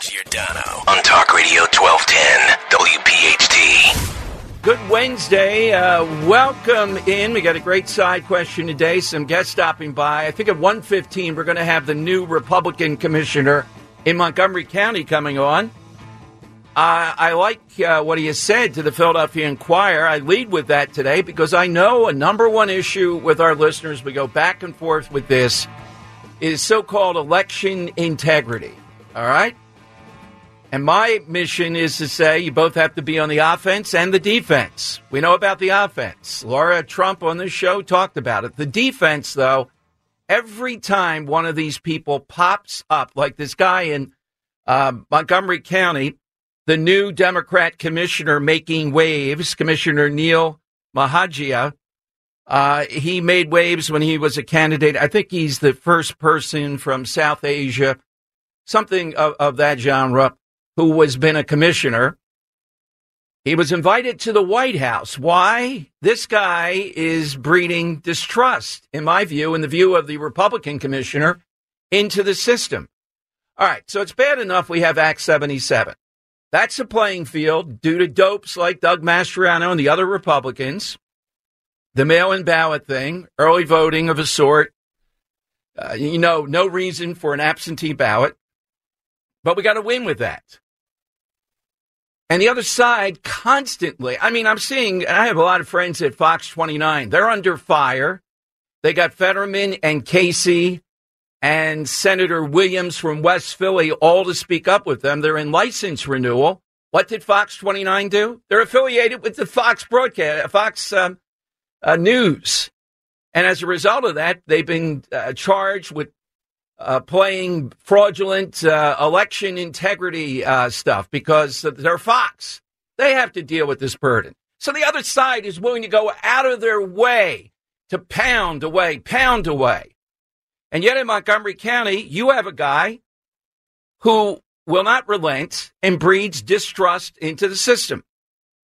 Giordano on Talk Radio 1210 WPHT. Good Wednesday. Uh, welcome in. We got a great side question today. Some guests stopping by. I think at 1.15 we're going to have the new Republican commissioner in Montgomery County coming on. Uh, I like uh, what he has said to the Philadelphia Inquirer. I lead with that today because I know a number one issue with our listeners, we go back and forth with this, is so called election integrity. All right? And my mission is to say you both have to be on the offense and the defense. We know about the offense. Laura Trump on this show talked about it. The defense, though, every time one of these people pops up, like this guy in uh, Montgomery County, the new Democrat commissioner making waves, Commissioner Neil Makhija, uh, he made waves when he was a candidate. I think he's the first person from South Asia, something of, of that genre who has been a commissioner. He was invited to the White House. Why? This guy is breeding distrust, in my view, in the view of the Republican commissioner, into the system. All right, so it's bad enough we have Act 77. That's a playing field due to dopes like Doug Mastriano and the other Republicans. The mail in ballot thing, early voting of a sort. Uh, you know, no reason for an absentee ballot. But we got to win with that. And the other side constantly, I mean, I'm seeing, I have a lot of friends at Fox 29. They're under fire. They got Fetterman and Casey and Senator Williams from West Philly all to speak up with them. They're in license renewal. What did Fox 29 do? They're affiliated with the Fox broadcast, Fox um, uh, News. And as a result of that, they've been uh, charged with uh, playing fraudulent uh, election integrity uh, stuff because they're Fox. They have to deal with this burden. So the other side is willing to go out of their way to pound away, pound away. And yet in Montgomery County, you have a guy who will not relent and breeds distrust into the system.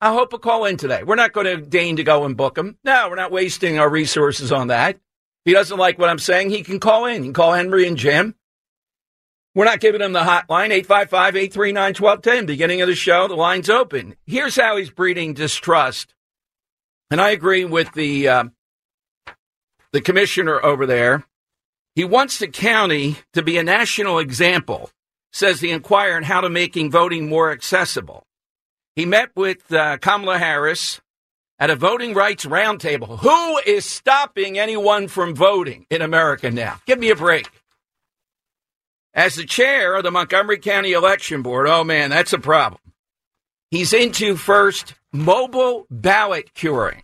I hope a call in today. We're not going to deign to go and book him. No, we're not wasting our resources on that he doesn't like what I'm saying, he can call in. He can call Henry and Jim. We're not giving him the hotline, 855 839 1210. Beginning of the show, the line's open. Here's how he's breeding distrust. And I agree with the, uh, the commissioner over there. He wants the county to be a national example, says the Inquirer, on how to making voting more accessible. He met with uh, Kamala Harris at a voting rights roundtable. Who is stopping anyone from voting in America now? Give me a break. As the chair of the Montgomery County Election Board, oh man, that's a problem. He's into first mobile ballot curing.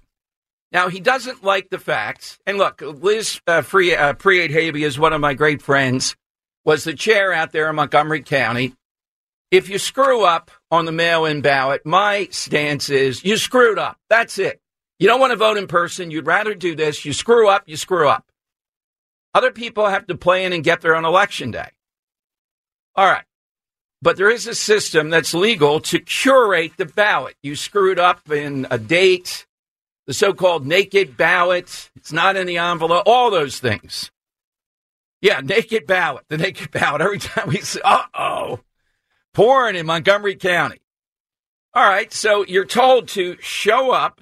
Now, he doesn't like the facts. And look, Liz uh, Free, uh, Priate is one of my great friends, was the chair out there in Montgomery County. If you screw up on the mail in ballot, my stance is you screwed up. That's it. You don't want to vote in person. You'd rather do this. You screw up, you screw up. Other people have to play in and get there on election day. All right. But there is a system that's legal to curate the ballot. You screwed up in a date, the so called naked ballot. It's not in the envelope, all those things. Yeah, naked ballot, the naked ballot. Every time we say, uh oh, pouring in Montgomery County. All right, so you're told to show up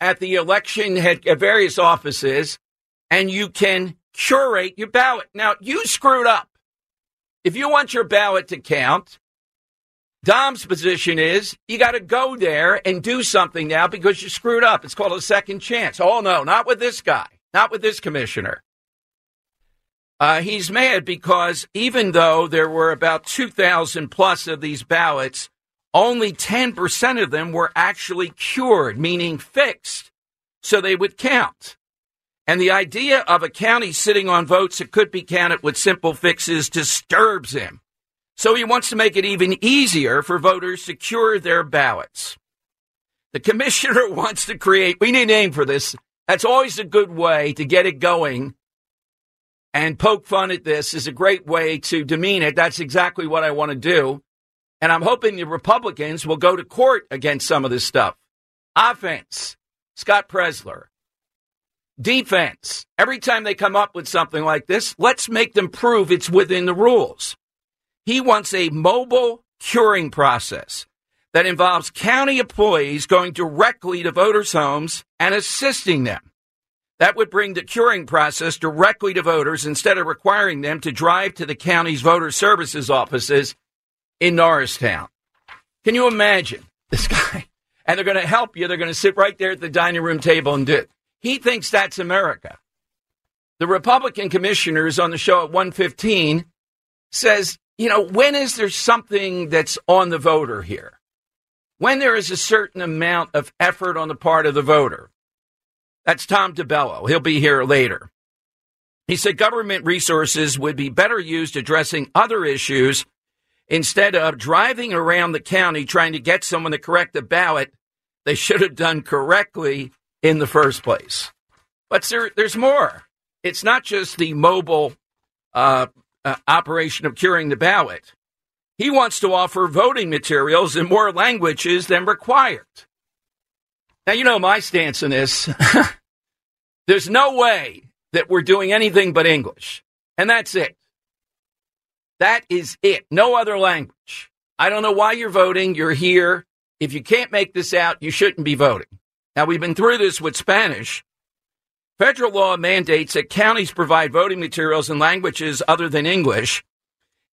at the election at various offices and you can curate your ballot. Now, you screwed up. If you want your ballot to count, Dom's position is you got to go there and do something now because you screwed up. It's called a second chance. Oh, no, not with this guy, not with this commissioner. Uh, he's mad because even though there were about 2,000 plus of these ballots, only 10% of them were actually cured, meaning fixed, so they would count. And the idea of a county sitting on votes that could be counted with simple fixes disturbs him. So he wants to make it even easier for voters to cure their ballots. The commissioner wants to create, we need a name for this. That's always a good way to get it going and poke fun at this is a great way to demean it. That's exactly what I want to do. And I'm hoping the Republicans will go to court against some of this stuff. Offense, Scott Presler. Defense, every time they come up with something like this, let's make them prove it's within the rules. He wants a mobile curing process that involves county employees going directly to voters' homes and assisting them. That would bring the curing process directly to voters instead of requiring them to drive to the county's voter services offices in Norristown. Can you imagine this guy? And they're going to help you. They're going to sit right there at the dining room table and do it. He thinks that's America. The Republican commissioners on the show at 115 says, you know, when is there something that's on the voter here? When there is a certain amount of effort on the part of the voter. That's Tom DiBello. He'll be here later. He said government resources would be better used addressing other issues instead of driving around the county trying to get someone to correct a ballot they should have done correctly in the first place. But there, there's more. It's not just the mobile uh, uh, operation of curing the ballot. He wants to offer voting materials in more languages than required. Now, you know my stance on this. There's no way that we're doing anything but English. And that's it. That is it. No other language. I don't know why you're voting. You're here. If you can't make this out, you shouldn't be voting. Now, we've been through this with Spanish. Federal law mandates that counties provide voting materials in languages other than English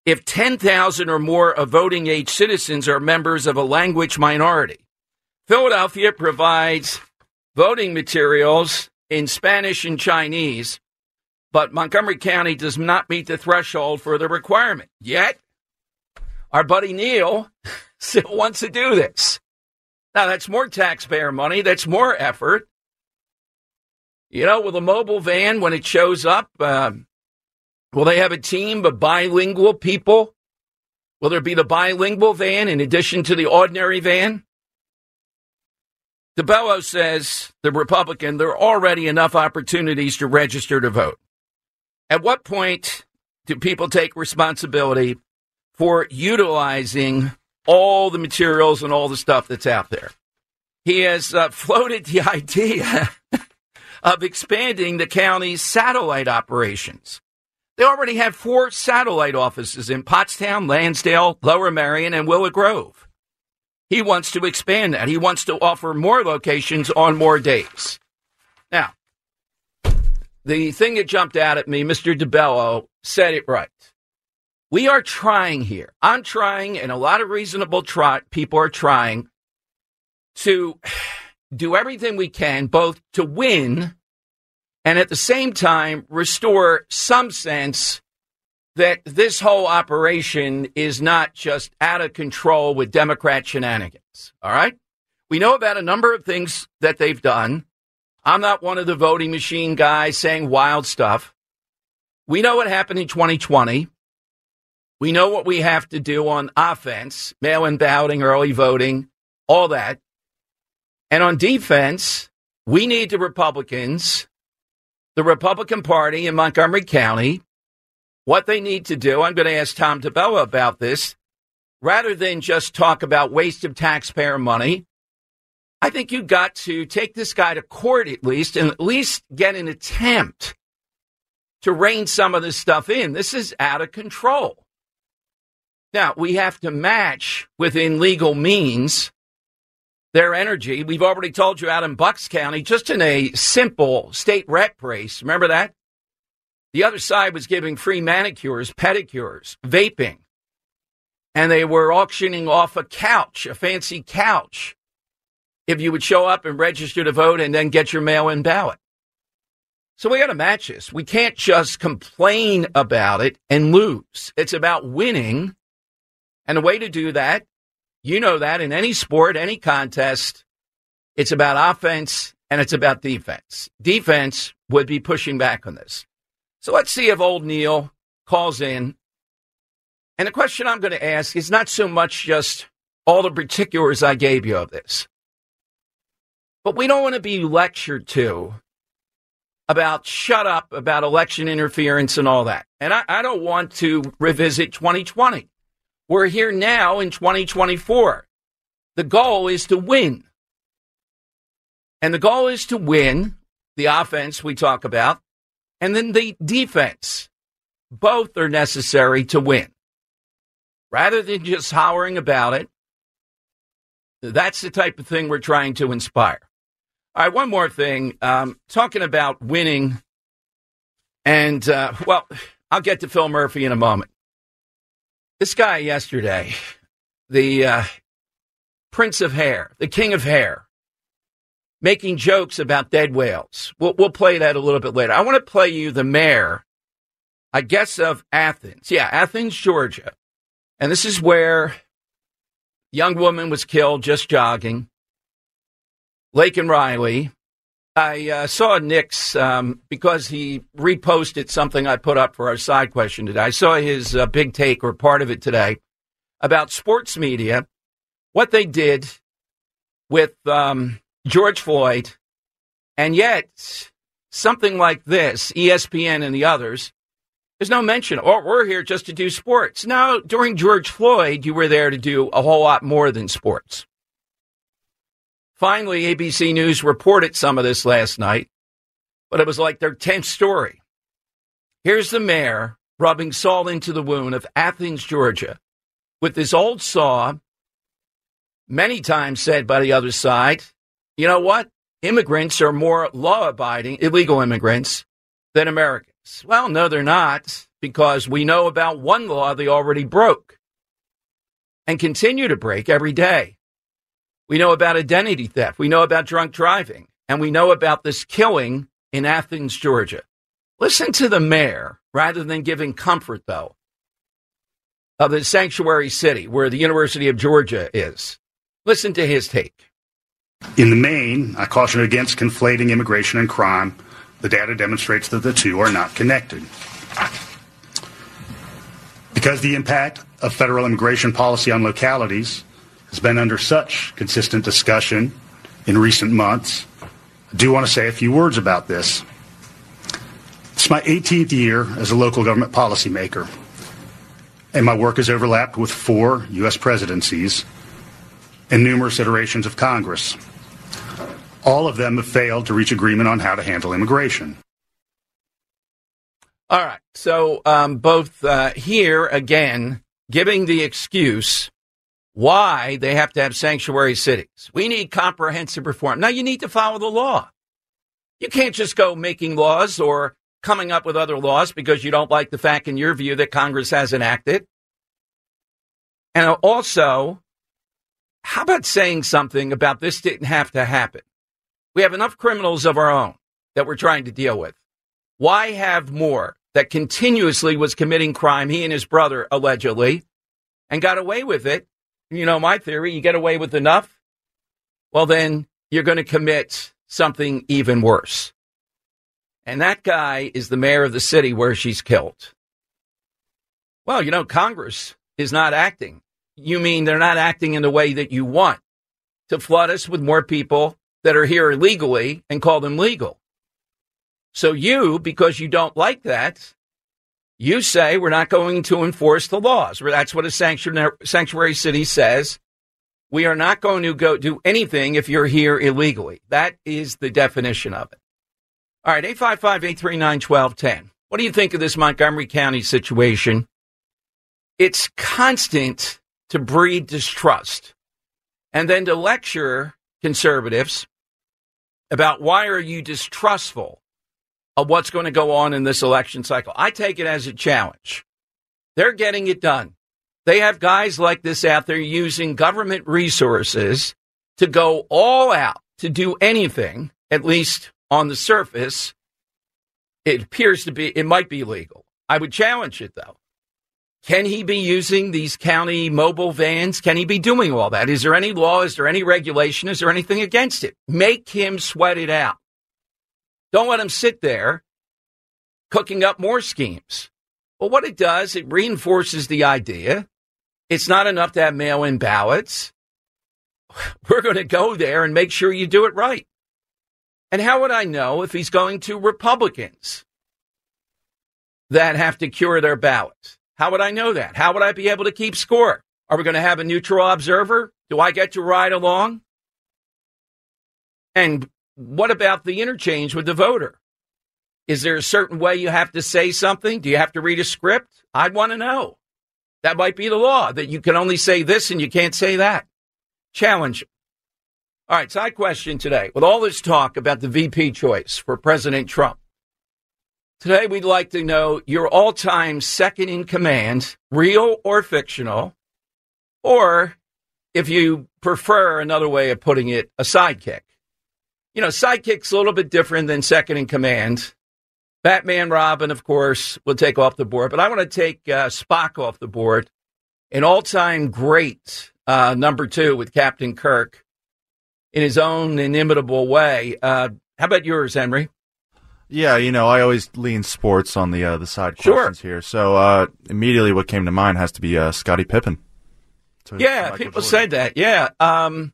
if 10,000 or more of voting age citizens are members of a language minority. Philadelphia provides voting materials in Spanish and Chinese, but Montgomery County does not meet the threshold for the requirement. Yet, our buddy Neil still wants to do this. Now, that's more taxpayer money, that's more effort. You know, with a mobile van, when it shows up, uh, will they have a team of bilingual people? Will there be the bilingual van in addition to the ordinary van? DiBello says, the Republican, there are already enough opportunities to register to vote. At what point do people take responsibility for utilizing all the materials and all the stuff that's out there? He has uh, floated the idea of expanding the county's satellite operations. They already have four satellite offices in Pottstown, Lansdale, Lower Merion, and Willow Grove. He wants to expand that. He wants to offer more locations on more days. Now, the thing that jumped out at me, Mr. DiBello said it right. We are trying here. I'm trying, and a lot of reasonable try- people are trying to do everything we can, both to win and at the same time restore some sense that this whole operation is not just out of control with Democrat shenanigans. All right? We know about a number of things that they've done. I'm not one of the voting machine guys saying wild stuff. We know what happened in 2020. We know what we have to do on offense, mail in balloting, early voting, all that. And on defense, we need the Republicans, the Republican Party in Montgomery County, what they need to do. I'm going to ask Tom DiBello about this. Rather than just talk about waste of taxpayer money, I think you've got to take this guy to court at least and at least get an attempt to rein some of this stuff in. This is out of control. Now, we have to match within legal means their energy. We've already told you out in Bucks County, just in a simple state rep race. Remember that? The other side was giving free manicures, pedicures, vaping. And they were auctioning off a couch, a fancy couch, if you would show up and register to vote and then get your mail in ballot. So we got to match this. We can't just complain about it and lose. It's about winning. And the way to do that, you know that in any sport, any contest, it's about offense and it's about defense. Defense would be pushing back on this. So let's see if old Neil calls in. And the question I'm going to ask is not so much just all the particulars I gave you of this, but we don't want to be lectured to about shut up about election interference and all that. And I, I don't want to revisit 2020. We're here now in 2024. The goal is to win. And the goal is to win the offense we talk about and then the defense. Both are necessary to win. rather than just hollering about it. That's the type of thing we're trying to inspire. All right, one more thing. Um, talking about winning, and uh, well, I'll get to Phil Murphy in a moment. This guy yesterday, the uh, Prince of Hair, the King of Hair, making jokes about dead whales. We'll, we'll play that a little bit later. I want to play you the mayor, I guess, of Athens. Yeah, Athens, Georgia. And this is where young woman was killed just jogging. Laken Riley. I uh, saw Nick's um, because he reposted something I put up for our side question today. I saw his uh, big take or part of it today about sports media, what they did with um, George Floyd, and yet something like this, ESPN and the others, there's no mention, oh, we're here just to do sports. Now, during George Floyd, you were there to do a whole lot more than sports. Finally, ABC News reported some of this last night, but it was like their 10th story. Here's the mayor rubbing salt into the wound of Athens, Georgia, with this old saw, many times said by the other side, you know what? Immigrants are more law abiding, illegal immigrants, than Americans. Well, no, they're not, because we know about one law they already broke and continue to break every day. We know about identity theft. We know about drunk driving. And we know about this killing in Athens, Georgia. Listen to the mayor rather than giving comfort, though, of the sanctuary city where the University of Georgia is. Listen to his take. In the main, I caution against conflating immigration and crime the data demonstrates that the two are not connected. Because the impact of federal immigration policy on localities has been under such consistent discussion in recent months, I do want to say a few words about this. It's my 18th year as a local government policymaker, and my work has overlapped with four U.S. presidencies and numerous iterations of Congress. All of them have failed to reach agreement on how to handle immigration. All right. So, um, both uh, here again, giving the excuse why they have to have sanctuary cities. We need comprehensive reform. Now, you need to follow the law. You can't just go making laws or coming up with other laws because you don't like the fact, in your view, that Congress hasn't acted. And also, how about saying something about this didn't have to happen? We have enough criminals of our own that we're trying to deal with. Why have more that continuously was committing crime, he and his brother allegedly, and got away with it? You know, my theory, you get away with enough, well, then you're going to commit something even worse. And that guy is the mayor of the city where she's killed. Well, you know, Congress is not acting. You mean they're not acting in the way that you want to flood us with more people that are here illegally and call them legal. So you, because you don't like that, you say we're not going to enforce the laws. That's what a sanctuary, sanctuary city says. We are not going to go do anything if you're here illegally. That is the definition of it. All right, 855 839 1210. What do you think of this Montgomery County situation? It's constant to breed distrust and then to lecture conservatives about why are you distrustful of what's going to go on in this election cycle. I take it as a challenge. They're getting it done. They have guys like this out there using government resources to go all out to do anything, at least on the surface. It appears to be, it might be legal. I would challenge it though. Can he be using these county mobile vans? Can he be doing all that? Is there any law? Is there any regulation? Is there anything against it? Make him sweat it out. Don't let him sit there cooking up more schemes. Well, what it does, it reinforces the idea. It's not enough to have mail in ballots. We're going to go there and make sure you do it right. And how would I know if he's going to Republicans that have to cure their ballots? How would I know that? How would I be able to keep score? Are we going to have a neutral observer? Do I get to ride along? And what about the interchange with the voter? Is there a certain way you have to say something? Do you have to read a script? I'd want to know. That might be the law that you can only say this and you can't say that. Challenge. All right, side question today. With all this talk about the VP choice for President Trump, today we'd like to know your all time second in command, real or fictional, or if you prefer another way of putting it, a sidekick. You know, sidekick's a little bit different than second in command. Batman Robin, of course, will take off the board, but I want to take uh, Spock off the board. An all time great uh, number two with Captain Kirk in his own inimitable way. Uh, how about yours, Henry? Yeah, you know, I always lean sports on the uh, the side Sure. questions here. So uh, immediately, what came to mind has to be uh, Scottie Pippen. Yeah, Michael people Jordan. said that. Yeah. Um,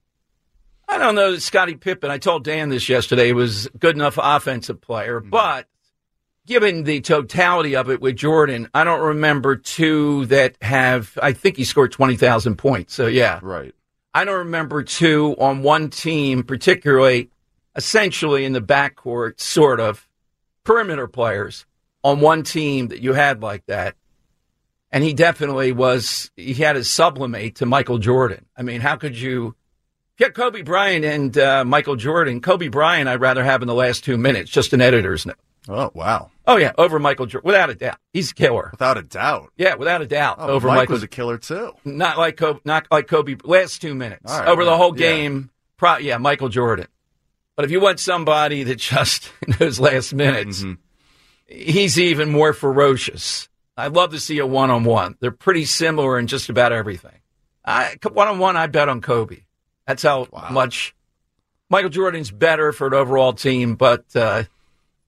I don't know Scottie Pippen, I told Dan this yesterday, was a good enough offensive player, Mm-hmm. but given the totality of it with Jordan, I don't remember two that have, I think he scored 20,000 points. So, yeah. Right. I don't remember two on one team, particularly essentially in the backcourt, sort of perimeter players on one team that you had like that. And he definitely was, he had his sublimate to Michael Jordan. I mean, how could you get Kobe Bryant and uh, Michael Jordan? Kobe Bryant, I'd rather have in the last two minutes, just an editor's note. Oh wow, Oh, yeah, over Michael Jordan, without a doubt. He's a killer. without a doubt. Yeah, without a doubt. Oh, over Mike Michael was a killer too. not like Kobe, not like Kobe. Last two minutes right, over the whole yeah. game. Pro, yeah, Michael Jordan. But if you want somebody that just knows last minutes, Mhm. he's even more ferocious. I'd love to see a one on one. They're pretty similar in just about everything. One on one, I bet on Kobe. That's how Wow. much Michael Jordan's better for an overall team, but uh,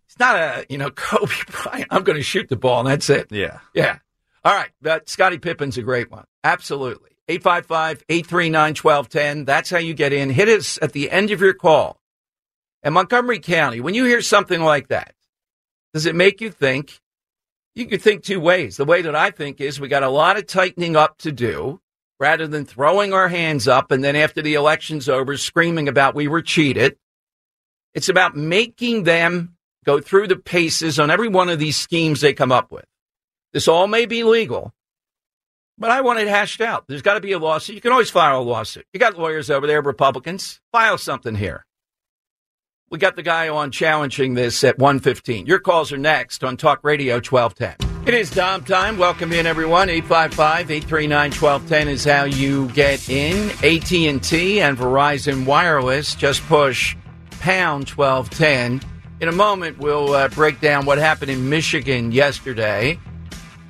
he's not a you know Kobe Bryant. I'm going to shoot the ball and that's it. Yeah. Yeah. All right. But Scottie Pippen's a great one. Absolutely. 855 839 1210. That's how you get in. Hit us at the end of your call. In Montgomery County, when you hear something like that, does it make you think? You could think two ways. The way that I think is we got a lot of tightening up to do rather than throwing our hands up and then after the election's over screaming about we were cheated. It's about making them go through the paces on every one of these schemes they come up with. This all may be legal, but I want it hashed out. There's got to be a lawsuit. You can always file a lawsuit. You got lawyers over there, Republicans. File something here. We got the guy on challenging this at 115. Your calls are next on Talk Radio 1210. It is Dom time. Welcome in everyone. 855-839-1210 is how you get in. AT&T and Verizon Wireless just push pound 1210. In a moment we'll uh, break down what happened in Michigan yesterday.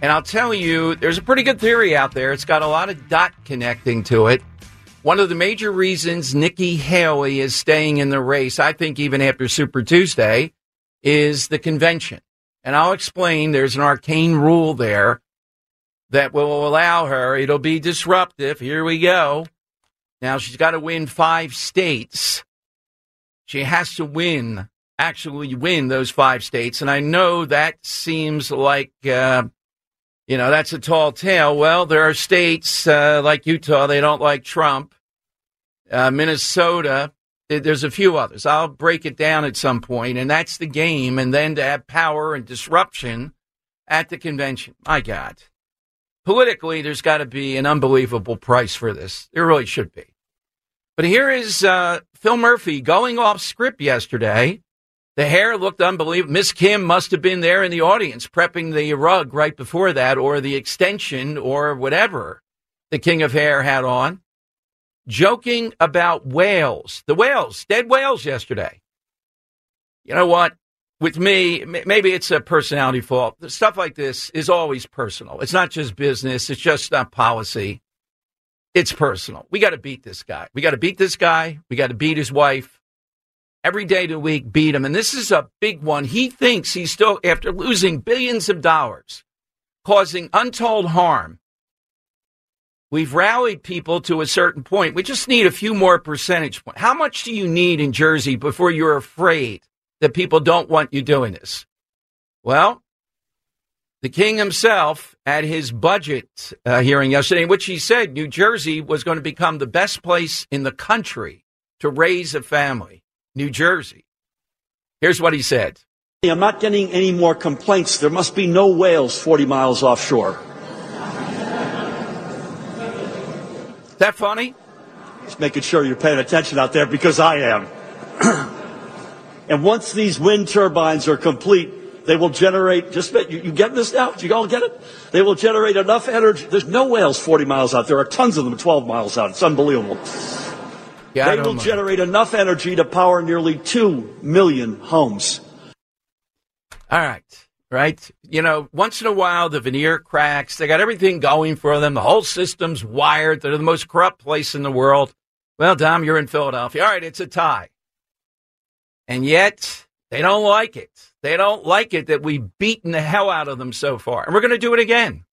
And I'll tell you, there's a pretty good theory out there. It's got a lot of dot connecting to it. One of the major reasons Nikki Haley is staying in the race, I think even after Super Tuesday, is the convention. And I'll explain there's an arcane rule there that will allow her, it'll be disruptive. Here we go. Now she's got to win five states. She has to win, actually win those five states. And I know that seems like, uh, you know, that's a tall tale. Well, there are states uh, like Utah, they don't like Trump. Uh, Minnesota, there's a few others. I'll break it down at some point, and that's the game. And then to have power and disruption at the convention. My God. Politically, there's got to be an unbelievable price for this. There really should be. But here is uh, Phil Murphy going off script yesterday. The hair looked unbelievable. Miss Kim must have been there in the audience prepping the rug right before that, or the extension, or whatever the King of Hair had on, joking about whales. The whales, dead whales yesterday. You know what? With me, maybe it's a personality fault. Stuff like this is always personal. It's not just business, it's just not policy. It's personal. We got to beat this guy. We got to beat this guy. We got to beat his wife every day of the week, beat him. And this is a big one. He thinks he's still, after losing billions of dollars, causing untold harm. We've rallied people to a certain point. We just need a few more percentage points. How much do you need in Jersey before you're afraid that people don't want you doing this? Well, the king himself at his budget uh, hearing yesterday, in which he said New Jersey was going to become the best place in the country to raise a family. New Jersey. Here's what he said. I'm not getting any more complaints. There must be no whales 40 miles offshore. That funny? Just making sure you're paying attention out there because I am. and once these wind turbines are complete, they will generate, just, you, you get this now? Do you all get it? They will generate enough energy. There's no whales 40 miles out. There are tons of them 12 miles out. It's unbelievable. Yeah, they will generate enough energy to power nearly 2 million homes. All right. Right? You know, once in a while the veneer cracks. They got everything going for them. The whole system's wired. They're the most corrupt place in the world. Well, Dom, you're in Philadelphia. All right, it's a tie. And yet they don't like it. They don't like it that we've beaten the hell out of them so far. And we're going to do it again.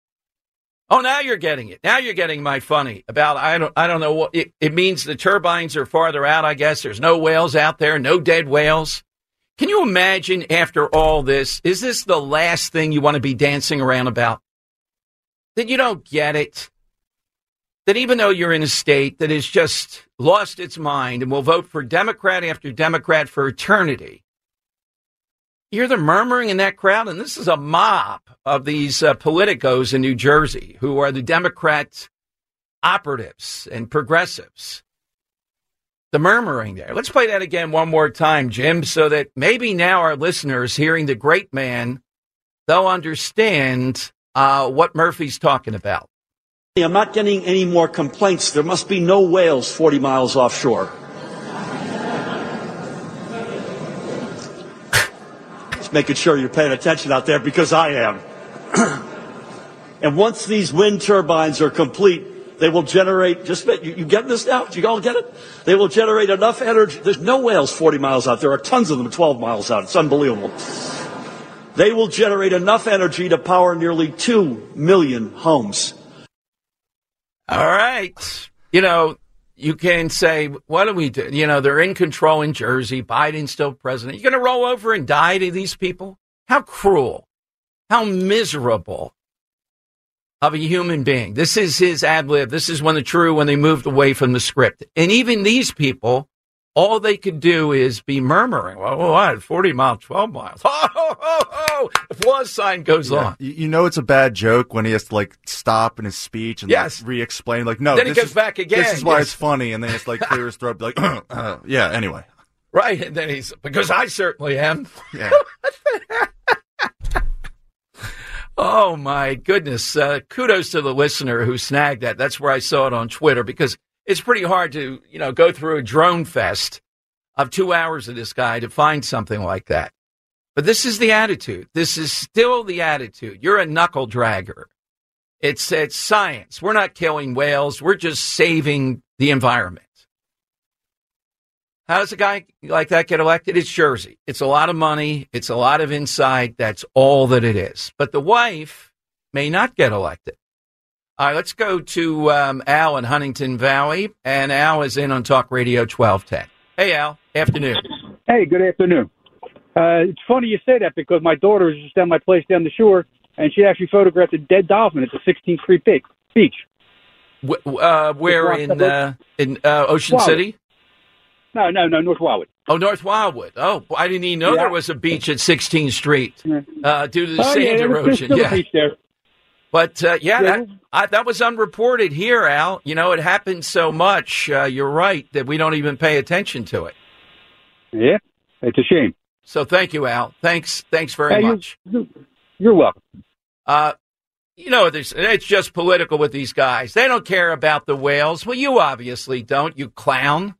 Oh, now you're getting it. Now you're getting my funny about I don't I don't know what it, it means the turbines are farther out, I guess. There's no whales out there, no dead whales. Can you imagine after all this, is this the last thing you want to be dancing around about? That you don't get it? That even though you're in a state that has just lost its mind and will vote for Democrat after Democrat for eternity, you're the murmuring in that crowd, and this is a mob of these uh, politicos in New Jersey who are the Democrat operatives and progressives the murmuring there. Let's play that again one more time, Jim, so that maybe now our listeners hearing the great man, they'll understand uh, what Murphy's talking about. I'm not getting any more complaints. There must be no whales 40 miles offshore. Just making sure you're paying attention out there because I am. and once these wind turbines are complete, they will generate, just, you, you get this now? Do you all get it? They will generate enough energy. There's no whales 40 miles out. There are tons of them 12 miles out. It's unbelievable. They will generate enough energy to power nearly 2 million homes. All right. You know, you can say, what do we do? You know, they're in control in Jersey. Biden's still president. You're going to roll over and die to these people? How cruel. How miserable of a human being. This is his ad lib. This is when the true when they moved away from the script. And even these people, all they could do is be murmuring. Well, what? 40 miles, 12 miles. Oh, oh, oh, oh. The plus sign goes yeah. on. You know it's a bad joke when he has to like stop in his speech and yes. like, re-explain. Like, no, then he goes is, back again. This is why yes. it's funny. And then it's like clear his throat. Like, uh, yeah. Anyway. Right. And then he's because I certainly am. Yeah. Oh my goodness! Uh, kudos to the listener who snagged that. That's where I saw it on Twitter because it's pretty hard to you know go through a drone fest of two hours of this guy to find something like that. But this is the attitude. This is still the attitude. You're a knuckle dragger. It's it's science. We're not killing whales. We're just saving the environment. How does a guy like that get elected? It's Jersey. It's a lot of money. It's a lot of insight. That's all that it is. But the wife may not get elected. All right, let's go to um, Al in Huntingdon Valley. And Al is in on Talk Radio 1210. Hey, Al. Afternoon. Hey, good afternoon. Uh, it's funny you say that because my daughter was just down my place down the shore, and she actually photographed a dead dolphin at the 16th Street beach. Uh, where in uh, in uh, Ocean City? No, no, no, North Wildwood. Oh, North Wildwood. Oh, I didn't even know yeah. there was a beach at 16th Street uh, due to the oh, sand yeah, erosion. yeah. beach there. But uh, yeah, yeah. That, I, that, was unreported here, Al. You know, it happens so much. Uh, you're right that we don't even pay attention to it. Yeah, it's a shame. So thank you, Al. Thanks, thanks very hey, much. You're, you're welcome. Uh, you know, it's just political with these guys. They don't care about the whales. Well, you obviously don't, you clown.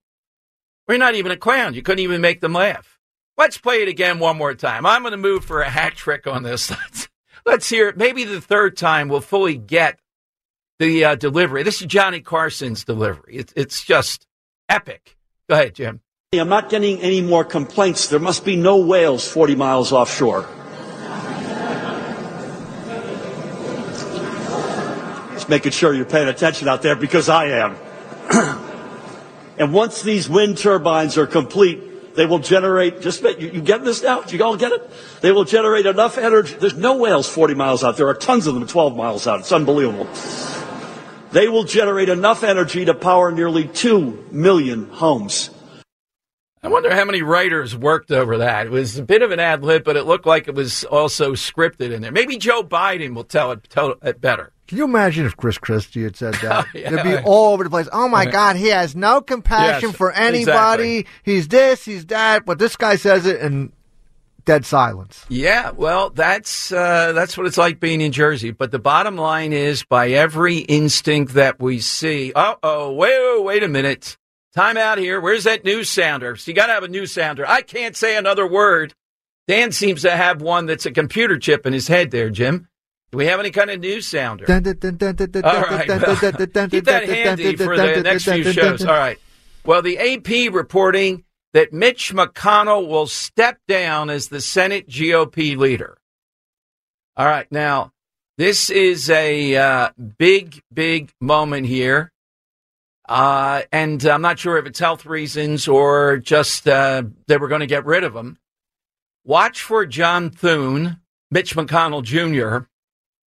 We're not even a clown. You couldn't even make them laugh. Let's play it again one more time. I'm going to move for a hat trick on this. Let's, let's hear it. Maybe the third time we'll fully get the uh, delivery. This is Johnny Carson's delivery. It, it's just epic. Go ahead, Jim. I'm not getting any more complaints. There must be no whales 40 miles offshore. Just making sure you're paying attention out there because I am. And once these wind turbines are complete, they will generate, just, you, you get this now? Do you all get it? They will generate enough energy. There's no whales 40 miles out. There are tons of them 12 miles out. It's unbelievable. They will generate enough energy to power nearly 2 million homes. I wonder how many writers worked over that. It was a bit of an ad lib, but it looked like it was also scripted in there. Maybe Joe Biden will tell it, tell it better. Can you imagine if Chris Christie had said that? yeah. It'd be all over the place. Oh my God, he has no compassion Yes, for anybody. exactly. He's this, he's that, but this guy says it and dead silence. Yeah, well, that's uh, that's what it's like being in Jersey. But the bottom line is, by every instinct that we see, uh oh, wait, wait a minute, time out here. Where's that news sounder? So you got to have a news sounder. I can't say another word. Dan seems to have one that's a computer chip in his head. There, Jim. Do we have any kind of news sounder? All right, keep that handy for the next few shows. All right. Well, the AP reporting that Mitch McConnell will step down as the Senate GOP leader. All right, now this is a uh, big, big moment here, uh, and I'm not sure if it's health reasons or just uh, that we're going to get rid of him. Watch for John Thune, Mitch McConnell Jr.,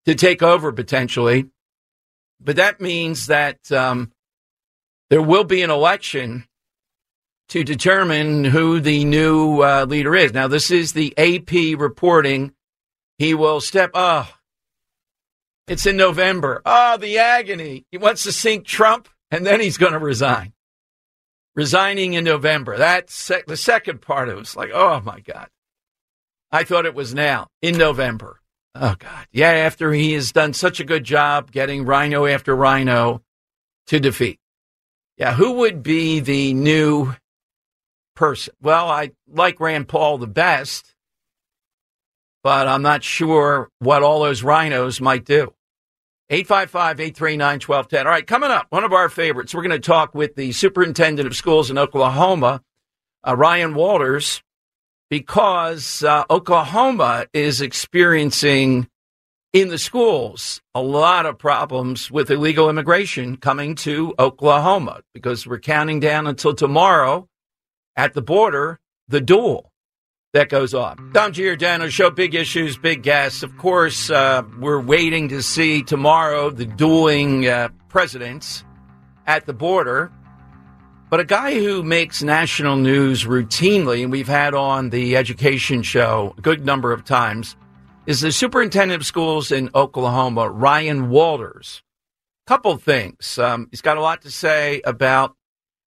to take over potentially, but that means that um, there will be an election to determine who the new uh, leader is. Now, this is the AP reporting. He will step. Oh, it's in November. Oh, the agony. He wants to sink Trump, and then he's going to resign. Resigning in November. That's sec- the second part of it. It's like, oh my God. I thought it was now in November. Oh God. Yeah, after he has done such a good job getting rhino after rhino to defeat. Yeah, who would be the new person? Well, I like Rand Paul the best, but I'm not sure what all those rhinos might do. 855 839 1210. All right, coming up, one of our favorites. We're going to talk with the superintendent of schools in Oklahoma, uh, Ryan Walters, because uh, Oklahoma is experiencing in the schools a lot of problems with illegal immigration coming to Oklahoma because we're counting down until tomorrow at the border, the duel that goes on. Dom Giordano show big issues, big guests. Of course, uh, we're waiting to see tomorrow the dueling uh, presidents at the border. But a guy who makes national news routinely, and we've had on the education show a good number of times, is the superintendent of schools in Oklahoma, Ryan Walters. Couple things. Um, he's got a lot to say about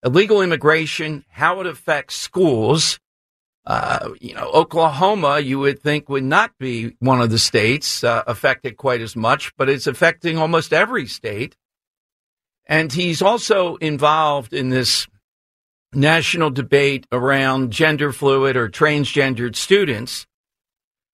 illegal immigration, how it affects schools. Uh, you know, Oklahoma, you would think would not be one of the states uh, affected quite as much, but it's affecting almost every state. And he's also involved in this national debate around gender fluid or transgendered students.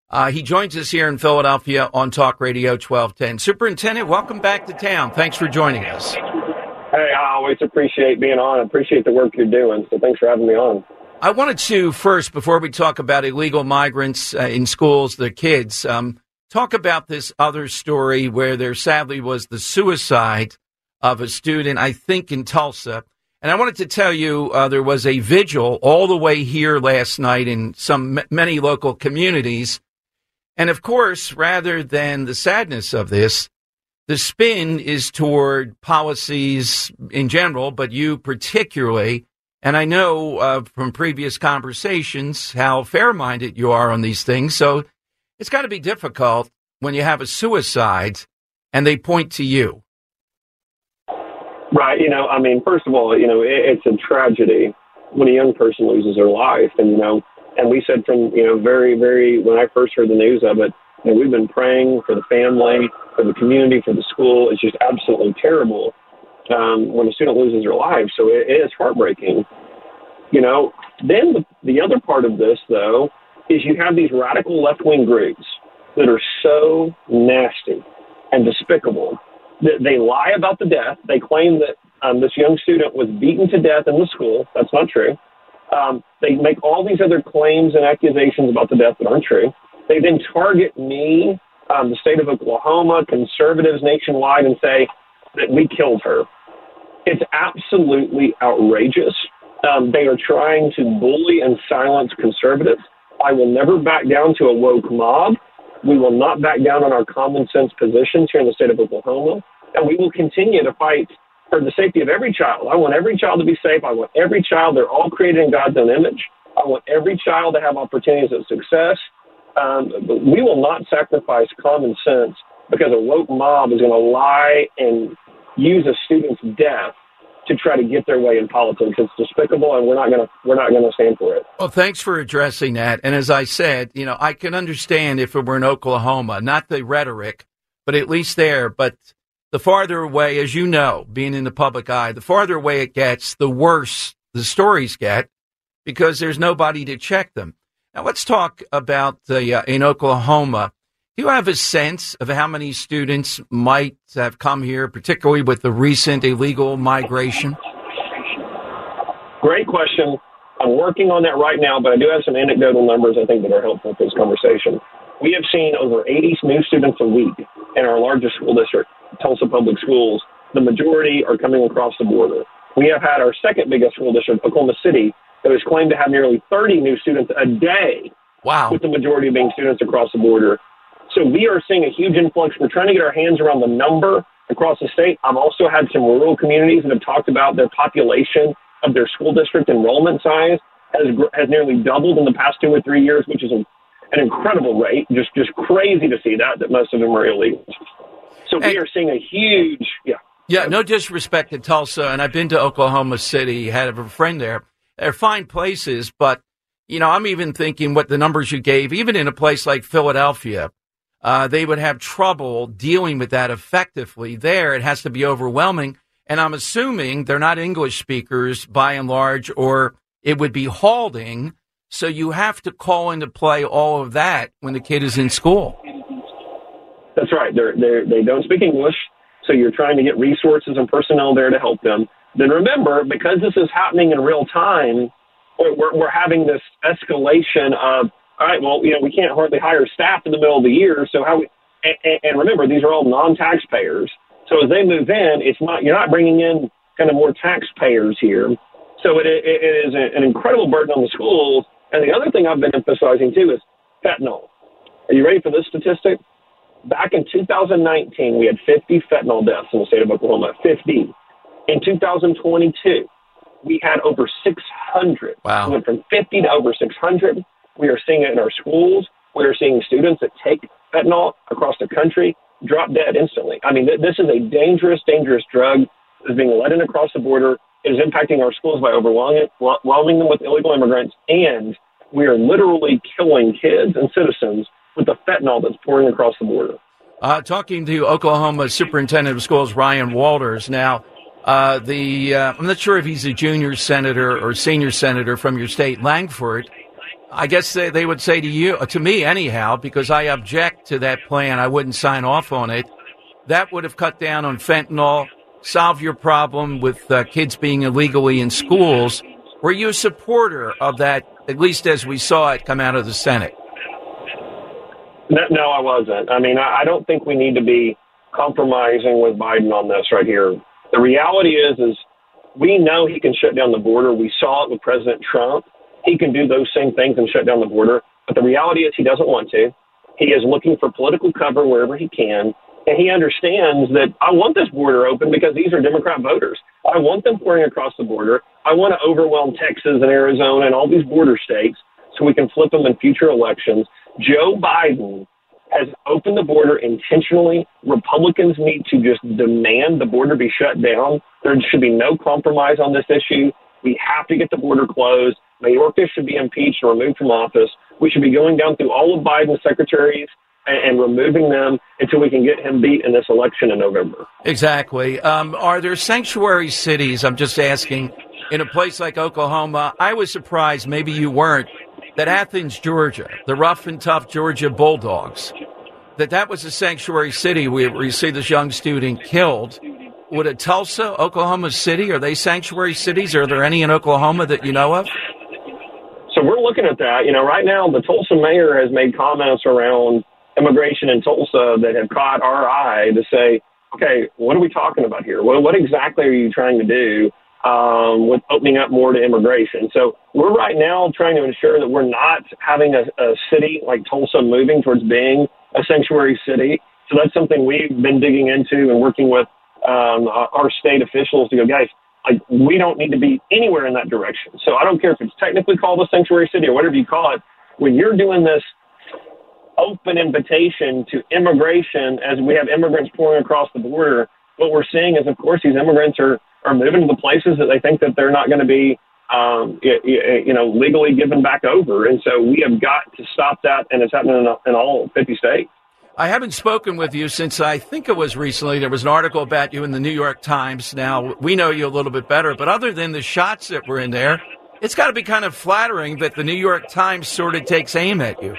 Uh, he joins us here in Philadelphia on Talk Radio 1210. Superintendent, welcome back to town. Thanks for joining us. Hey, I always appreciate being on. I appreciate the work you're doing. So thanks for having me on. I wanted to first, before we talk about illegal migrants uh, in schools, the kids, um, talk about this other story where there sadly was the suicide of a student, I think in Tulsa. And I wanted to tell you uh, there was a vigil all the way here last night in some many local communities. And of course, rather than the sadness of this, the spin is toward policies in general, but you particularly. And I know uh, from previous conversations how fair minded you are on these things. So it's got to be difficult when you have a suicide and they point to you. Right. You know, I mean, first of all, you know, it, it's a tragedy when a young person loses their life. And, you know, and we said from, you know, very, very, when I first heard the news of it, you know, we've been praying for the family, for the community, for the school. It's just absolutely terrible um, when a student loses their life. So it, it is heartbreaking. You know, then the, the other part of this, though, is you have these radical left wing groups that are so nasty and despicable they lie about the death. They claim that um, this young student was beaten to death in the school. That's not true. Um, they make all these other claims and accusations about the death that aren't true. They then target me, um, the state of Oklahoma, conservatives nationwide, and say that we killed her. It's absolutely outrageous. Um, they are trying to bully and silence conservatives. I will never back down to a woke mob. We will not back down on our common sense positions here in the state of Oklahoma. And we will continue to fight for the safety of every child. I want every child to be safe. I want every child, they're all created in God's own image. I want every child to have opportunities of success. Um, but we will not sacrifice common sense because a woke mob is going to lie and use a student's death to try to get their way in politics. It's despicable, and we're not going to we're not going to stand for it. Well, thanks for addressing that. And as I said, you know, I can understand if it were in Oklahoma, not the rhetoric, but at least there. But the farther away, as you know, being in the public eye, the farther away it gets, the worse the stories get because there's nobody to check them. Now, let's talk about the, uh, in Oklahoma. Do you have a sense of how many students might have come here, particularly with the recent illegal migration? Great question. I'm working on that right now, but I do have some anecdotal numbers I think that are helpful for this conversation. We have seen over 80 new students a week in our largest school district, Tulsa Public Schools. The majority are coming across the border. We have had our second biggest school district, Oklahoma City, that has claimed to have nearly 30 new students a day. Wow. With the majority being students across the border. So we are seeing a huge influx. We're trying to get our hands around the number across the state. I've also had some rural communities that have talked about their population of their school district enrollment size has has nearly doubled in the past two or three years, which is an, an incredible rate. Just just crazy to see that that most of them are illegal. So we are seeing a huge yeah. Yeah, no disrespect to Tulsa, and I've been to Oklahoma City, had a friend there. They're fine places, but you know, I'm even thinking what the numbers you gave, even in a place like Philadelphia, uh, they would have trouble dealing with that effectively. There, it has to be overwhelming. And I'm assuming they're not English speakers by and large, or it would be halting. So you have to call into play all of that when the kid is in school. That's right. They're, they're, they don't speak English. So you're trying to get resources and personnel there to help them. Then remember, because this is happening in real time, we're, we're having this escalation of all right, well, you know, we can't hardly hire staff in the middle of the year. So how we, and, and remember, these are all non-taxpayers. So as they move in, it's not, you're not bringing in kind of more taxpayers here. So it, it, it is an incredible burden on the schools. And the other thing I've been emphasizing too is fentanyl. Are you ready for this statistic? Back in 2019, we had 50 fentanyl deaths in the state of Oklahoma. 50. In 2022, we had over 600. Wow. We went from 50 to over 600. We are seeing it in our schools. We are seeing students that take fentanyl across the country drop dead instantly. I mean, th- this is a dangerous, dangerous drug that is being let in across the border. It is impacting our schools by overwhelming, overwhelming them with illegal immigrants, and we are literally killing kids and citizens with the fentanyl that's pouring across the border. Uh, talking to Oklahoma Superintendent of Schools Ryan Walters. Now, uh, the uh, I'm not sure if he's a junior senator or senior senator from your state, Lankford. I guess they, they would say to you, to me anyhow, because I object to that plan. I wouldn't sign off on it. That would have cut down on fentanyl, solve your problem with uh, kids being illegally in schools. Were you a supporter of that, at least as we saw it come out of the Senate? No, I wasn't. I mean, I, I don't think we need to be compromising with Biden on this right here. The reality is, is we know he can shut down the border. We saw it with President Trump he can do those same things and shut down the border. But the reality is he doesn't want to. He is looking for political cover wherever he can. And he understands that I want this border open because these are Democrat voters. I want them pouring across the border. I want to overwhelm Texas and Arizona and all these border states so we can flip them in future elections. Joe Biden has opened the border intentionally. Republicans need to just demand the border be shut down. There should be no compromise on this issue. We have to get the border closed. Mayorkas should be impeached and removed from office. We should be going down through all of Biden's secretaries and, and removing them until we can get him beat in this election in November. Exactly. Um, are there sanctuary cities? I'm just asking. In a place like Oklahoma, I was surprised, maybe you weren't, that Athens, Georgia, the rough and tough Georgia Bulldogs, that that was a sanctuary city where you see this young student killed. Would a Tulsa, Oklahoma City, are they sanctuary cities? Are there any in Oklahoma that you know of? So we're looking at that. You know, right now the Tulsa mayor has made comments around immigration in Tulsa that have caught our eye to say, okay, what are we talking about here? What, what exactly are you trying to do um, with opening up more to immigration? So we're right now trying to ensure that we're not having a, a city like Tulsa moving towards being a sanctuary city. So that's something we've been digging into and working with um, our state officials to go, guys, like we don't need to be anywhere in that direction. So I don't care if it's technically called a sanctuary city or whatever you call it. When you're doing this open invitation to immigration as we have immigrants pouring across the border. What we're seeing is, of course, these immigrants are, are moving to the places that they think that they're not going to be, um, you know, legally given back over. And so we have got to stop that, and it's happening in, in all 50 states. I haven't spoken with you since I think it was recently. There was an article about you in the New York Times. Now, we know you a little bit better, but other than the shots that were in there, it's got to be kind of flattering that the New York Times sort of takes aim at you.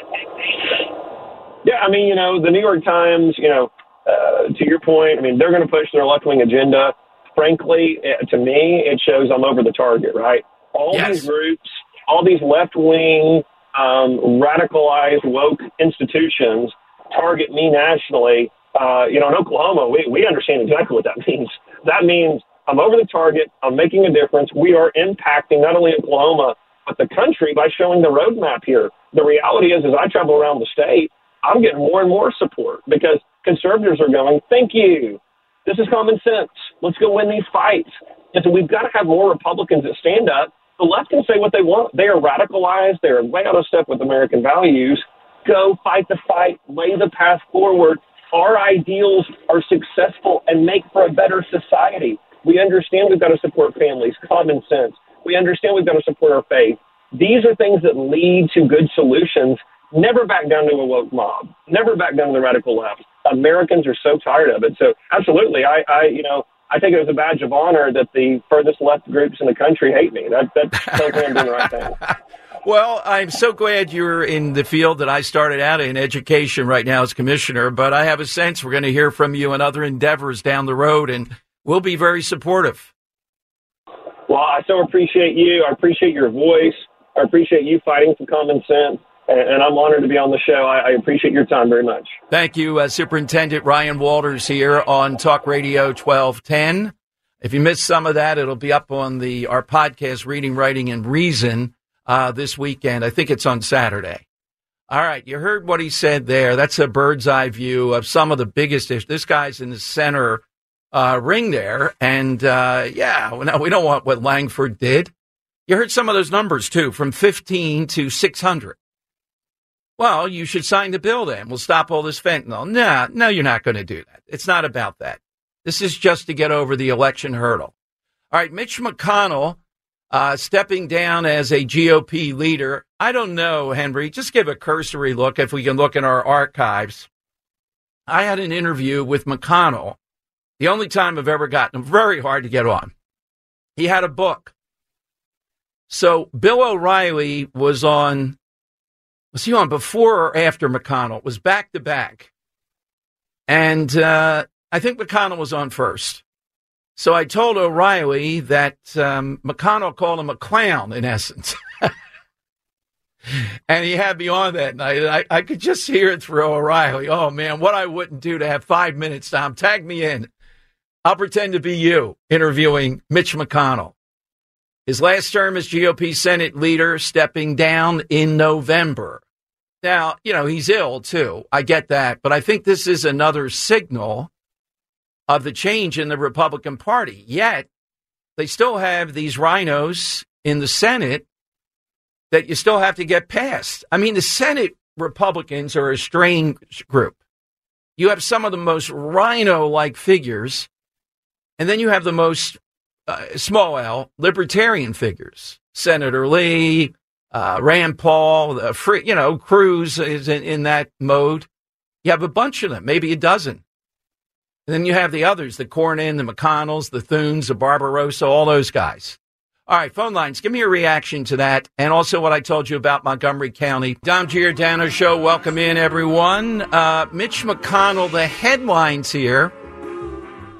Yeah, I mean, you know, the New York Times, you know, uh, to your point, I mean, they're going to push their left wing agenda. Frankly, uh, to me, it shows I'm over the target, right? All yes. these groups, all these left wing, um, radicalized, woke institutions target me nationally. Uh, you know, in Oklahoma, we, we understand exactly what that means. That means I'm over the target. I'm making a difference. We are impacting not only Oklahoma, but the country by showing the roadmap here. The reality is, as I travel around the state, I'm getting more and more support because conservatives are going, thank you. This is common sense. Let's go win these fights. And so we've got to have more Republicans that stand up. The left can say what they want. They are radicalized. They're way out of step with American values. Go fight the fight, lay the path forward. Our ideals are successful and make for a better society. We understand we've got to support families, common sense. We understand we've got to support our faith. These are things that lead to good solutions. Never back down to a woke mob. Never back down to the radical left. Americans are so tired of it. So absolutely, I, I you know, I think it was a badge of honor that the furthest left groups in the country hate me. That that tells me I'm doing the right thing. Well, I'm so glad you're in the field that I started out in education right now as commissioner, but I have a sense we're going to hear from you in other endeavors down the road, and we'll be very supportive. Well, I so appreciate you. I appreciate your voice. I appreciate you fighting for common sense, and I'm honored to be on the show. I appreciate your time very much. Thank you, uh, Superintendent Ryan Walters here on Talk Radio 1210. If you missed some of that, it'll be up on the our podcast, Reading, Writing, and Reason uh, this weekend. I think it's on Saturday. All right, you heard what he said there. That's a bird's eye view of some of the biggest issues. This guy's in the center uh, ring there, and uh, yeah, no, we don't want what Lankford did. You heard some of those numbers too, from 15 to 600. Well, you should sign the bill then. We'll stop all this fentanyl. No, no, you're not going to do that. It's not about that. This is just to get over the election hurdle. All right, Mitch McConnell uh, stepping down as a GOP leader. I don't know, Henry. Just give a cursory look if we can look in our archives. I had an interview with McConnell, the only time I've ever gotten very hard to get on. He had a book. So Bill O'Reilly was on, was he on before or after McConnell? It was back to back. And uh, I think McConnell was on first. So I told O'Reilly that um, McConnell called him a clown, in essence. and he had me on that night. I, I could just hear it through O'Reilly. Oh, man, what I wouldn't do to have five minutes, Tom. Tag me in. I'll pretend to be you interviewing Mitch McConnell. His last term as GOP Senate leader stepping down in November. Now, you know, he's ill too. I get that. But I think this is another signal of the change in the Republican Party. Yet, they still have these RINOs in the Senate that you still have to get past. I mean, the Senate Republicans are a strange group. You have some of the most RINO like figures, and then you have the most uh, small L libertarian figures. Senator Lee, uh, Rand Paul, the free, you know, Cruz is in, in that mode. You have a bunch of them, maybe a dozen. And then you have the others, the Cornyn, the McConnells, the Thunes, the Barrasso, all those guys. All right, phone lines. Give me your reaction to that, and also what I told you about Montgomery County. Dom Giordano Show. Welcome in, everyone. Uh, Mitch McConnell. The headlines here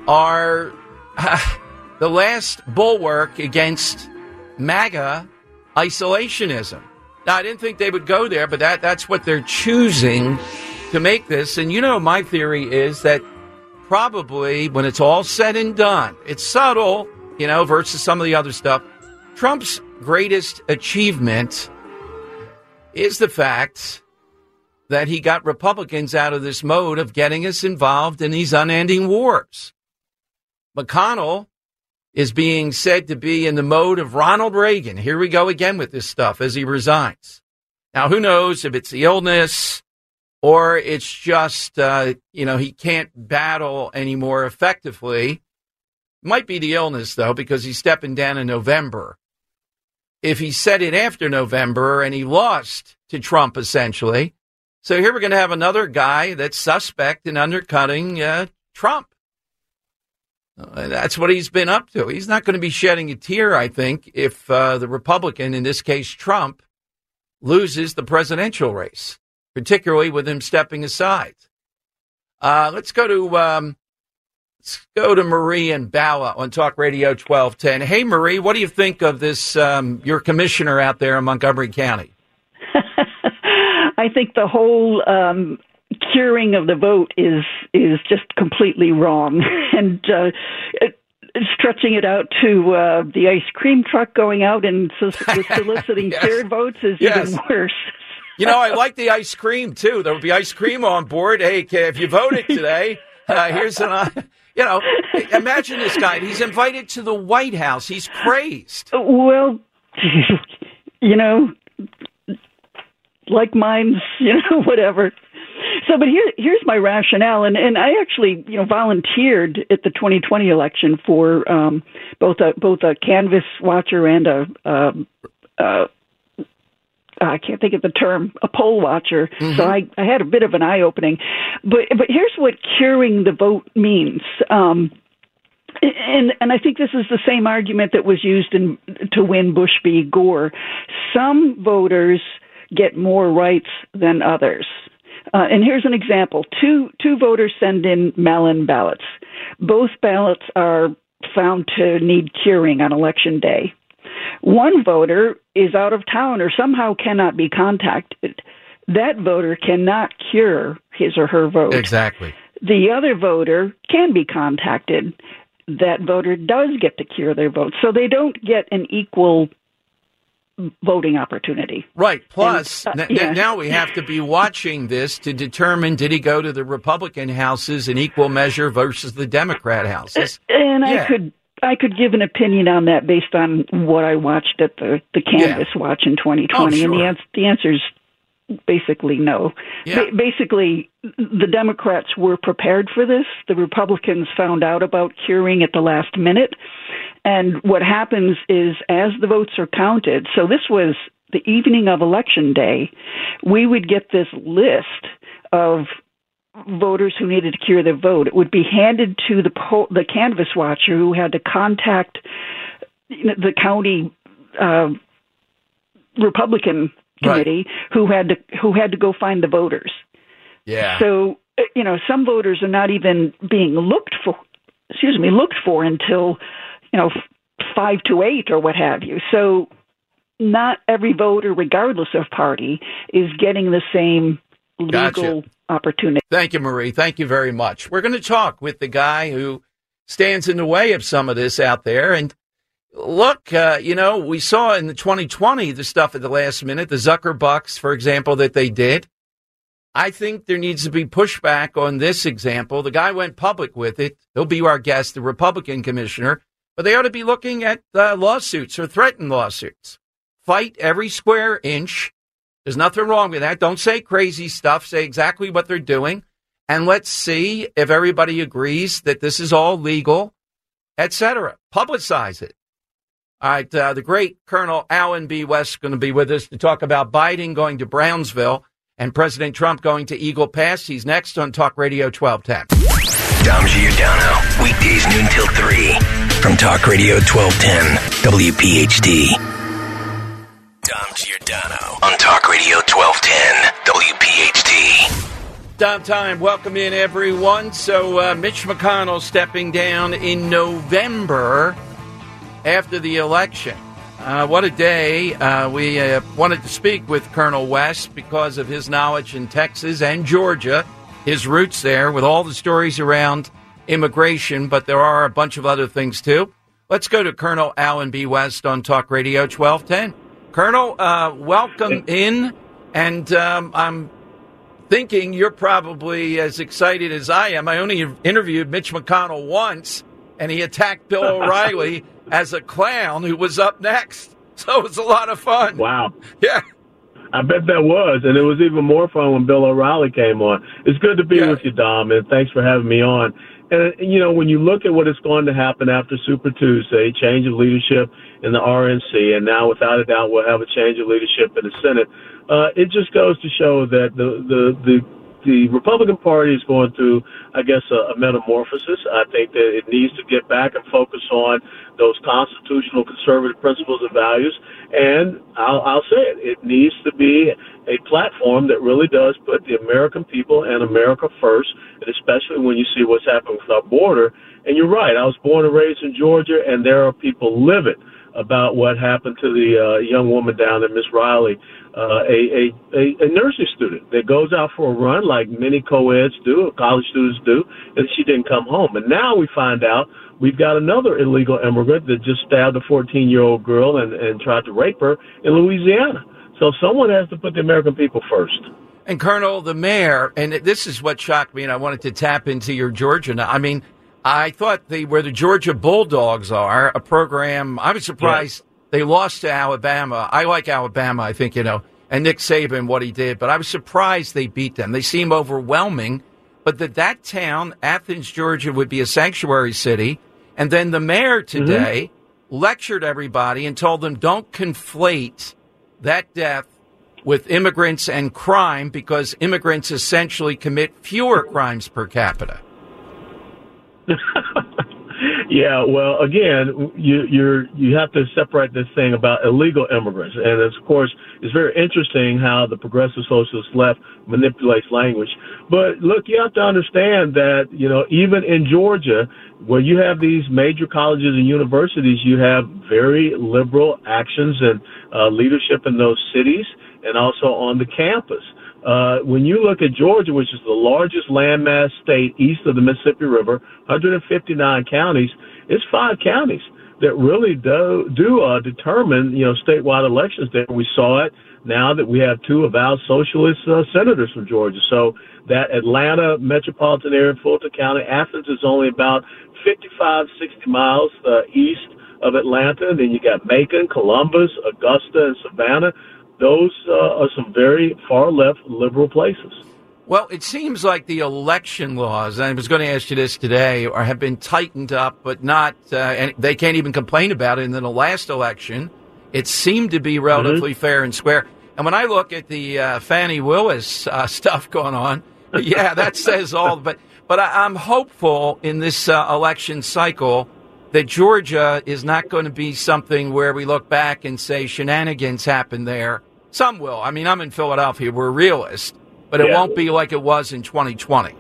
are uh, the last bulwark against MAGA isolationism. Now, I didn't think they would go there, but that, that's what they're choosing to make this. And you know, my theory is that probably, when it's all said and done, it's subtle, you know, versus some of the other stuff. Trump's greatest achievement is the fact that he got Republicans out of this mode of getting us involved in these unending wars. McConnell is being said to be in the mode of Ronald Reagan. Here we go again with this stuff as he resigns. Now, who knows if it's the illness, or it's just, uh, you know, he can't battle anymore effectively. Might be the illness, though, because he's stepping down in November. If he said it after November and he lost to Trump, essentially. So here we're going to have another guy that's suspect in undercutting uh, Trump. Uh, that's what he's been up to. He's not going to be shedding a tear, I think, if uh, the Republican, in this case Trump, loses the presidential race, particularly with him stepping aside. Uh, let's go to um, let's go to Marie and Bala on Talk Radio twelve ten. Hey, Marie, what do you think of this? Um, your commissioner out there in Montgomery County. I think the whole um, curing of the vote is is just completely wrong, and uh, it, stretching it out to uh, the ice cream truck going out and soliciting yes. cured votes is yes. even worse. You know, I like the ice cream too. There will be ice cream on board. Hey, if you voted today, uh, here's an. Uh, you know, imagine this guy. He's invited to the White House. He's praised. Well, you know, like mine's, you know, whatever. So, but here, here's my rationale, and and I actually, you know, volunteered at the 2020 election for um, both a both a canvas watcher and a. Um, uh, I can't think of the term, a poll watcher. Mm-hmm. So I, I had a bit of an eye opening. But but here's what curing the vote means. Um, and and I think this is the same argument that was used in to win Bush v. Gore. Some voters get more rights than others. Uh, and here's an example: two two voters send in mail-in ballots. Both ballots are found to need curing on election day. One voter is out of town or somehow cannot be contacted. That voter cannot cure his or her vote. Exactly. The other voter can be contacted. That voter does get to cure their vote. So they don't get an equal voting opportunity. Right. Plus, and, uh, n- yeah. now we have to be watching this to determine did he go to the Republican houses in equal measure versus the Democrat houses. And yeah. I could I could give an opinion on that based on what I watched at the the Canvas yeah. Watch in 2020, oh, sure. and the answer the answer is basically no. Yeah. Ba- basically, the Democrats were prepared for this. The Republicans found out about curing at the last minute. And what happens is, as the votes are counted, so this was the evening of election day, we would get this list of voters who needed to cure their vote. It would be handed to the the canvas watcher who had to contact the county uh, Republican committee right. who had to who had to go find the voters. Yeah. So uh, you know, some voters are not even being looked for. Excuse me, looked for until you know five to eight or what have you. So not every voter, regardless of party, is getting the same legal gotcha. opportunity. Thank you, Marie. Thank you very much. We're going to talk with the guy who stands in the way of some of this out there and look, uh, you know, we saw in the 2020 the stuff at the last minute, the Zucker Bucks, for example, that they did. I think there needs to be pushback on this example. The guy went public with it. He'll be our guest, the Republican commissioner, but they ought to be looking at uh, lawsuits or threatened lawsuits. Fight every square inch. There's nothing wrong with that. Don't say crazy stuff. Say exactly what they're doing. And let's see if everybody agrees that this is all legal, etc. Publicize it. All right, uh, the great Colonel Allen B. West is going to be with us to talk about Biden going to Brownsville and President Trump going to Eagle Pass. He's next on Talk Radio 1210. Dom Giordano, weekdays noon till 3 from Talk Radio 1210, WPHT. Dom Giordano on Talk Radio 1210, WPHT. Dom time. Welcome in, everyone. So, uh, Mitch McConnell stepping down in November after the election. Uh, what a day. Uh, we uh, wanted to speak with Colonel West because of his knowledge in Texas and Georgia, his roots there, with all the stories around immigration, but there are a bunch of other things too. Let's go to Colonel Allen B. West on Talk Radio 1210. Colonel, uh, welcome in. And um, I'm thinking you're probably as excited as I am. I only interviewed Mitch McConnell once, and he attacked Bill O'Reilly as a clown who was up next. So it was a lot of fun. Wow. Yeah. I bet that was, and it was even more fun when Bill O'Reilly came on. It's good to be Yeah. with you, Dom, and thanks for having me on. And you know, when you look at what is going to happen after Super Tuesday, change of leadership in the RNC, and now without a doubt we'll have a change of leadership in the Senate. Uh, it just goes to show that the the the the Republican Party is going through, I guess, a, a metamorphosis. I think that it needs to get back and focus on those constitutional conservative principles and values. And I'll, I'll say it, it needs to be a platform that really does put the American people and America first, and especially when you see what's happening with our border. And you're right, I was born and raised in Georgia, and there are people livid about what happened to the uh, young woman down there, Miss Riley, uh, a, a, a, a nursing student that goes out for a run like many co-eds do, or college students do, and she didn't come home. And now we find out we've got another illegal immigrant that just stabbed a 14-year-old girl and, and tried to rape her in Louisiana. So someone has to put the American people first. And Colonel, the mayor, and this is what shocked me, and I wanted to tap into your Georgia. I mean, I thought the where the Georgia Bulldogs are a program. I was surprised they lost to Alabama. I like Alabama. I think you know, and Nick Saban what he did, but I was surprised they beat them. They seem overwhelming, but that that town, Athens, Georgia, would be a sanctuary city. And then the mayor mm-hmm. today lectured everybody and told them don't conflate that death with immigrants and crime because immigrants essentially commit fewer crimes per capita. Yeah, well, again, you you're you have to separate this thing about illegal immigrants, and of course, it's very interesting how the progressive socialist left manipulates language. But look, you have to understand that you know even in Georgia, where you have these major colleges and universities, you have very liberal actions and uh, leadership in those cities, and also on the campus. Uh, when you look at Georgia, which is the largest landmass state east of the Mississippi River, 159 counties, it's five counties that really do, do uh, determine, you know, statewide elections there. We saw it now that we have two avowed socialist uh, senators from Georgia. So that Atlanta metropolitan area, Fulton County, Athens is only about 55, 60 miles uh, east of Atlanta. And then you got Macon, Columbus, Augusta, and Savannah those uh, are some very far left liberal places. Well, it seems like the election laws, and I was going to ask you this today, are, have been tightened up, but not, uh, and they can't even complain about it. And in the last election, it seemed to be relatively fair and square. And when I look at the uh, Fani Willis uh, stuff going on, yeah, that says all. But but I, I'm hopeful in this uh, election cycle that Georgia is not going to be something where we look back and say shenanigans happened there. Some will. I mean, I'm in Philadelphia. We're realists, but it Yeah. won't be like it was in 2020.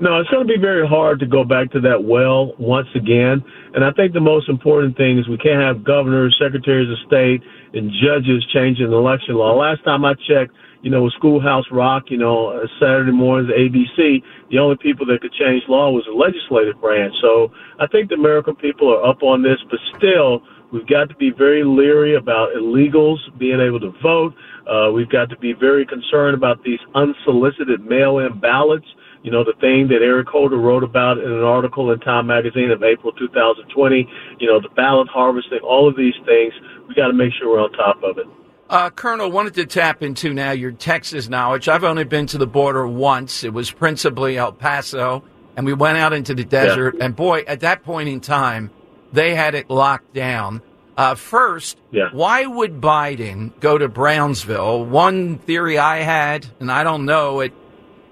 No, it's going to be very hard to go back to that well once again. And I think the most important thing is we can't have governors, secretaries of state, and judges changing the election law. Last time I checked, you know, with Schoolhouse Rock, you know, uh, Saturday mornings, ABC, the only people that could change law was the legislative branch. So I think the American people are up on this, but still, we've got to be very leery about illegals being able to vote. Uh, we've got to be very concerned about these unsolicited mail-in ballots. You know, the thing that Eric Holder wrote about in an article in Time Magazine of April 2020, you know, the ballot harvesting, all of these things, we got to make sure we're on top of it. Uh, Colonel, wanted to tap into now your Texas knowledge. I've only been to the border once. It was principally El Paso, and we went out into the desert. And boy, at that point in time, they had it locked down. Uh, first, Yeah. why would Biden go to Brownsville? One theory I had, and I don't know, it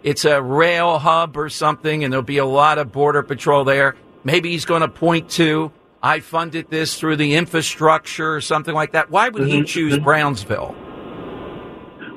it's a rail hub or something, and there'll be a lot of border patrol there. Maybe he's going to point to I funded this through the infrastructure or something like that. Why would he Mhm, choose mhm. Brownsville?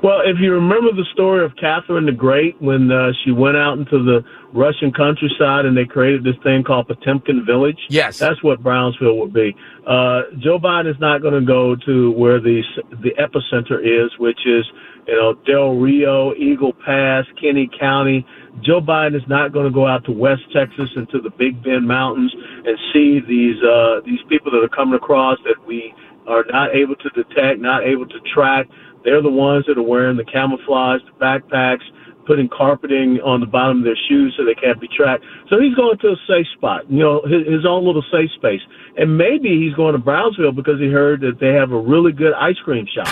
Well, if you remember the story of Catherine the Great when uh, she went out into the Russian countryside and they created this thing called Potemkin Village. Yes, that's what Brownsville would be. Uh, Joe Biden is not going to go to where the the epicenter is, which is you know Del Rio, Eagle Pass, Kinney County. Joe Biden is not going to go out to West Texas and to the Big Bend Mountains and see these uh, these people that are coming across that we are not able to detect, not able to track. They're the ones that are wearing the camouflage, the backpacks, putting carpeting on the bottom of their shoes so they can't be tracked. So he's going to a safe spot, you know, his, his own little safe space. And maybe he's going to Brownsville because he heard that they have a really good ice cream shop.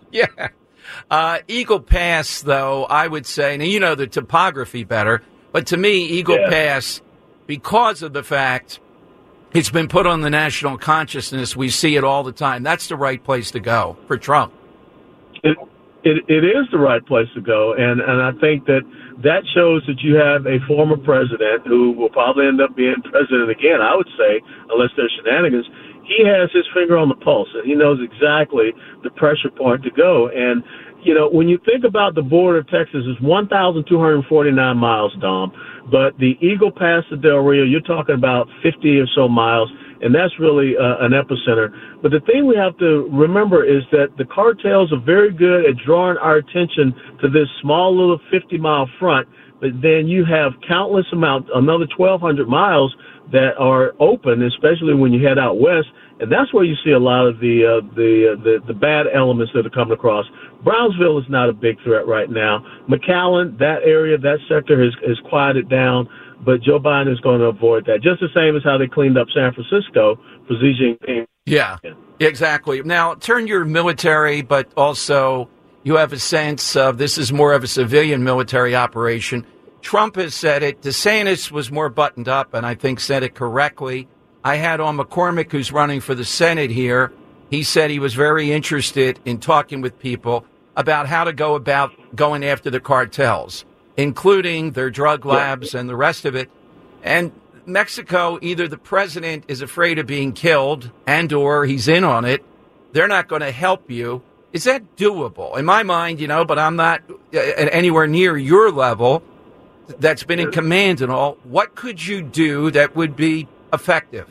yeah. Uh, Eagle Pass, though, I would say, now you know the topography better, but to me, Eagle Yeah. Pass, because of the fact it's been put on the national consciousness, we see it all the time. That's the right place to go for Trump. it, it, it is the right place to go, and and I think that that shows that you have a former president who will probably end up being president again. I would say, unless there's shenanigans, he has his finger on the pulse, and he knows exactly the pressure point to go. And you know, when you think about the border of Texas, it's 1,249 miles, Dom, but the Eagle Pass to Del Rio, you're talking about 50 or so miles and that's really uh, an epicenter. But the thing we have to remember is that the cartels are very good at drawing our attention to this small little 50 mile front, but then you have countless amounts, another 1,200 miles that are open, especially when you head out west. And that's where you see a lot of the uh, the, uh, the the bad elements that are coming across. Brownsville is not a big threat right now. McAllen, that area, that sector has has quieted down but Joe Biden is going to avoid that. Just the same as how they cleaned up San Francisco for Xi Jinping. Yeah, exactly. Now, turn your military, but also you have a sense of this is more of a civilian military operation. Trump has said it. DeSantis was more buttoned up, and I think said it correctly. I had on McCormick, who's running for the Senate here. He said he was very interested in talking with people about how to go about going after the cartels including their drug labs and the rest of it. And Mexico, either the president is afraid of being killed and or he's in on it. They're not going to help you. Is that doable? In my mind, you know, but I'm not uh, anywhere near your level that's been in command and all. What could you do that would be effective?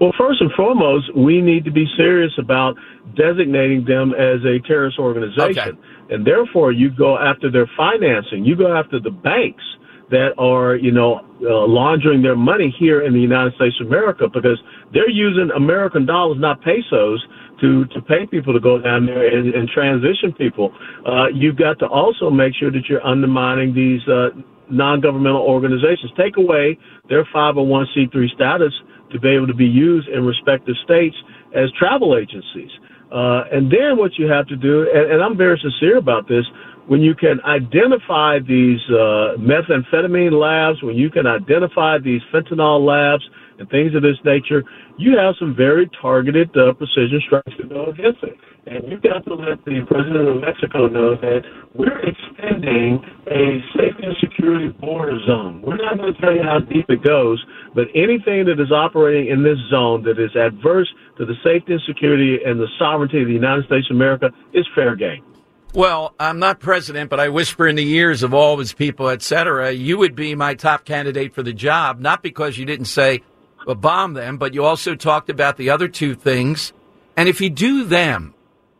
Well, first and foremost, we need to be serious about designating them as a terrorist organization. Okay. And therefore, you go after their financing. You go after the banks that are, you know, uh, laundering their money here in the United States of America because they're using American dollars, not pesos, to, to pay people to go down there and, and transition people. Uh, you've got to also make sure that you're undermining these uh, non-governmental organizations. Take away their 501c3 status to be able to be used in respective states as travel agencies. Uh, and then what you have to do, and, and, I'm very sincere about this, when you can identify these uh, methamphetamine labs, when you can identify these fentanyl labs and things of this nature, you have some very targeted uh, precision strikes to go against it. And you've got to let the president of Mexico know that we're extending a safety and security border zone. We're not going to tell you how deep it goes, but anything that is operating in this zone that is adverse the safety and security and the sovereignty of the United States of America is fair game. Well, I'm not president, but I whisper in the ears of all of his people, et cetera. You would be my top candidate for the job, not because you didn't say uh, bomb them, but you also talked about the other two things. And if you do them,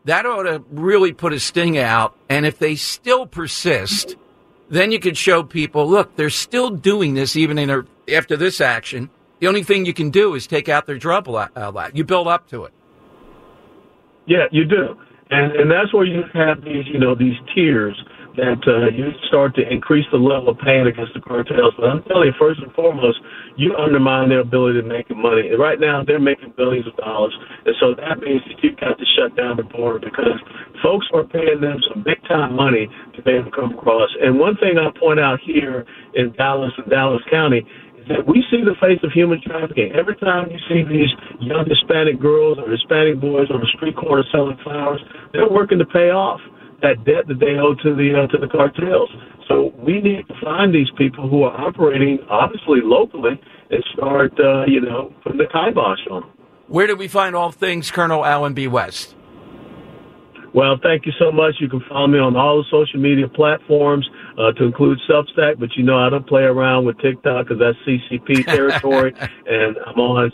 that ought to really put a sting out. And if they still persist, then you could show people, look, they're still doing this even in a, after this action. The only thing you can do is take out their drug lab. You build up to it. Yeah, you do, and and that's where you have these, you know, these tiers that uh, you start to increase the level of pain against the cartels. But I'm telling you, first and foremost, you undermine their ability to make money. And right now, they're making billions of dollars, and so that means that you've got to shut down the border because folks are paying them some big time money to be able to come across. And one thing I point out here in Dallas and Dallas County that we see the face of human trafficking. Every time you see these young Hispanic girls or Hispanic boys on the street corner selling flowers, they're working to pay off that debt that they owe to the uh, to the cartels. So we need to find these people who are operating obviously locally and start uh, you know putting the kibosh on them. Where do we find all things Colonel Allen B. West? Well, thank you so much. You can follow me on all the social media platforms, uh, to include Substack, but you know I don't play around with TikTok because that's CCP territory, and I'm on.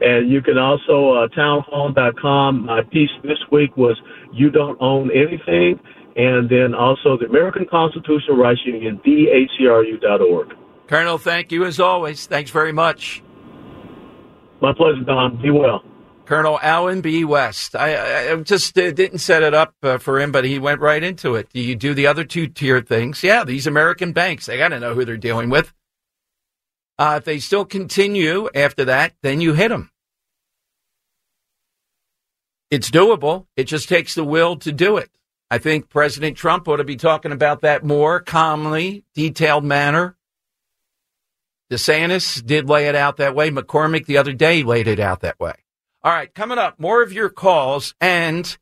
And you can also uh, townhall.com. My piece this week was "You Don't Own Anything," and then also the American Constitutional Rights Union, dhcru.org. Colonel, thank you as always. Thanks very much. My pleasure, Don. Be well. Colonel Allen B. West. I, I just uh, didn't set it up uh, for him, but he went right into it. Do You do the other two tier things. Yeah, these American banks, they got to know who they're dealing with. Uh, if they still continue after that, then you hit them. It's doable. It just takes the will to do it. I think President Trump ought to be talking about that more calmly, detailed manner. DeSantis did lay it out that way. McCormick the other day laid it out that way. All right, coming up, more of your calls, and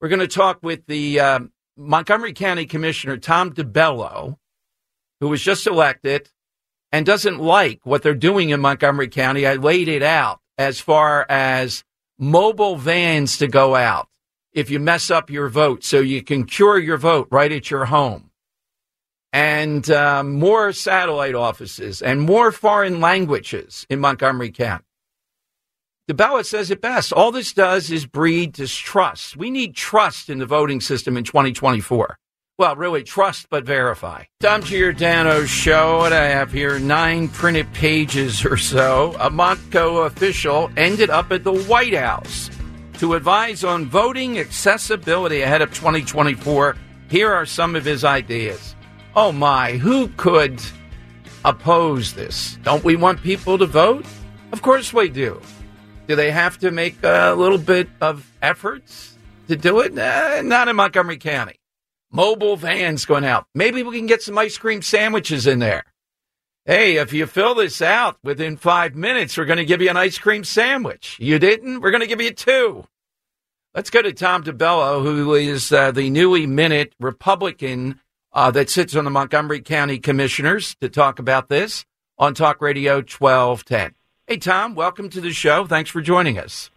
we're going to talk with the um, Montgomery County Commissioner, Tom DiBello, who was just elected and doesn't like what they're doing in Montgomery County. I laid it out as far as mobile vans to go out if you mess up your vote so you can cure your vote right at your home. And um, more satellite offices and more foreign languages in Montgomery County. DiBello says it best. All this does is breed distrust. We need trust in the voting system in 2024. Well, really, trust but verify. Dom Giordano's show, and I have here nine printed pages or so. A Montco official ended up at the White House to advise on voting accessibility ahead of 2024. Here are some of his ideas. Oh my, who could oppose this? Don't we want people to vote? Of course we do. Do they have to make a little bit of efforts to do it? Uh, not in Montgomery County mobile vans going out. Maybe we can get some ice cream sandwiches in there. Hey, if you fill this out within five minutes, we're going to give you an ice cream sandwich. You didn't? We're going to give you two. Let's go to Tom DiBello, who is uh, the newly minute Republican uh, that sits on the Montgomery County Commissioners to talk about this on Talk Radio 1210. Hey, Tom, welcome to the show. Thanks for joining us.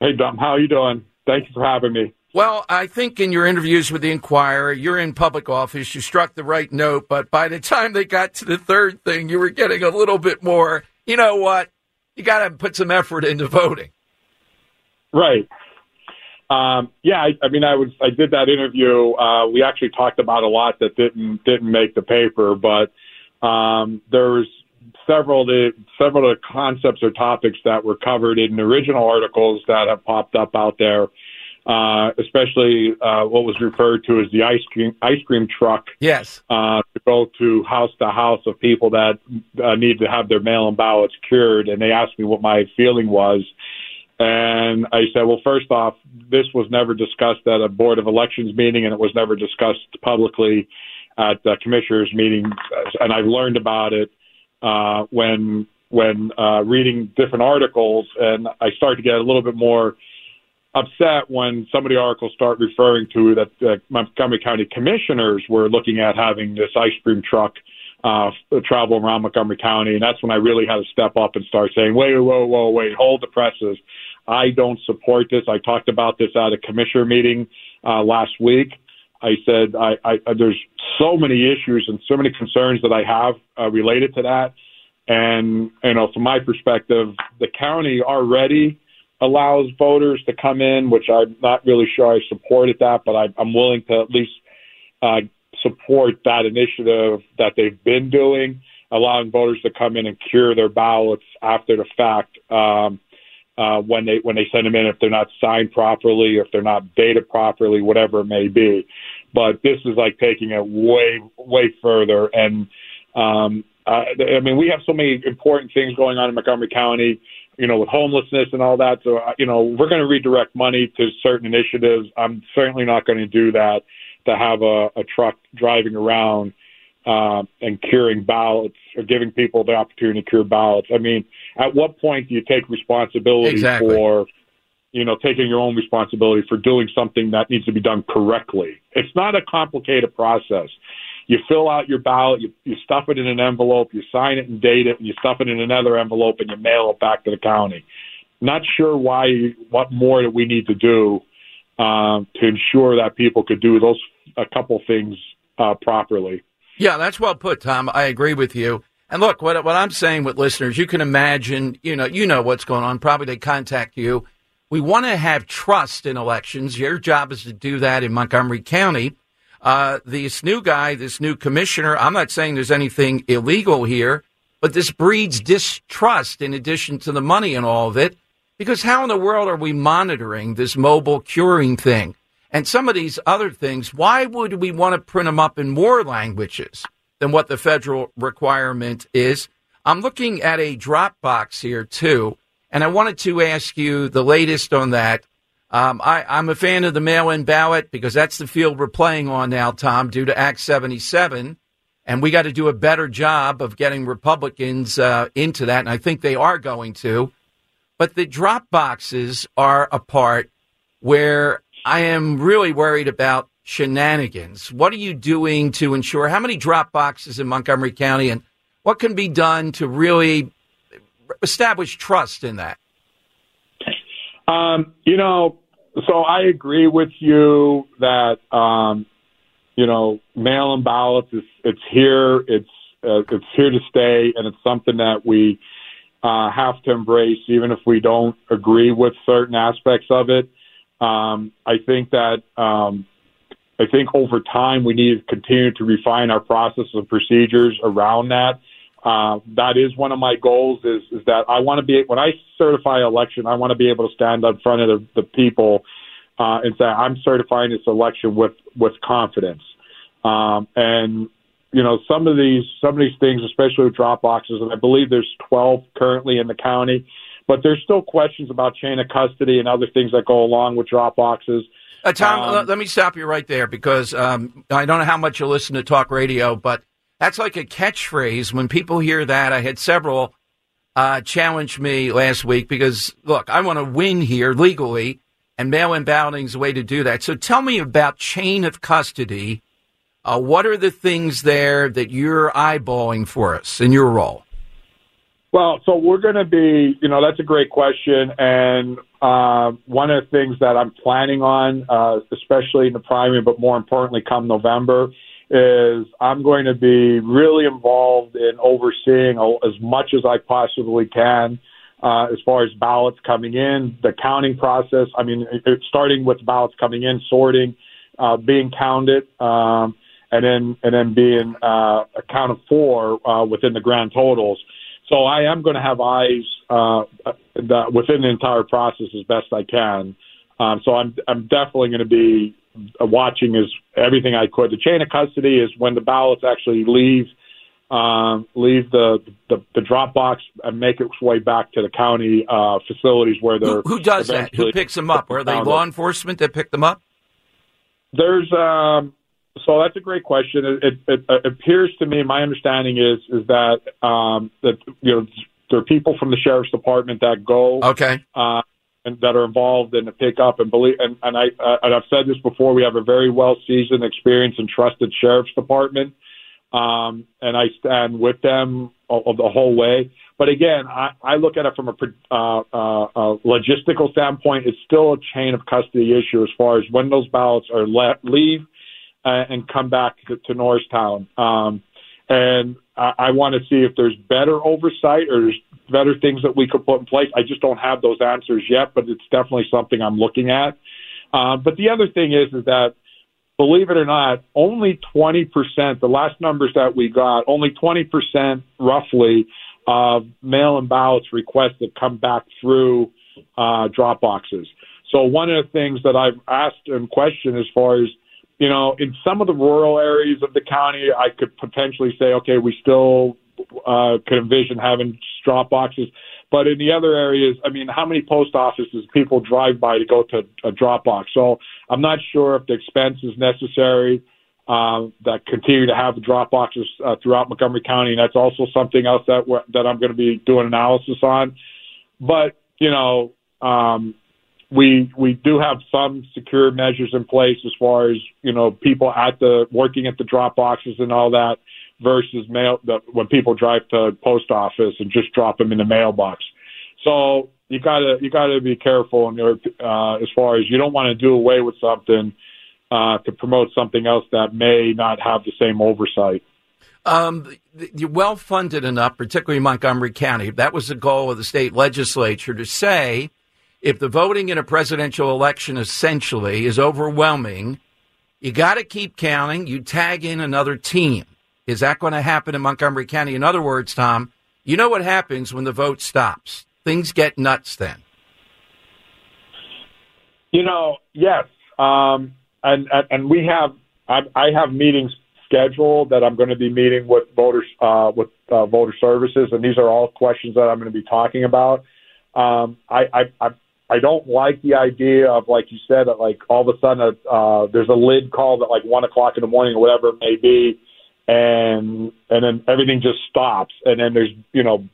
Hey, Dom, how are you doing? Thank you for having me. Well, I think in your interviews with the Inquirer, you're in public office, you struck the right note, but by the time they got to the third thing, you were getting a little bit more, you know what? You got to put some effort into voting. Right. Um, yeah, I, I mean, I was, I did that interview. Uh, we actually talked about a lot that didn't, didn't make the paper, but, um, there's several, the, several of the concepts or topics that were covered in original articles that have popped up out there uh, especially uh, what was referred to as the ice cream ice cream truck. Yes. Uh, to go to house to house of people that uh, need to have their mail-in ballots cured, and they asked me what my feeling was, and I said, well, first off, this was never discussed at a board of elections meeting, and it was never discussed publicly at the commissioners meeting, and I've learned about it uh, when when uh, reading different articles, and I started to get a little bit more upset when some of the articles start referring to that uh, Montgomery County commissioners were looking at having this ice cream truck uh, travel around Montgomery County, and that's when I really had to step up and start saying, "Wait, whoa, whoa, wait, hold the presses. I don't support this." I talked about this at a commissioner meeting uh, last week. I said I, I, there's so many issues and so many concerns that I have uh, related to that, and you know, from my perspective, the county already allows voters to come in, which I'm not really sure I supported that, but I, I'm willing to at least uh, support that initiative that they've been doing, allowing voters to come in and cure their ballots after the fact. Um, uh, when they when they send them in if they're not signed properly, if they're not dated properly, whatever it may be. But this is like taking it way way further and. Um, uh, I mean, we have so many important things going on in Montgomery County you know, with homelessness and all that. So, uh, you know, we're going to redirect money to certain initiatives. I'm certainly not going to do that to have a, a truck driving around uh, and curing ballots or giving people the opportunity to cure ballots. I mean, at what point do you take responsibility exactly. for, you know, taking your own responsibility for doing something that needs to be done correctly? It's not a complicated process you fill out your ballot, you, you stuff it in an envelope, you sign it and date it, and you stuff it in another envelope and you mail it back to the county. Not sure why, what more that we need to do um, to ensure that people could do those a couple things uh, properly. Yeah, that's well put, Tom. I agree with you. And look, what what I'm saying with listeners, you can imagine, you know, you know what's going on. Probably they contact you. We want to have trust in elections. Your job is to do that in Montgomery County. Uh, this new guy, this new commissioner, I'm not saying there's anything illegal here, but this breeds distrust in addition to the money and all of it. Because how in the world are we monitoring this mobile curing thing? And some of these other things, why would we want to print them up in more languages than what the federal requirement is? I'm looking at a Dropbox here too, and I wanted to ask you the latest on that. Um, I, I'm a fan of the mail-in ballot because that's the field we're playing on now, Tom, due to Act 77, and we got to do a better job of getting Republicans uh, into that, and I think they are going to. But the drop boxes are a part where I am really worried about shenanigans. What are you doing to ensure how many drop boxes in Montgomery County and what can be done to really establish trust in that? Um, you know, so I agree with you that um, you know mail-in ballots is it's here, it's uh, it's here to stay, and it's something that we uh, have to embrace, even if we don't agree with certain aspects of it. Um, I think that um, I think over time we need to continue to refine our processes and procedures around that. Uh, that is one of my goals is, is that I want to be, when I certify election, I want to be able to stand up in front of the, the people uh, and say, I'm certifying this election with, with confidence. Um, and, you know, some of these, some of these things, especially with drop boxes, and I believe there's 12 currently in the county, but there's still questions about chain of custody and other things that go along with drop boxes. Uh, Tom, um, let, me stop you right there because um, I don't know how much you listen to talk radio, but that's like a catchphrase. When people hear that, I had several uh, challenge me last week because, look, I want to win here legally, and mail in balloting is a way to do that. So tell me about chain of custody. Uh, what are the things there that you're eyeballing for us in your role? Well, so we're going to be, you know, that's a great question. And uh, one of the things that I'm planning on, uh, especially in the primary, but more importantly, come November, is I'm going to be really involved in overseeing as much as I possibly can uh, as far as ballots coming in, the counting process. I mean, starting with ballots coming in, sorting, uh, being counted, um, and then and then being uh, accounted for uh, within the grand totals. So I am going to have eyes uh, the, within the entire process as best I can. Um, so I'm I'm definitely going to be watching as everything I could. The chain of custody is when the ballots actually leave um, leave the, the the drop box and make its way back to the county uh, facilities where they're. Who, who does that? Who picks them up? Are they law enforcement that pick them up? There's um, so that's a great question. It, it, it, appears to me, my understanding is is that um, that you know there are people from the sheriff's department that go. Okay. Uh, and that are involved in the pickup and believe and, and I uh, and I've said this before. We have a very well seasoned, experienced, and trusted sheriff's department, um, and I stand with them all, the whole way. But again, I, I look at it from a uh, uh, uh, logistical standpoint. It's still a chain of custody issue as far as when those ballots are let leave uh, and come back to, to Norristown. Um, and I, I want to see if there's better oversight or there's better things that we could put in place. I just don't have those answers yet, but it's definitely something I'm looking at. Uh, but the other thing is, is that believe it or not, only 20%, the last numbers that we got, only 20% roughly of mail in ballots requested come back through uh, drop boxes. So one of the things that I've asked and questioned as far as, you know, in some of the rural areas of the county, I could potentially say, okay, we still uh, could envision having drop boxes. But in the other areas, I mean, how many post offices people drive by to go to a drop box? So I'm not sure if the expense is necessary uh, that continue to have drop boxes uh, throughout Montgomery County. And that's also something else that that I'm going to be doing analysis on. But you know, um, we we do have some secure measures in place as far as you know people at the working at the drop boxes and all that versus mail the, when people drive to post office and just drop them in the mailbox. So you gotta you gotta be careful your, uh, as far as you don't want to do away with something uh, to promote something else that may not have the same oversight. Um, you're well funded enough, particularly Montgomery County. That was the goal of the state legislature to say if the voting in a presidential election essentially is overwhelming, you got to keep counting. You tag in another team. Is that going to happen in Montgomery County? In other words, Tom, you know what happens when the vote stops? Things get nuts then. You know, yes. Um, and, and, and we have, I, I have meetings scheduled that I'm going to be meeting with voters, uh, with uh, voter services. And these are all questions that I'm going to be talking about. Um, I, I, I I don't like the idea of like you said, that like all of a sudden uh, there's a lid called at like one o'clock in the morning or whatever it may be, and and then everything just stops, and then there's you know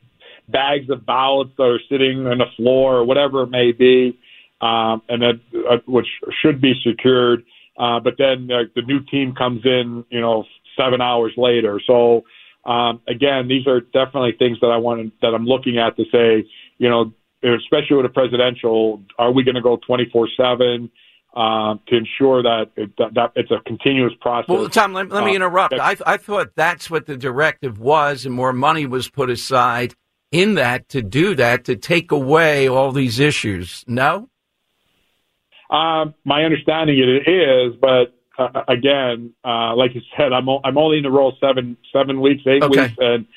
bags of ballots that are sitting on the floor or whatever it may be, um, and that uh, which should be secured. Uh, but then uh, the new team comes in, you know, seven hours later. So um, again, these are definitely things that I want that I'm looking at to say, you know, especially with a presidential, are we going to go 24 seven? Um, to ensure that, it, that, that it's a continuous process. Well, Tom, let, let me Uh, interrupt. I, I thought that's what the directive was, and more money was put aside in that to do that to take away all these issues. No. Um, my understanding it is, but uh, again, uh, like you said, I'm o- I'm only in the role seven seven weeks, eight Okay. weeks, and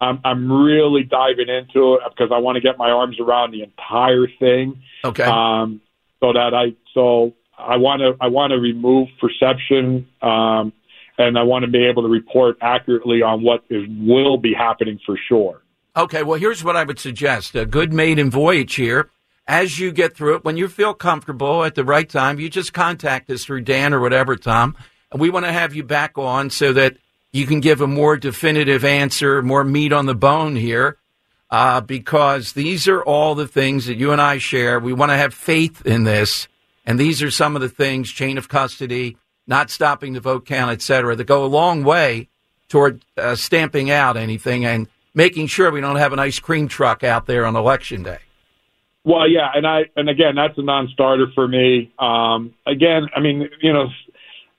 I'm I'm really diving into it because I want to get my arms around the entire thing. Okay. Um, so that I so I want to I want to remove perception, um, and I want to be able to report accurately on what is will be happening for sure. Okay, well, here's what I would suggest a good maiden voyage here. As you get through it, when you feel comfortable at the right time, you just contact us through Dan or whatever, Tom. And we want to have you back on so that you can give a more definitive answer, more meat on the bone here, uh, because these are all the things that you and I share. We want to have faith in this. And these are some of the things chain of custody, not stopping the vote count, et cetera, that go a long way toward uh, stamping out anything and making sure we don't have an ice cream truck out there on election day. Well, yeah, and I and again, that's a non-starter for me. Um, again, I mean, you know,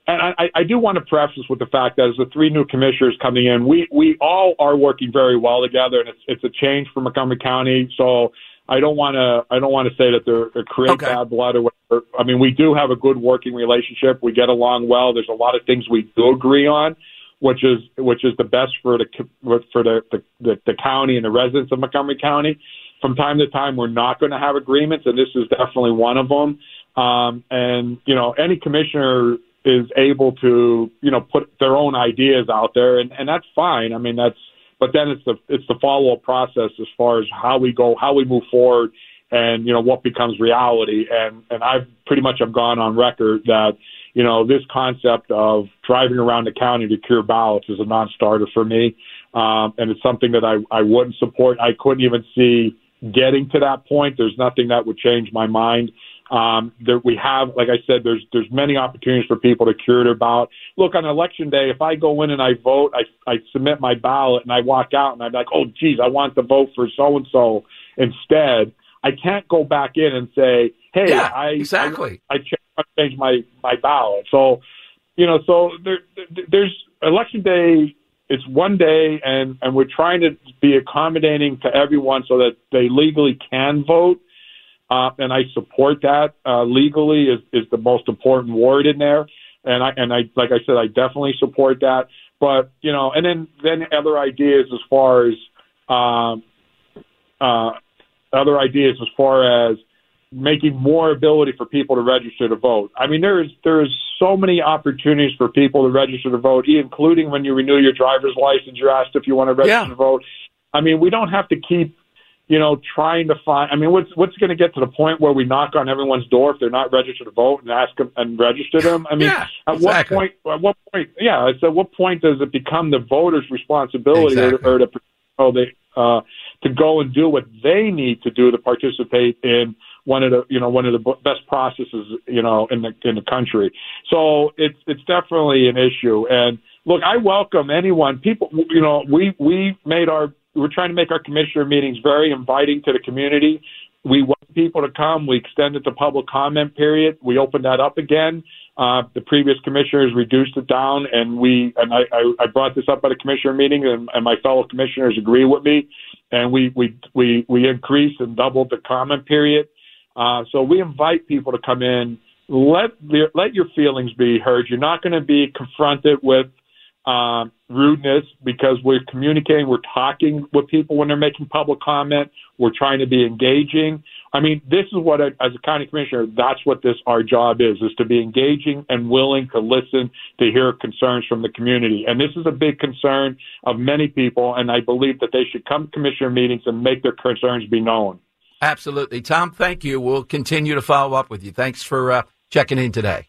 and I, I do want to preface with the fact that as the three new commissioners coming in, we we all are working very well together, and it's it's a change for Montgomery County. So I don't want to I don't want to say that they're, they create bad blood or whatever. I mean, we do have a good working relationship. We get along well. There's a lot of things we do agree on, which is which is the best for the for the the, the, the county and the residents of Montgomery County. From time to time, we're not going to have agreements, and this is definitely one of them. Um, and you know, any commissioner is able to you know put their own ideas out there, and, and that's fine. I mean, that's but then it's the it's the follow up process as far as how we go, how we move forward, and you know what becomes reality. And and I've pretty much have gone on record that you know this concept of driving around the county to cure ballots is a non-starter for me, um, and it's something that I I wouldn't support. I couldn't even see getting to that point. There's nothing that would change my mind. Um, there, we have, like I said, there's there's many opportunities for people to cure about. Look, on election day, if I go in and I vote, I I submit my ballot and I walk out and I'm like, oh, geez, I want to vote for so and so instead. I can't go back in and say, hey, Yeah, I exactly. I, I changed my my ballot. So, you know, so there, there- there's election day. It's one day, and and we're trying to be accommodating to everyone so that they legally can vote. Uh, and I support that. Uh, legally is, is the most important word in there. And I, and I, like I said, I definitely support that. But, you know, and then, then other ideas as far as, um, uh, other ideas as far as making more ability for people to register to vote. I mean, there's, there's so many opportunities for people to register to vote, including when you renew your driver's license, you're asked if you want to register Yeah. to vote. I mean, we don't have to keep you know, trying to find. I mean, what's what's going to get to the point where we knock on everyone's door if they're not registered to vote and ask them and register them? I mean, Yeah, at exactly. what point? At what point? Yeah, it's at what point does it become the voter's responsibility Exactly. or, or to oh, they uh, to go and do what they need to do to participate in one of the you know one of the b- best processes you know in the in the country. So it's it's definitely an issue. And look, I welcome anyone. People, you know, we we made our we're trying to make our commissioner meetings very inviting to the community. We want people to come. We extended the public comment period. We opened that up again. Uh, the previous commissioners reduced it down, and we and I, I, I brought this up at a commissioner meeting, and, and my fellow commissioners agree with me. And we we we we increased and doubled the comment period. Uh, so we invite people to come in. Let let your feelings be heard. You're not going to be confronted with um, rudeness because we're communicating, we're talking with people when they're making public comment. We're trying to be engaging. I mean, this is what, I, as a county commissioner, that's what this our job is: is to be engaging and willing to listen to hear concerns from the community. And this is a big concern of many people, and I believe that they should come to commissioner meetings and make their concerns be known. Absolutely. Tom, thank you. We'll continue to follow up with you. Thanks for uh, checking in today.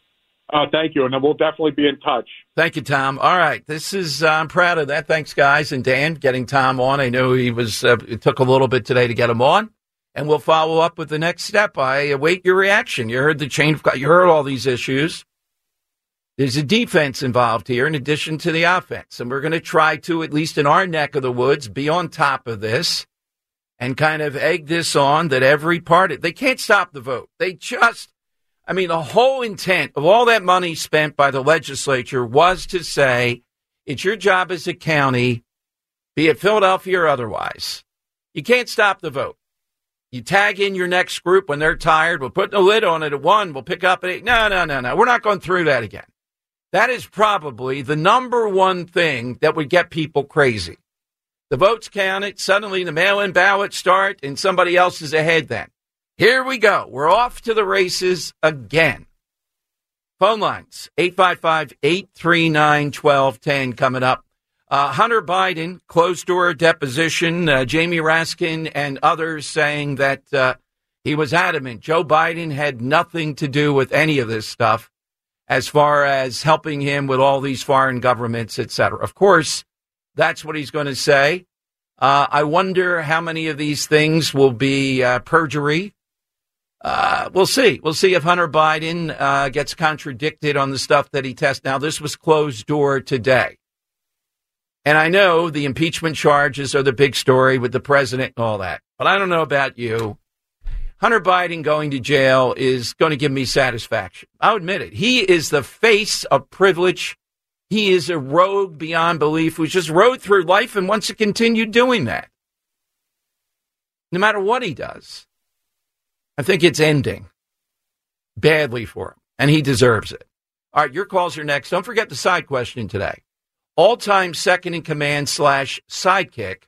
Uh, thank you, and we'll definitely be in touch. Thank you, Tom. All right, this is uh, I'm proud of that. Thanks, guys, and Dan getting Tom on. I know he was uh, it took a little bit today to get him on, and we'll follow up with the next step. I await your reaction. You heard the chain. Of, you heard all these issues. There's a defense involved here in addition to the offense, and we're going to try to, at least in our neck of the woods, be on top of this and kind of egg this on that every party they can't stop the vote. They just I mean, the whole intent of all that money spent by the legislature was to say it's your job as a county, be it Philadelphia or otherwise. You can't stop the vote. You tag in your next group when they're tired. We'll put the lid on it at one. We'll pick up at eight. No, no, no, no. We're not going through that again. That is probably the number one thing that would get people crazy. The votes counted. Suddenly the mail in ballots start and somebody else is ahead then. Here we go. We're off to the races again. Phone lines 855 839 1210 coming up. Uh, Hunter Biden, closed door deposition. Uh, Jamie Raskin and others saying that uh, he was adamant. Joe Biden had nothing to do with any of this stuff as far as helping him with all these foreign governments, et cetera. Of course, that's what he's going to say. Uh, I wonder how many of these things will be uh, perjury uh, we'll see. We'll see if Hunter Biden uh, gets contradicted on the stuff that he tests. Now, this was closed door today. And I know the impeachment charges are the big story with the president and all that. But I don't know about you. Hunter Biden going to jail is going to give me satisfaction. I'll admit it. He is the face of privilege. He is a rogue beyond belief who just rode through life and wants to continue doing that. No matter what he does. I think it's ending badly for him, and he deserves it. All right, your calls are next. Don't forget the side question today. All time second in command slash sidekick.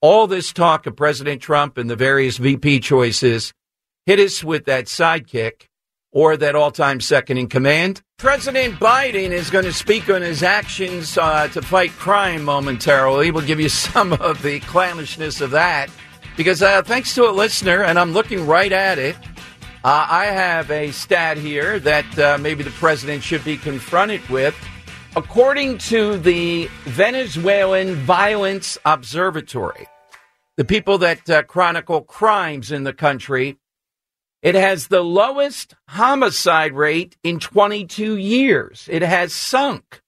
All this talk of President Trump and the various VP choices hit us with that sidekick or that all time second in command. President Biden is going to speak on his actions uh, to fight crime momentarily. We'll give you some of the clownishness of that. Because uh, thanks to a listener, and I'm looking right at it, uh, I have a stat here that uh, maybe the president should be confronted with. According to the Venezuelan Violence Observatory, the people that uh, chronicle crimes in the country, it has the lowest homicide rate in 22 years. It has sunk.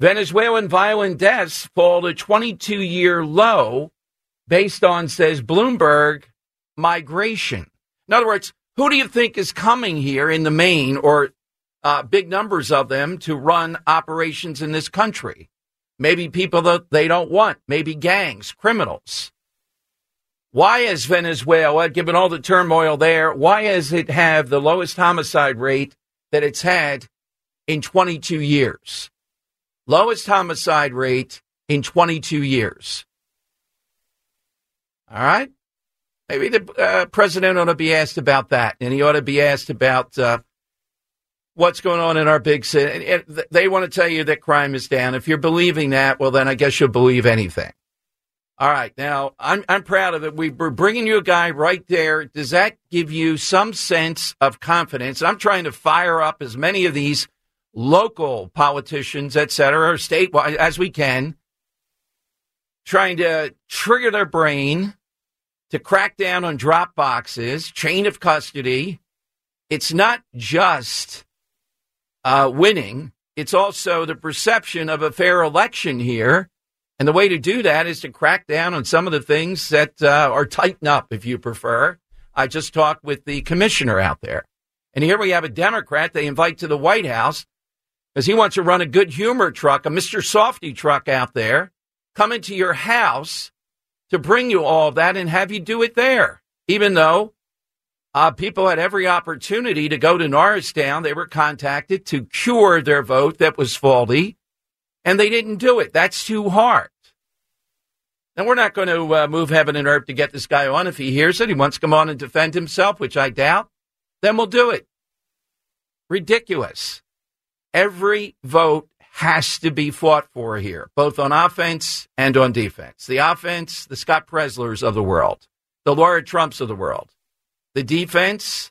Venezuelan violent deaths fall to 22 year low based on, says Bloomberg, migration. In other words, who do you think is coming here in the main or uh, big numbers of them to run operations in this country? Maybe people that they don't want, maybe gangs, criminals. Why is Venezuela, given all the turmoil there, why does it have the lowest homicide rate that it's had in 22 years? Lowest homicide rate in 22 years. All right. Maybe the uh, president ought to be asked about that, and he ought to be asked about uh, what's going on in our big city. And they want to tell you that crime is down. If you're believing that, well, then I guess you'll believe anything. All right. Now, I'm, I'm proud of it. We, we're bringing you a guy right there. Does that give you some sense of confidence? I'm trying to fire up as many of these local politicians, et cetera, or statewide as we can, trying to trigger their brain to crack down on drop boxes, chain of custody. It's not just uh, winning, it's also the perception of a fair election here. And the way to do that is to crack down on some of the things that uh, are tighten up, if you prefer. I just talked with the commissioner out there. And here we have a Democrat they invite to the White House because he wants to run a good humor truck, a Mr. Softee truck out there, come into your house to bring you all of that and have you do it there, even though uh, people had every opportunity to go to Norristown. They were contacted to cure their vote that was faulty, and they didn't do it. That's too hard. And we're not going to uh, move heaven and earth to get this guy on. If he hears it, he wants to come on and defend himself, which I doubt, then we'll do it. Ridiculous. Every vote has to be fought for here, both on offense and on defense. The offense, the Scott Preslers of the world. the Laura Trumps of the world. The defense,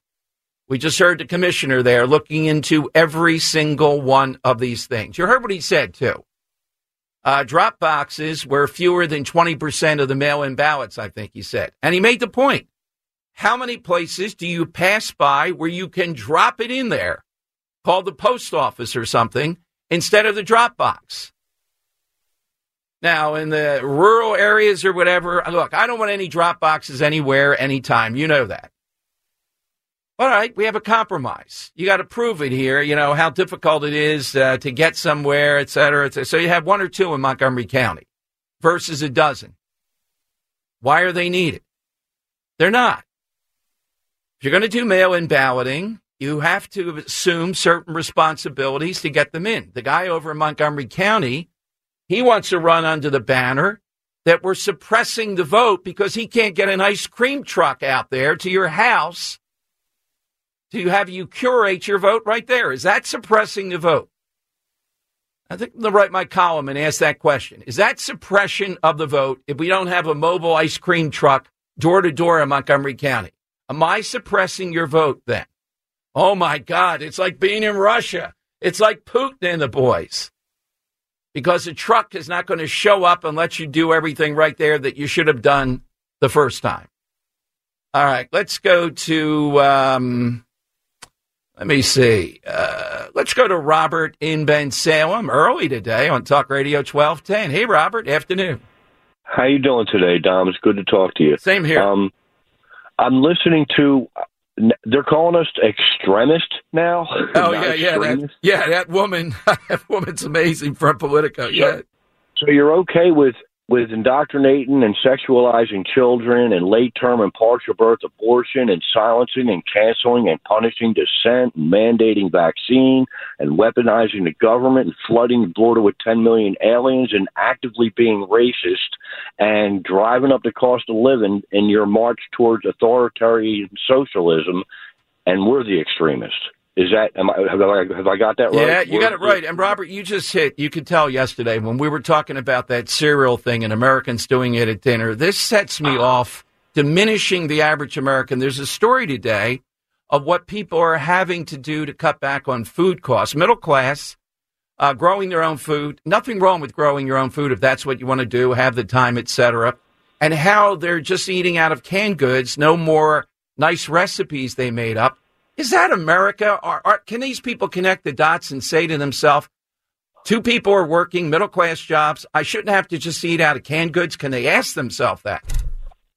we just heard the commissioner there looking into every single one of these things. You heard what he said, too. Uh, drop boxes were fewer than 20% of the mail in ballots, I think he said. And he made the point. How many places do you pass by where you can drop it in there, call the post office or something, instead of the drop box? Now, in the rural areas or whatever, look, I don't want any drop boxes anywhere, anytime. You know that. All right, we have a compromise. You got to prove it here, you know, how difficult it is uh, to get somewhere, et cetera, et cetera. So you have one or two in Montgomery County versus a dozen. Why are they needed? They're not. If you're going to do mail in balloting, you have to assume certain responsibilities to get them in. The guy over in Montgomery County, he wants to run under the banner that we're suppressing the vote because he can't get an ice cream truck out there to your house to have you curate your vote right there. Is that suppressing the vote? I think I'm going to write my column and ask that question. Is that suppression of the vote if we don't have a mobile ice cream truck door to door in Montgomery County? Am I suppressing your vote then? Oh my God, it's like being in Russia. It's like Putin and the boys. Because the truck is not going to show up and let you do everything right there that you should have done the first time. All right, let's go to um, let me see. Uh, let's go to Robert in Bensalem early today on Talk Radio 1210. Hey, Robert. Afternoon. How you doing today, Dom? It's good to talk to you. Same here. Um, I'm listening to. They're calling us extremist now. Oh yeah, yeah, that, yeah. That woman, that woman's amazing from Politico. Yeah. So you're okay with with indoctrinating and sexualizing children and late term and partial birth abortion and silencing and canceling and punishing dissent and mandating vaccine and weaponizing the government and flooding the border with 10 million aliens and actively being racist and driving up the cost of living in your march towards authoritarian socialism and we're the extremists. Is that am I, have I have I got that right? Yeah, you got it right. And Robert, you just hit. You could tell yesterday when we were talking about that cereal thing and Americans doing it at dinner. This sets me off diminishing the average American. There's a story today of what people are having to do to cut back on food costs. Middle class, uh, growing their own food. Nothing wrong with growing your own food if that's what you want to do, have the time, etc. And how they're just eating out of canned goods. No more nice recipes they made up is that America? Are, are, can these people connect the dots and say to themselves, two people are working middle class jobs. I shouldn't have to just eat out of canned goods. Can they ask themselves that?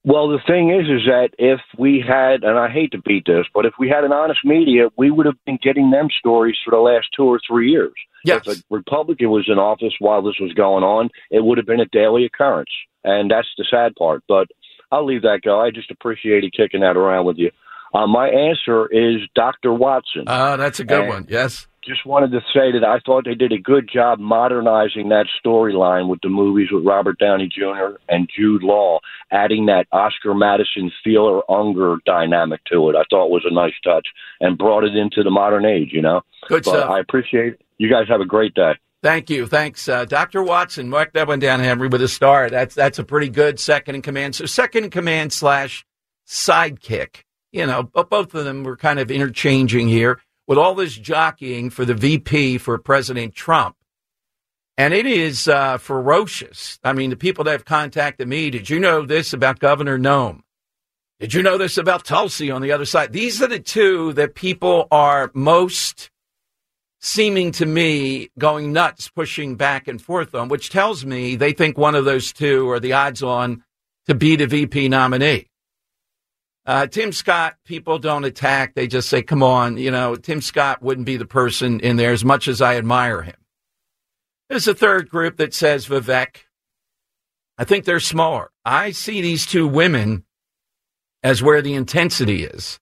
Well, the thing is, is that if we had, and I hate to beat this, but if we had an honest media, we would have been getting them stories for the last two or three years. Yes. If a Republican was in office while this was going on, it would have been a daily occurrence. And that's the sad part. But I'll leave that go. I just appreciated kicking that around with you. Uh, my answer is Dr. Watson. Ah, uh, that's a good and one. Yes. Just wanted to say that I thought they did a good job modernizing that storyline with the movies with Robert Downey Jr. and Jude Law, adding that Oscar Madison Felix Unger dynamic to it. I thought was a nice touch and brought it into the modern age, you know. Good but stuff. I appreciate it. You guys have a great day. Thank you. Thanks, uh, Dr. Watson. Mark that one down, Henry, with a star. That's that's a pretty good second in command. So second in command slash sidekick you know, but both of them were kind of interchanging here with all this jockeying for the VP for President Trump. And it is uh, ferocious. I mean, the people that have contacted me, did you know this about Governor Noem? Did you know this about Tulsi on the other side? These are the two that people are most seeming to me going nuts, pushing back and forth on, which tells me they think one of those two are the odds on to be the VP nominee. Uh, Tim Scott, people don't attack. They just say, come on, you know, Tim Scott wouldn't be the person in there as much as I admire him. There's a third group that says Vivek. I think they're smaller. I see these two women as where the intensity is.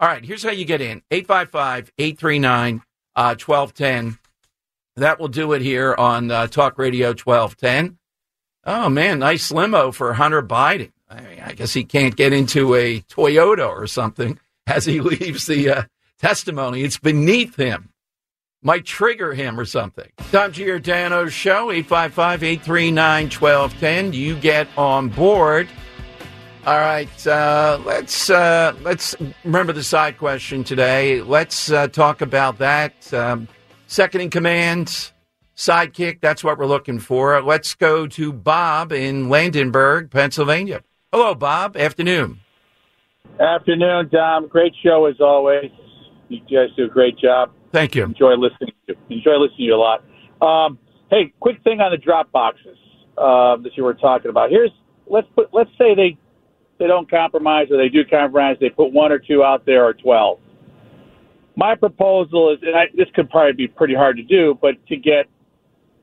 All right, here's how you get in 855 839 1210. Uh, that will do it here on uh, Talk Radio 1210. Oh, man, nice limo for Hunter Biden. I, mean, I guess he can't get into a Toyota or something as he leaves the uh, testimony. It's beneath him. Might trigger him or something. Dom Giordano's show, 855 839 1210. You get on board. All right, uh, let's uh, let's remember the side question today. Let's uh, talk about that. Um, second in command, sidekick. That's what we're looking for. Let's go to Bob in Landenberg, Pennsylvania. Hello, Bob. Afternoon. Afternoon, Dom. Great show as always. You guys do a great job. Thank you. Enjoy listening to you. enjoy listening to you a lot. Um, hey, quick thing on the drop boxes uh, that you were talking about. Here's let's put let's say they they don't compromise or they do compromise. They put one or two out there or twelve. My proposal is, and I, this could probably be pretty hard to do, but to get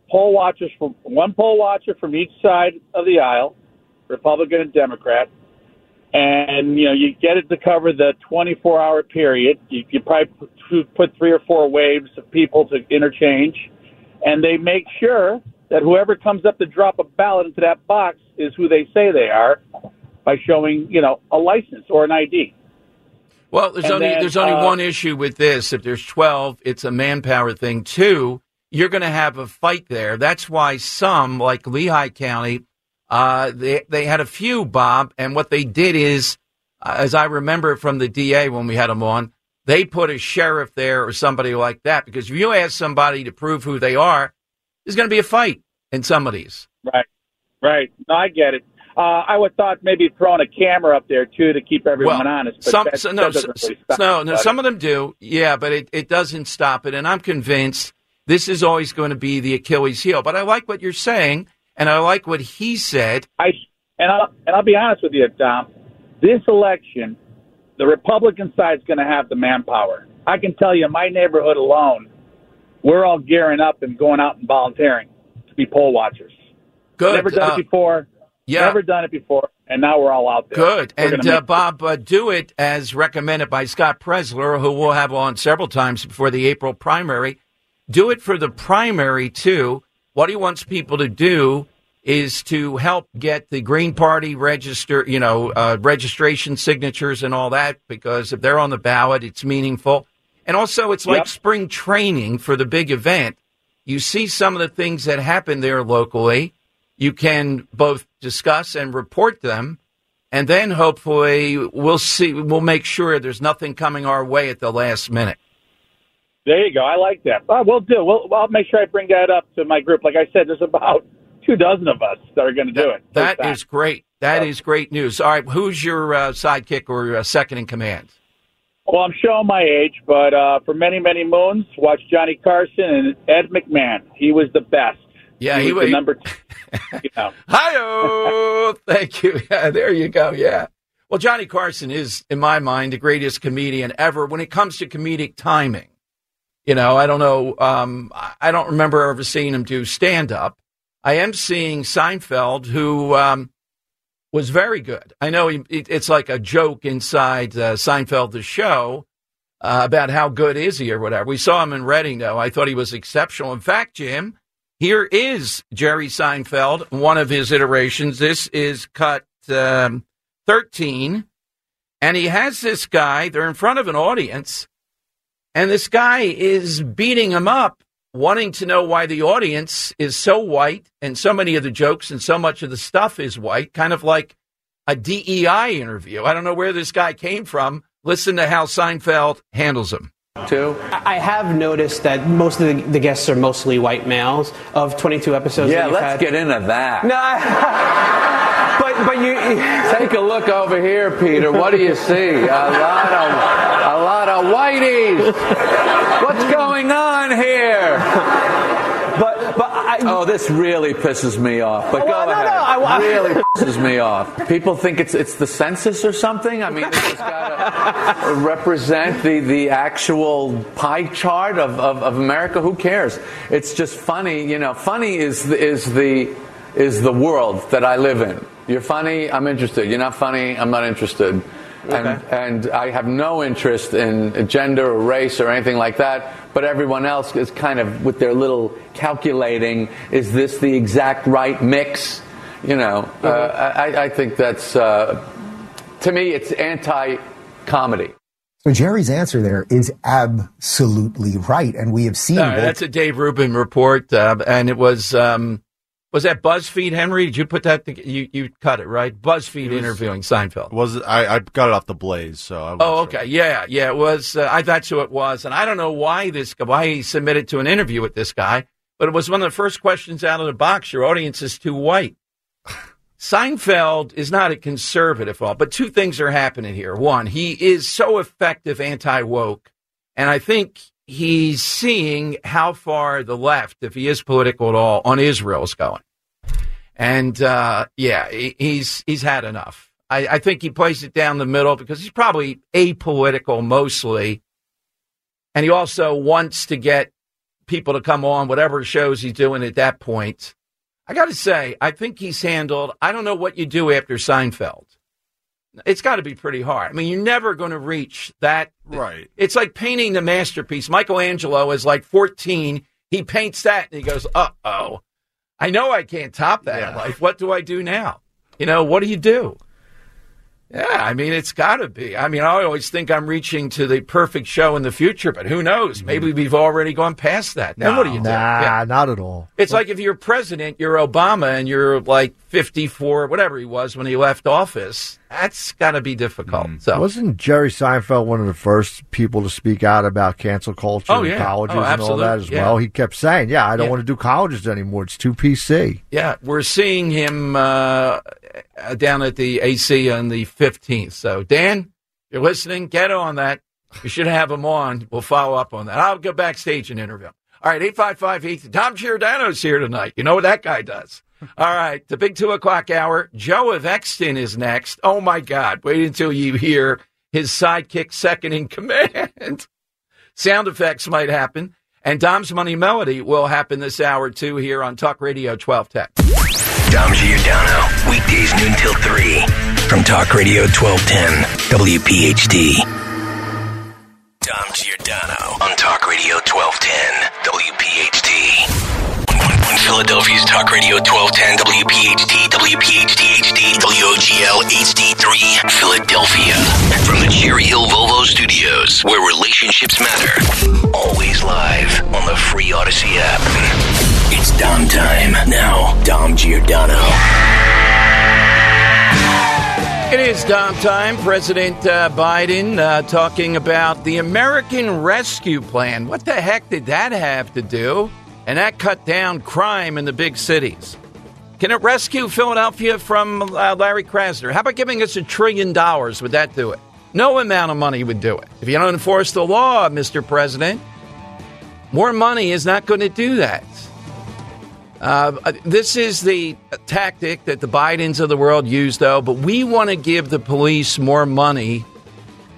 poll watchers from one poll watcher from each side of the aisle, Republican and Democrat, and you know you get it to cover the 24 hour period. You, you probably put, put three or four waves of people to interchange, and they make sure that whoever comes up to drop a ballot into that box is who they say they are by showing you know a license or an ID. Well, there's And only then, there's only uh, one issue with this. If there's 12, it's a manpower thing. Two, you're going to have a fight there. That's why some, like Lehigh County, uh, they they had a few, Bob, and what they did is, uh, as I remember from the DA when we had him on, they put a sheriff there or somebody like that because if you ask somebody to prove who they are, there's going to be a fight in some of these. Right, right. No, I get it. Uh, I would thought maybe throwing a camera up there too to keep everyone Well, honest. But some, that, so- that no, doesn't really stop no, no. Some of them do, yeah, but it, it doesn't stop it. And I'm convinced this is always going to be the Achilles heel. But I like what you're saying, and I like what he said. I and I'll and I'll be honest with you, Tom. This election, the Republican side's going to have the manpower. I can tell you, in my neighborhood alone, we're all gearing up and going out and volunteering to be poll watchers. Good. Never done Uh, it before. yeah. Never done it before, and now we're all out there. Good. We're And uh, Bob, uh, do it as recommended by Scott Presler, who we'll have on several times before the April primary. Do it for the primary, too. What he wants people to do is to help get the Green Party register, you know, uh, registration signatures and all that, because if they're on the ballot, it's meaningful. And also, it's like Yep. spring training for the big event. You see some of the things that happen there locally. You can both discuss and report them. And then hopefully we'll see, we'll make sure there's nothing coming our way at the last minute. There you go. I like that. Uh, we'll do. We'll, I'll make sure I bring that up to my group. Like I said, there's about two dozen of us that are going to do it. That is great. That is great news. All right. Who's your uh, sidekick or uh, second in command? Well, I'm showing my age, but uh, for many, many moons, watch Johnny Carson and Ed McMahon. He was the best. Yeah, he, he was wa- the number two. you know. Hi, thank you. Yeah, there you go. Yeah. Well, Johnny Carson is, in my mind, the greatest comedian ever when it comes to comedic timing. You know, I don't know. Um, I- don't remember ever seeing him do stand up. I am seeing Seinfeld, who um, was very good. I know he, it, it's like a joke inside uh, Seinfeld, the show, uh, about how good is he or whatever. We saw him in Reading, though. I thought he was exceptional. In fact, Jim, here is Jerry Seinfeld, one of his iterations. This is cut um, 13. And he has this guy, they're in front of an audience, and this guy is beating him up, wanting to know why the audience is so white and so many of the jokes and so much of the stuff is white, kind of like a DEI interview. I don't know where this guy came from. Listen to how Seinfeld handles him. Too. I have noticed that most of the, the guests are mostly white males of 22 episodes. Yeah, that you've let's had. get into that. No, I- but but you take a look over here, Peter. What do you see? A lot of lot whiteys. What's going on here? But but I, oh, this really pisses me off. But Well, go no, ahead. no, I- I- really pisses me off. People think it's it's the census or something. I mean, has got to represent the the actual pie chart of, of, of America. Who cares? It's just funny. You know, funny is the, is the is the world that I live in. You're funny, I'm interested. You're not funny, I'm not interested. And, and I have no interest in gender or race or anything like that. But everyone else is kind of with their little calculating. Is this the exact right mix? You know, uh, I, I think that's uh, to me it's anti-comedy. So Jerry's answer there is absolutely right, and we have seen. All right, that's a Dave Rubin report, uh, and it was um, Was that BuzzFeed, Henry? Did you put that? To, you you cut it right? BuzzFeed was- interviewing Seinfeld. Was it, I, I got it off the Blaze, so I Oh, okay, yeah, yeah. It was. Uh, I that's who it was, and I don't know why this why he submitted to an interview with this guy, but it was one of the first questions out of the box. Your audience is too white. Seinfeld is not a conservative, at all, but two things are happening here. One, he is so effective anti woke, and I think he's seeing how far the left, if he is political at all, on Israel is going. And uh, yeah, he- he's he's had enough. I, I think he plays it down the middle because he's probably apolitical mostly, and he also wants to get people to come on whatever shows he's doing at that point. I got to say, I think he's handled. I don't know what you do after Seinfeld. It's got to be pretty hard. I mean, you're never going to reach that. Right. It's like painting the masterpiece. Michelangelo is like 14. He paints that and he goes, uh oh. I know I can't top that in life. What do I do now? You know, what do you do? Yeah, I mean, it's got to be. I mean, I always think I'm reaching to the perfect show in the future, but who knows? Maybe we've already gone past that. Then what do you do? Nah, Yeah. not at all. It's like if you're president, you're Obama, and you're like 54, whatever he was when he left office. That's got to be difficult. So Wasn't Jerry Seinfeld one of the first people to speak out about cancel culture Oh, and yeah. colleges Oh, and all that as. Yeah. well? He kept saying, "Yeah, I don't want to do colleges anymore. It's too PC." Yeah, we're seeing him uh, Uh, down at the AC on the 15th. So, Dan, you're listening, get on that. We should have him on. We'll follow up on that. I'll go backstage and interview him. All right, 855 Heath. Tom Giordano's here tonight. You know what that guy does. All right, the big two o'clock hour. Joe of Exton is next. Oh, my God. Wait until you hear his sidekick second in command. Sound effects might happen. And Dom's Money Melody will happen this hour, too, here on Talk Radio 1210. Dom Giordano, weekdays noon till 3 from Talk Radio 1210, WPHT. Dom Giordano on Talk Radio 1210, WPHT. Philadelphia's Talk Radio 1210, WPHT, WPHT HD, WOGL HD3, Philadelphia. From the Cherry Hill Volvo Studios, where relationships matter. Always live on the free Audacy app. It's Dom time. Now, Dom Giordano. It is Dom time. President uh, Biden uh, talking about the American Rescue Plan. What the heck did that have to do? And that cut down crime in the big cities. Can it rescue Philadelphia from uh, Larry Krasner? How about giving us a trillion dollars? Would that do it? No amount of money would do it. If you don't enforce the law, Mr. President, more money is not going to do that. Uh, this is the tactic that the Bidens of the world use, though. But we want to give the police more money.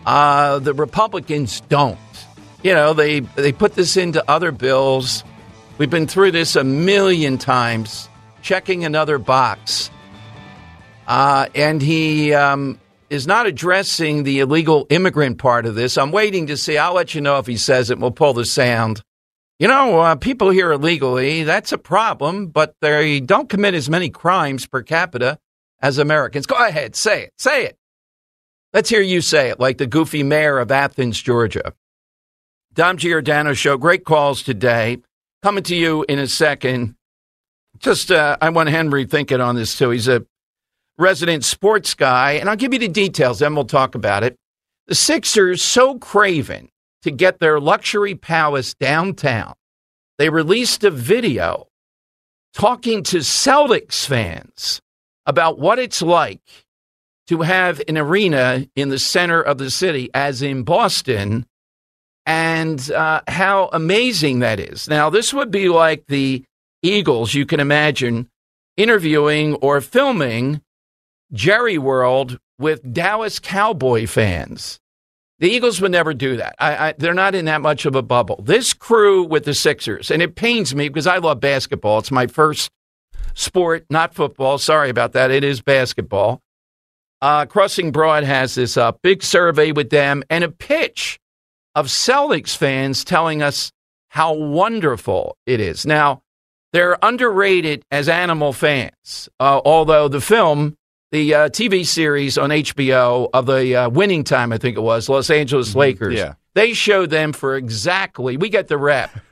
Uh, the Republicans don't. You know, they they put this into other bills. We've been through this a million times. Checking another box, uh, and he um, is not addressing the illegal immigrant part of this. I'm waiting to see. I'll let you know if he says it. We'll pull the sound. You know, uh, people here illegally, that's a problem, but they don't commit as many crimes per capita as Americans. Go ahead, say it. Say it. Let's hear you say it, like the goofy mayor of Athens, Georgia. Dom Giordano show. Great calls today. Coming to you in a second. Just, uh, I want Henry thinking on this too. He's a resident sports guy, and I'll give you the details, then we'll talk about it. The Sixers so craven to get their luxury palace downtown. They released a video talking to Celtics fans about what it's like to have an arena in the center of the city, as in Boston, and uh, how amazing that is. Now, this would be like the Eagles, you can imagine, interviewing or filming Jerry World with Dallas Cowboy fans. The Eagles would never do that. I, I, they're not in that much of a bubble. This crew with the Sixers, and it pains me because I love basketball. It's my first sport, not football. Sorry about that. It is basketball. Uh, Crossing Broad has this up. Big survey with them and a pitch of Celtics fans telling us how wonderful it is. Now, they're underrated as animal fans, uh, although the film the uh, TV series on HBO of the uh, winning time, I think it was, Los Angeles Lakers. Yeah. They showed them for exactly, we get the rep.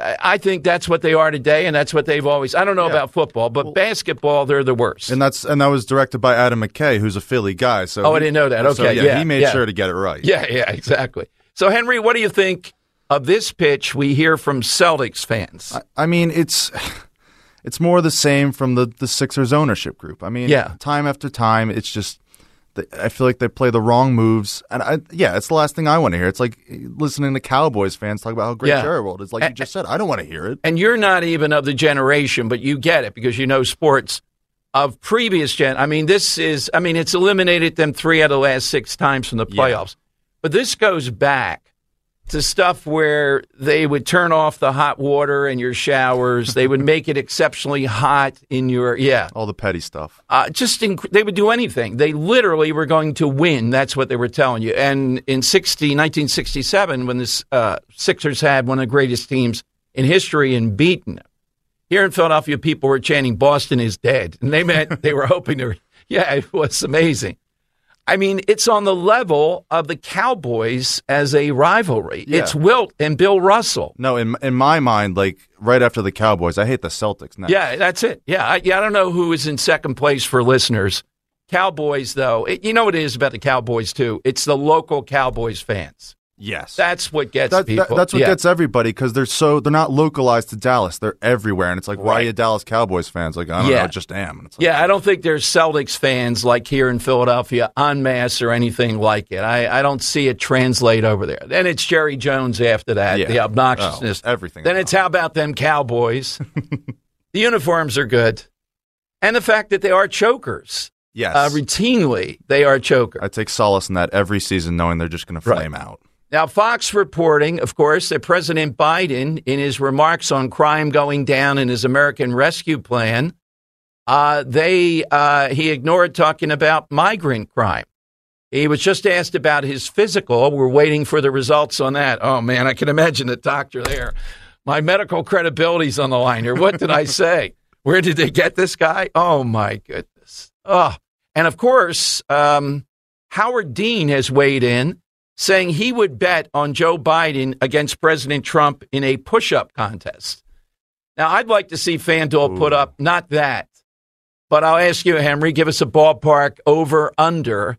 I I think that's what they are today, and that's what they've always. I don't know about football, but basketball, they're the worst. And that's and that was directed by Adam McKay, who's a Philly guy. So Oh, I didn't know that. so, Okay, yeah, yeah, he made yeah. sure to get it right. Yeah, yeah, exactly. So, Henry, what do you think of this pitch we hear from Celtics fans? I mean, it's it's more the same from the the Sixers ownership group. I mean, Yeah. time after time, it's just I feel like they play the wrong moves, and I, yeah, it's the last thing I want to hear. It's like eh, listening to Cowboys fans talk about how great Yeah. Jerry World is. Like you just said, I don't want to hear it. and you're not even of the generation, but you get it because you know sports of previous gen. I mean, this is, I mean, it's eliminated them three out of the last six times from the playoffs. But this goes back to stuff where they would turn off the hot water in your showers. they would make it exceptionally hot in your, yeah. All the petty stuff. Uh, just inc- they would do anything. They literally were going to win. That's what they were telling you. And in 60, 1967, when the uh, Sixers had one of the greatest teams in history and beaten them, here in Philadelphia, people were chanting "Boston is dead," and they meant they were hoping to. Yeah, it was amazing. I mean, it's on the level of the Cowboys as a rivalry. Yeah. It's Wilt and Bill Russell. No, in in my mind, like right after the Cowboys, I hate the Celtics now. Yeah, that's it. Yeah, I, yeah, I don't know who is in second place for listeners. Cowboys, though, it, you know what it is about the Cowboys too. It's the local Cowboys fans. Yes, that's what gets That- that- people. that's what Yeah. gets everybody because they're so they're not localized to Dallas. They're everywhere, and it's like, why are you Dallas Cowboys fans? Like, I don't Yeah. know, just am. And it's Yeah, I don't think there's Celtics fans like here in Philadelphia en masse or anything like it. I, I don't see it translate over there. Then it's Jerry Jones after that, Yeah. the obnoxiousness. Oh, everything Then it's how about them Cowboys? the uniforms are good. And the fact that they are chokers. Yes. Uh, routinely, they are chokers. I take solace in that every season, knowing they're just going to Right. flame out. Now, Fox reporting, of course, that President Biden, in his remarks on crime going down in his American Rescue Plan, uh, they uh, he ignored talking about migrant crime. He was just asked about his physical. We're waiting for the results on that. Oh man, I can imagine the doctor there. My medical credibility's on the line here. What did I say? Where did they get this guy? Oh my goodness. Oh, and of course, um, Howard Dean has weighed in saying he would bet on Joe Biden against President Trump in a push up contest. Now, I'd like to see FanDuel put up not that, but I'll ask you, Henry, give us a ballpark over under.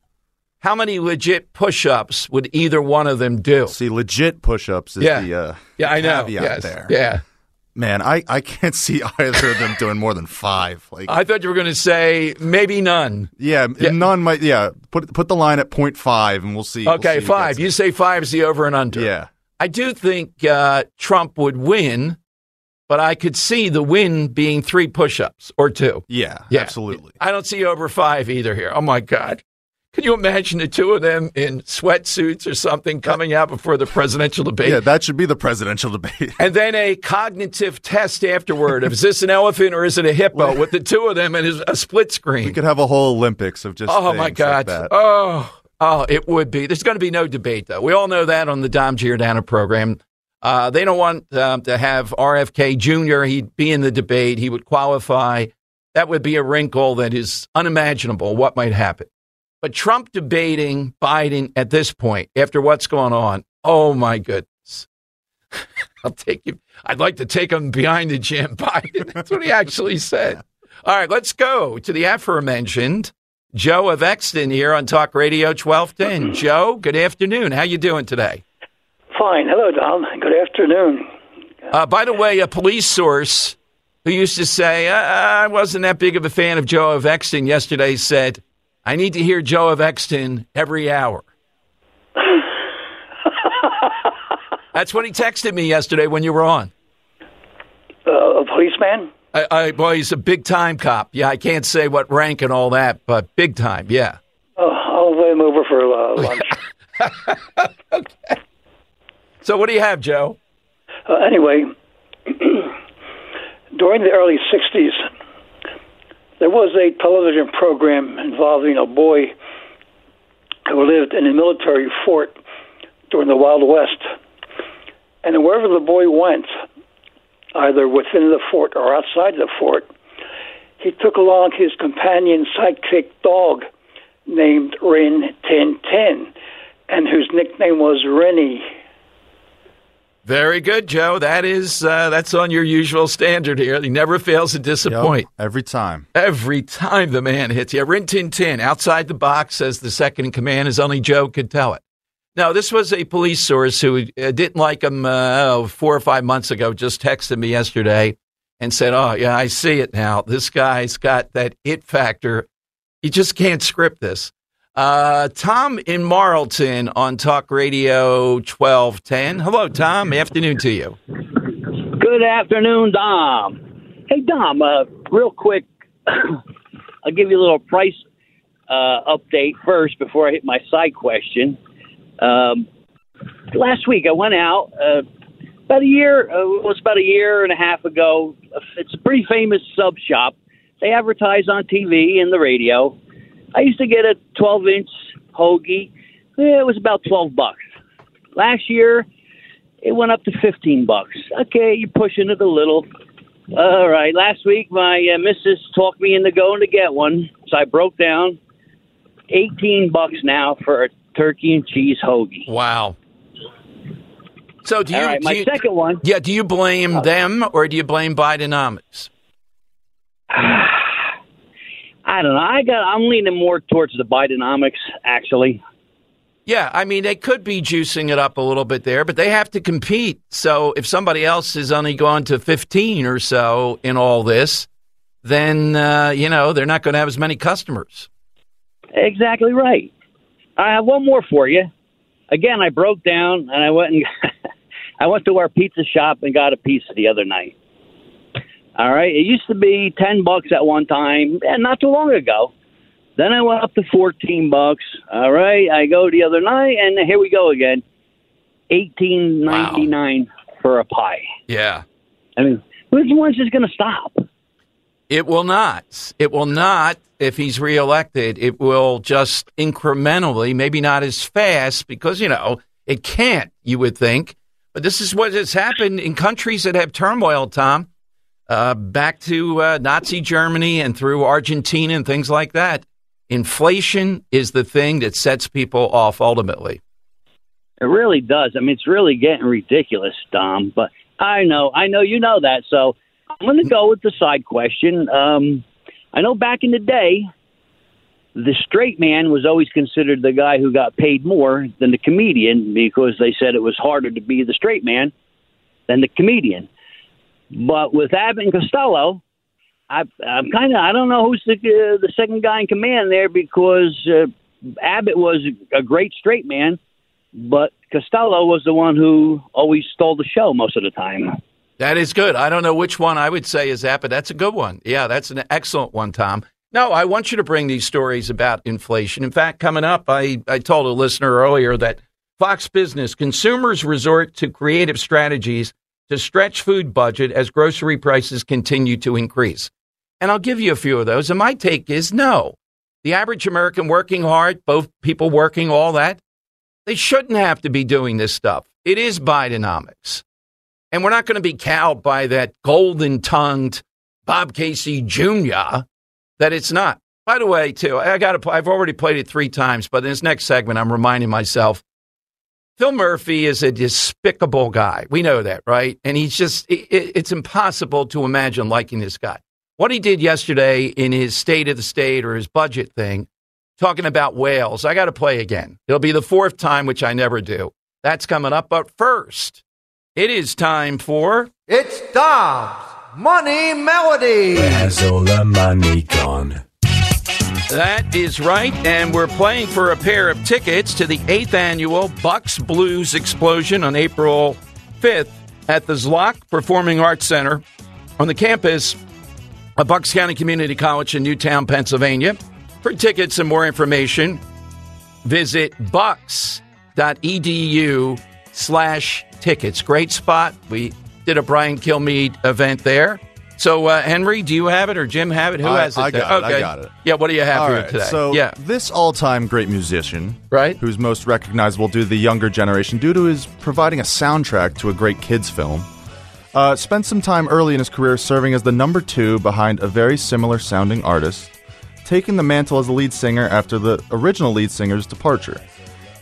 How many legit push ups would either one of them do? See, legit push-ups is Yeah. the uh, Yeah, I know. caveat Yes. there. Yeah. Man, I, I can't see either of them doing more than five. Like, I thought you were going to say maybe none. yeah, none might. Yeah, put put the line at 0.5 and we'll see. we'll Okay, see five. it. You say five is the over and under. Yeah. I do think uh, Trump would win, but I could see the win being three push ups or two. Yeah, Yeah. absolutely. I don't see over five either here. Oh, my God. Can you imagine the two of them in sweatsuits or something coming out before the presidential debate? Yeah, that should be the presidential debate. And then a cognitive test afterward is this an elephant or is it a hippo with the two of them and a split screen. We could have a whole Olympics of just. Oh my like God! that. oh, oh, it would be. There's going to be no debate, though. We all know that on the Dom Giordano program. Uh, they don't want um, to have RFK Jr. He'd be in the debate. He would qualify. That would be a wrinkle that is unimaginable. What might happen? But Trump debating Biden at this point, after what's going on, oh my goodness! I'll take you. I'd like to take him behind the gym, Biden. That's what he actually said. All right, let's go to the aforementioned Joe of Exton here on Talk Radio 1210. Joe, good afternoon. How you doing today? Fine. Hello, Dom. Good afternoon. Uh, by the way, a police source who used to say, uh, I wasn't that big of a fan of Joe of Exton yesterday said, I need to hear Joe of Exton every hour. That's what he texted me yesterday when you were on. Uh, a policeman? I, I, boy, he's a big time cop. Yeah, I can't say what rank and all that, but big time. Yeah. Oh, I'll invite him over for uh, lunch. Okay. So, what do you have, Joe? uh, anyway, during the early 60s, there was a television program involving a boy who lived in a military fort during the Wild West. And wherever the boy went, either within the fort or outside the fort, he took along his companion sidekick dog named Rin Tin Tin, and whose nickname was Rennie. Very good, Joe. That is uh, that's on your usual standard here. He never fails to disappoint. every time. Every time the man hits you. Rin Tin Tin, outside the box, says the second in command, as only Joe could tell it. Now, this was a police source who uh, didn't like him uh, four or five months ago, just texted me yesterday and said, Oh, yeah, I see it now. This guy's got that it factor. You just can't script this. Uh, Tom in Marlton on Talk Radio 1210. Hello, Tom. Afternoon to you. Good afternoon, Dom. Hey, Dom, uh, real quick, I'll give you a little price uh, update first before I hit my side question. Um, last week, I went out uh, about a year, uh, it was about a year and a half ago. It's a pretty famous sub shop. They advertise on TV and the radio. I used to get a 12 inch hoagie. It was about 12 bucks. Last year, it went up to 15 bucks. Okay, you're pushing it a little. All right. Last week, my uh, missus talked me into going to get one, so I broke down. 18 bucks now for a turkey and cheese hoagie. Wow. So do you? All right, my you- second one. Yeah. Do you blame them or do you blame Bidenomics? I don't know. I got. I'm leaning more towards the Bidenomics, actually. Yeah, I mean they could be juicing it up a little bit there, but they have to compete. So if somebody else is only gone to 15 or so in all this, then uh, you know they're not going to have as many customers. Exactly right. I have one more for you. Again, I broke down and I went and I went to our pizza shop and got a pizza the other night. All right, it used to be ten bucks at one time, and not too long ago. Then I went up to fourteen bucks. All right, I go the other night, and here we go again, eighteen ninety nine for a pie. Yeah. I mean, when's when's this going to stop? It will not. It will not if he's reelected. It will just incrementally, maybe not as fast, because, you know, it can't, you would think. But this is what has happened in countries that have turmoil, Tom. Uh, back to uh, Nazi Germany and through Argentina and things like that. Inflation is the thing that sets people off ultimately. It really does. I mean, it's really getting ridiculous, Dom. But I know, I know you know that. So I'm going to go with the side question. Um, I know back in the day, the straight man was always considered the guy who got paid more than the comedian because they said it was harder to be the straight man than the comedian. But with Abbott and Costello, I, I'm kind of I don't know who's the uh, the second guy in command there because uh, Abbott was a great straight man, but Costello was the one who always stole the show most of the time. That is good. I don't know which one I would say is but that's a good one. Yeah, that's an excellent one, Tom. No, I want you to bring these stories about inflation. In fact, coming up, I, I told a listener earlier that Fox Business consumers resort to creative strategies to stretch food budget as grocery prices continue to increase. And I'll give you a few of those. And my take is no. The average American working hard, both people working, all that, they shouldn't have to be doing this stuff. It is Bidenomics. And we're not going to be cowed by that golden tongued Bob Casey Jr. that it's not. By the way, too, I got to. I've already played it three times, but in this next segment, I'm reminding myself. Phil Murphy is a despicable guy. We know that, right? And he's just, it, it's impossible to imagine liking this guy. What he did yesterday in his State of the State or his budget thing, talking about whales, I got to play again. It'll be the fourth time, which I never do. That's coming up. But first, it is time for. It's Dom's Money Melody. Has all the money gone? That is right, and we're playing for a pair of tickets to the eighth annual Bucks Blues Explosion on April 5th at the Zlock Performing Arts Center on the campus of Bucks County Community College in Newtown, Pennsylvania. For tickets and more information, visit bucks.edu slash tickets. Great spot. We did a Brian Kilmeade event there. So, uh, Henry, do you have it or Jim have it? Who I- has it? I got it, I got it. Yeah, what do you have All right, today? So, yeah. this all-time great musician, right, who's most recognizable to the younger generation due to his providing a soundtrack to a great kids film, uh, spent some time early in his career serving as the number two behind a very similar sounding artist, taking the mantle as the lead singer after the original lead singer's departure.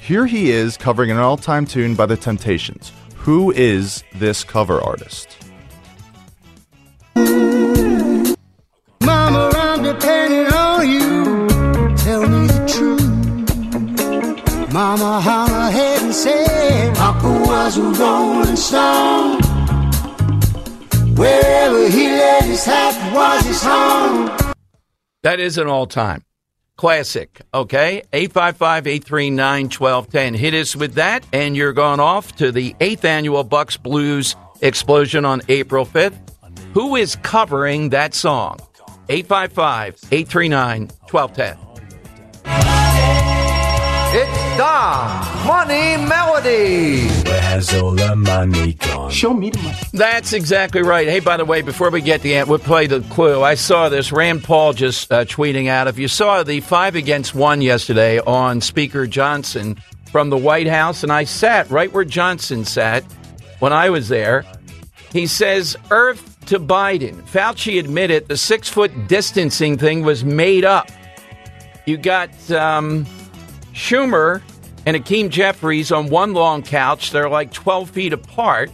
Here he is covering an all-time tune by The Temptations, Who is this cover artist? Mama, I'm depending on you. Tell me the truth. Mama, hung her head and said, was. Wherever he his hat was his home. That is an all time classic. Okay. 855 839 1210. Hit us with that, and you're going off to the 8th annual Bucks Blues explosion on April 5th. Who is covering that song? 855 839 1210. It's the Money Melody. Where has all the money gone? Show me the money. That's exactly right. Hey, by the way, before we get the end, we'll play the clue. I saw this. Rand Paul just uh, tweeting out. If you saw the five against one yesterday on Speaker Johnson from the White House, and I sat right where Johnson sat when I was there, he says, Earth to Biden. Fauci admitted the six foot distancing thing was made up. You got um, Schumer and Hakeem Jeffries on one long couch. They're like 12 feet apart.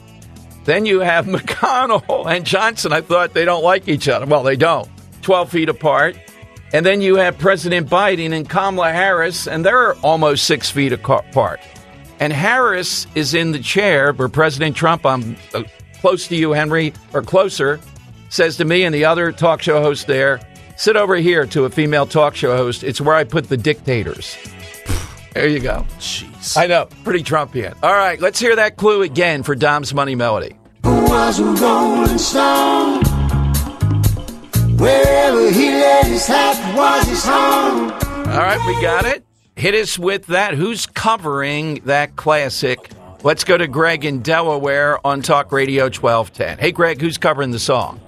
Then you have McConnell and Johnson. I thought they don't like each other. Well, they don't. 12 feet apart. And then you have President Biden and Kamala Harris, and they're almost six feet apart. And Harris is in the chair where President Trump, I'm uh, close to you, Henry, or closer, says to me and the other talk show host there, sit over here to a female talk show host. It's where I put the dictators. There you go. Jeez. I know. Pretty Trumpian. All right, let's hear that clue again for Dom's Money Melody. Who was a rolling stone? Wherever he laid his hat was his home. All right, we got it. Hit us with that. Who's covering that classic? Let's go to Greg in Delaware on Talk Radio 1210. Hey, Greg, who's covering the song?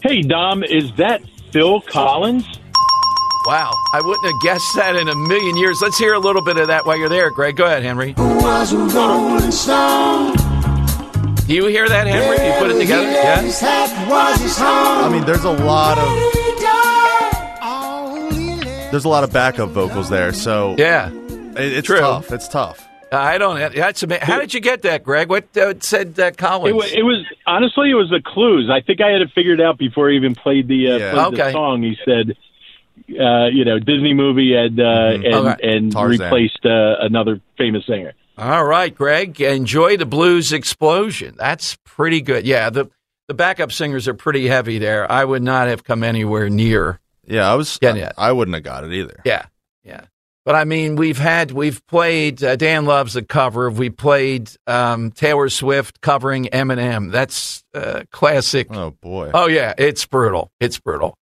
Hey, Dom, is that Phil Collins? Wow, I wouldn't have guessed that in a million years. Let's hear a little bit of that while you're there, Greg. Go ahead, Henry. Who was a rolling stone? Do you hear that, Henry? You put it together? Yeah. His hat was his home. I mean, there's a lot of there's a lot of backup vocals there, so yeah, it's True. tough. It's tough. I don't. That's ama- how did you get that, Greg? What uh, said uh, Collins? It, wa- it was honestly, it was the clues. I think I had it figured out before he even played the uh, Yeah. played the song. He said, uh, you know, Disney movie and uh, and Okay. and Tarzan. replaced uh, another famous singer. All right, Greg. Enjoy the blues explosion. That's pretty good. Yeah, the the backup singers are pretty heavy there. I would not have come anywhere near. Yeah, I was. Getting it. I wouldn't have got it either. Yeah, yeah. But I mean, we've had we've played. Uh, Dan loves a cover. We played um, Taylor Swift covering Eminem. That's uh, classic. Oh boy. Oh yeah, it's brutal. It's brutal.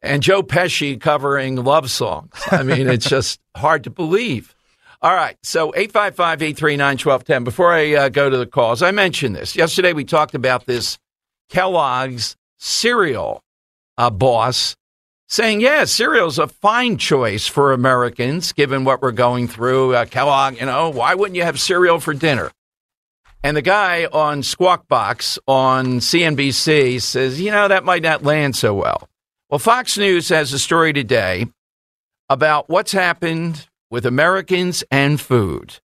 And Joe Pesci covering love songs. I mean, it's just hard to believe. All right, so 855-839-1210. Before I uh, go to the calls, I mentioned this. Yesterday we talked about this Kellogg's cereal uh, boss saying, yeah, cereal's a fine choice for Americans, given what we're going through. Uh, Kellogg, you know, why wouldn't you have cereal for dinner? And the guy on Squawk Box on CNBC says, you know, that might not land so well. Well, Fox News has a story today about what's happened with Americans and food.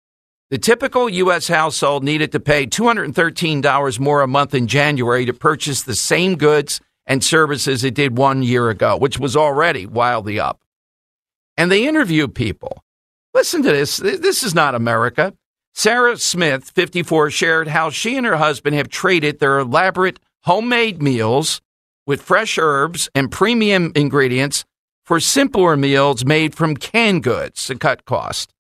The typical U.S. household needed to pay $213 more a month in January to purchase the same goods and services it did one year ago, which was already wildly up. And they interview people. Listen to this. This is not America. Sarah Smith, 54, shared how she and her husband have traded their elaborate homemade meals with fresh herbs and premium ingredients for simpler meals made from canned goods to cut cost.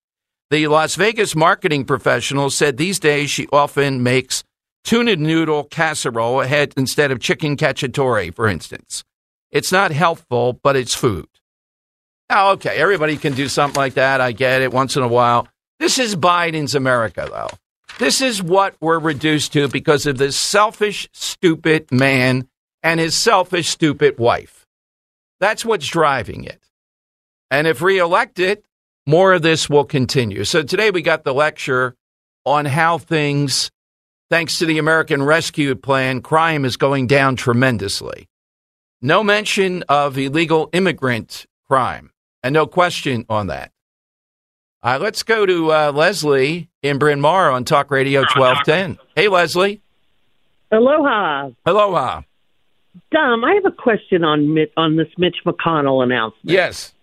The Las Vegas marketing professional said these days she often makes tuna noodle casserole instead of chicken cacciatore, for instance. It's not healthful, but it's food. Oh, okay. Everybody can do something like that. I get it once in a while. This is Biden's America, though. This is what we're reduced to because of this selfish, stupid man and his selfish, stupid wife. That's what's driving it. And if reelected, more of this will continue. So today we got the lecture on how things, thanks to the American Rescue Plan, crime is going down tremendously. No mention of illegal immigrant crime, and no question on that. Right, let's go to uh, Leslie in Bryn Mawr on Talk Radio 1210. Hey, Leslie. Aloha. Aloha. Dom, I have a question on on this Mitch McConnell announcement. Yes.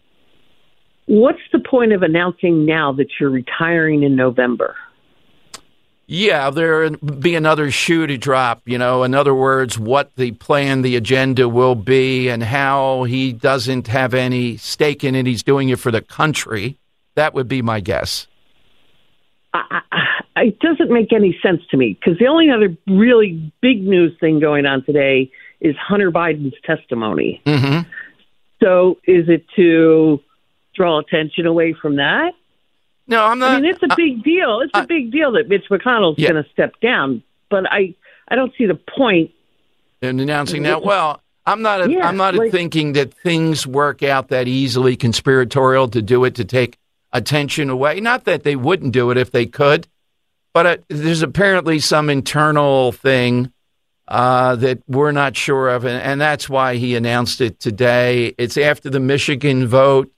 What's the point of announcing now that you're retiring in November? Yeah, there be another shoe to drop. You know, in other words, what the plan, the agenda will be, and how he doesn't have any stake in it. He's doing it for the country. That would be my guess. I, I, it doesn't make any sense to me because the only other really big news thing going on today is Hunter Biden's testimony. Mm-hmm. So, is it to draw attention away from that? No, I'm not. I mean, it's a big deal. It's a big deal that Mitch McConnell's Yeah. going to step down, but I, I don't see the point. in announcing that. Well, I'm not. A, Yeah, I'm not like- thinking that things work out that easily conspiratorial to do it to take attention away. Not that they wouldn't do it if they could, but uh, there's apparently some internal thing uh, that we're not sure of, and, and that's why he announced it today. It's after the Michigan vote.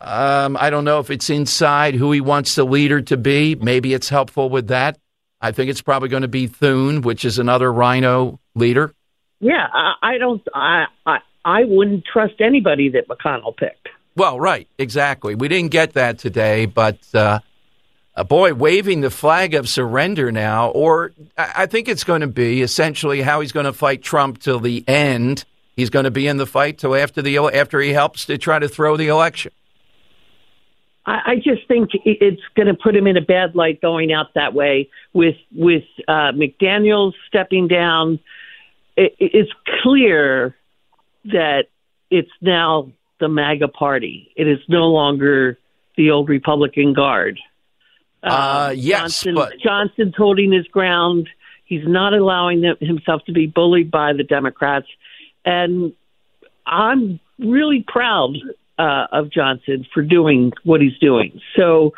Um, I don't know if it's inside who he wants the leader to be. Maybe it's helpful with that. I think it's probably going to be Thune, which is another RINO leader. Yeah, I, I don't. I, I, I wouldn't trust anybody that McConnell picked. Well, right, exactly. We didn't get that today, but uh, uh, boy, waving the flag of surrender now, or I I think it's going to be essentially how he's going to fight Trump till the end. He's going to be in the fight till after the after he helps to try to throw the election. I, I just think it's going to put him in a bad light going out that way with with uh, McDaniel's stepping down. It, it's clear that it's now the MAGA party. It is no longer the old Republican Guard. Uh, yes, Johnson, but- Johnson's holding his ground. He's not allowing them, himself to be bullied by the Democrats, and I'm really proud uh, of Johnson for doing what he's doing. So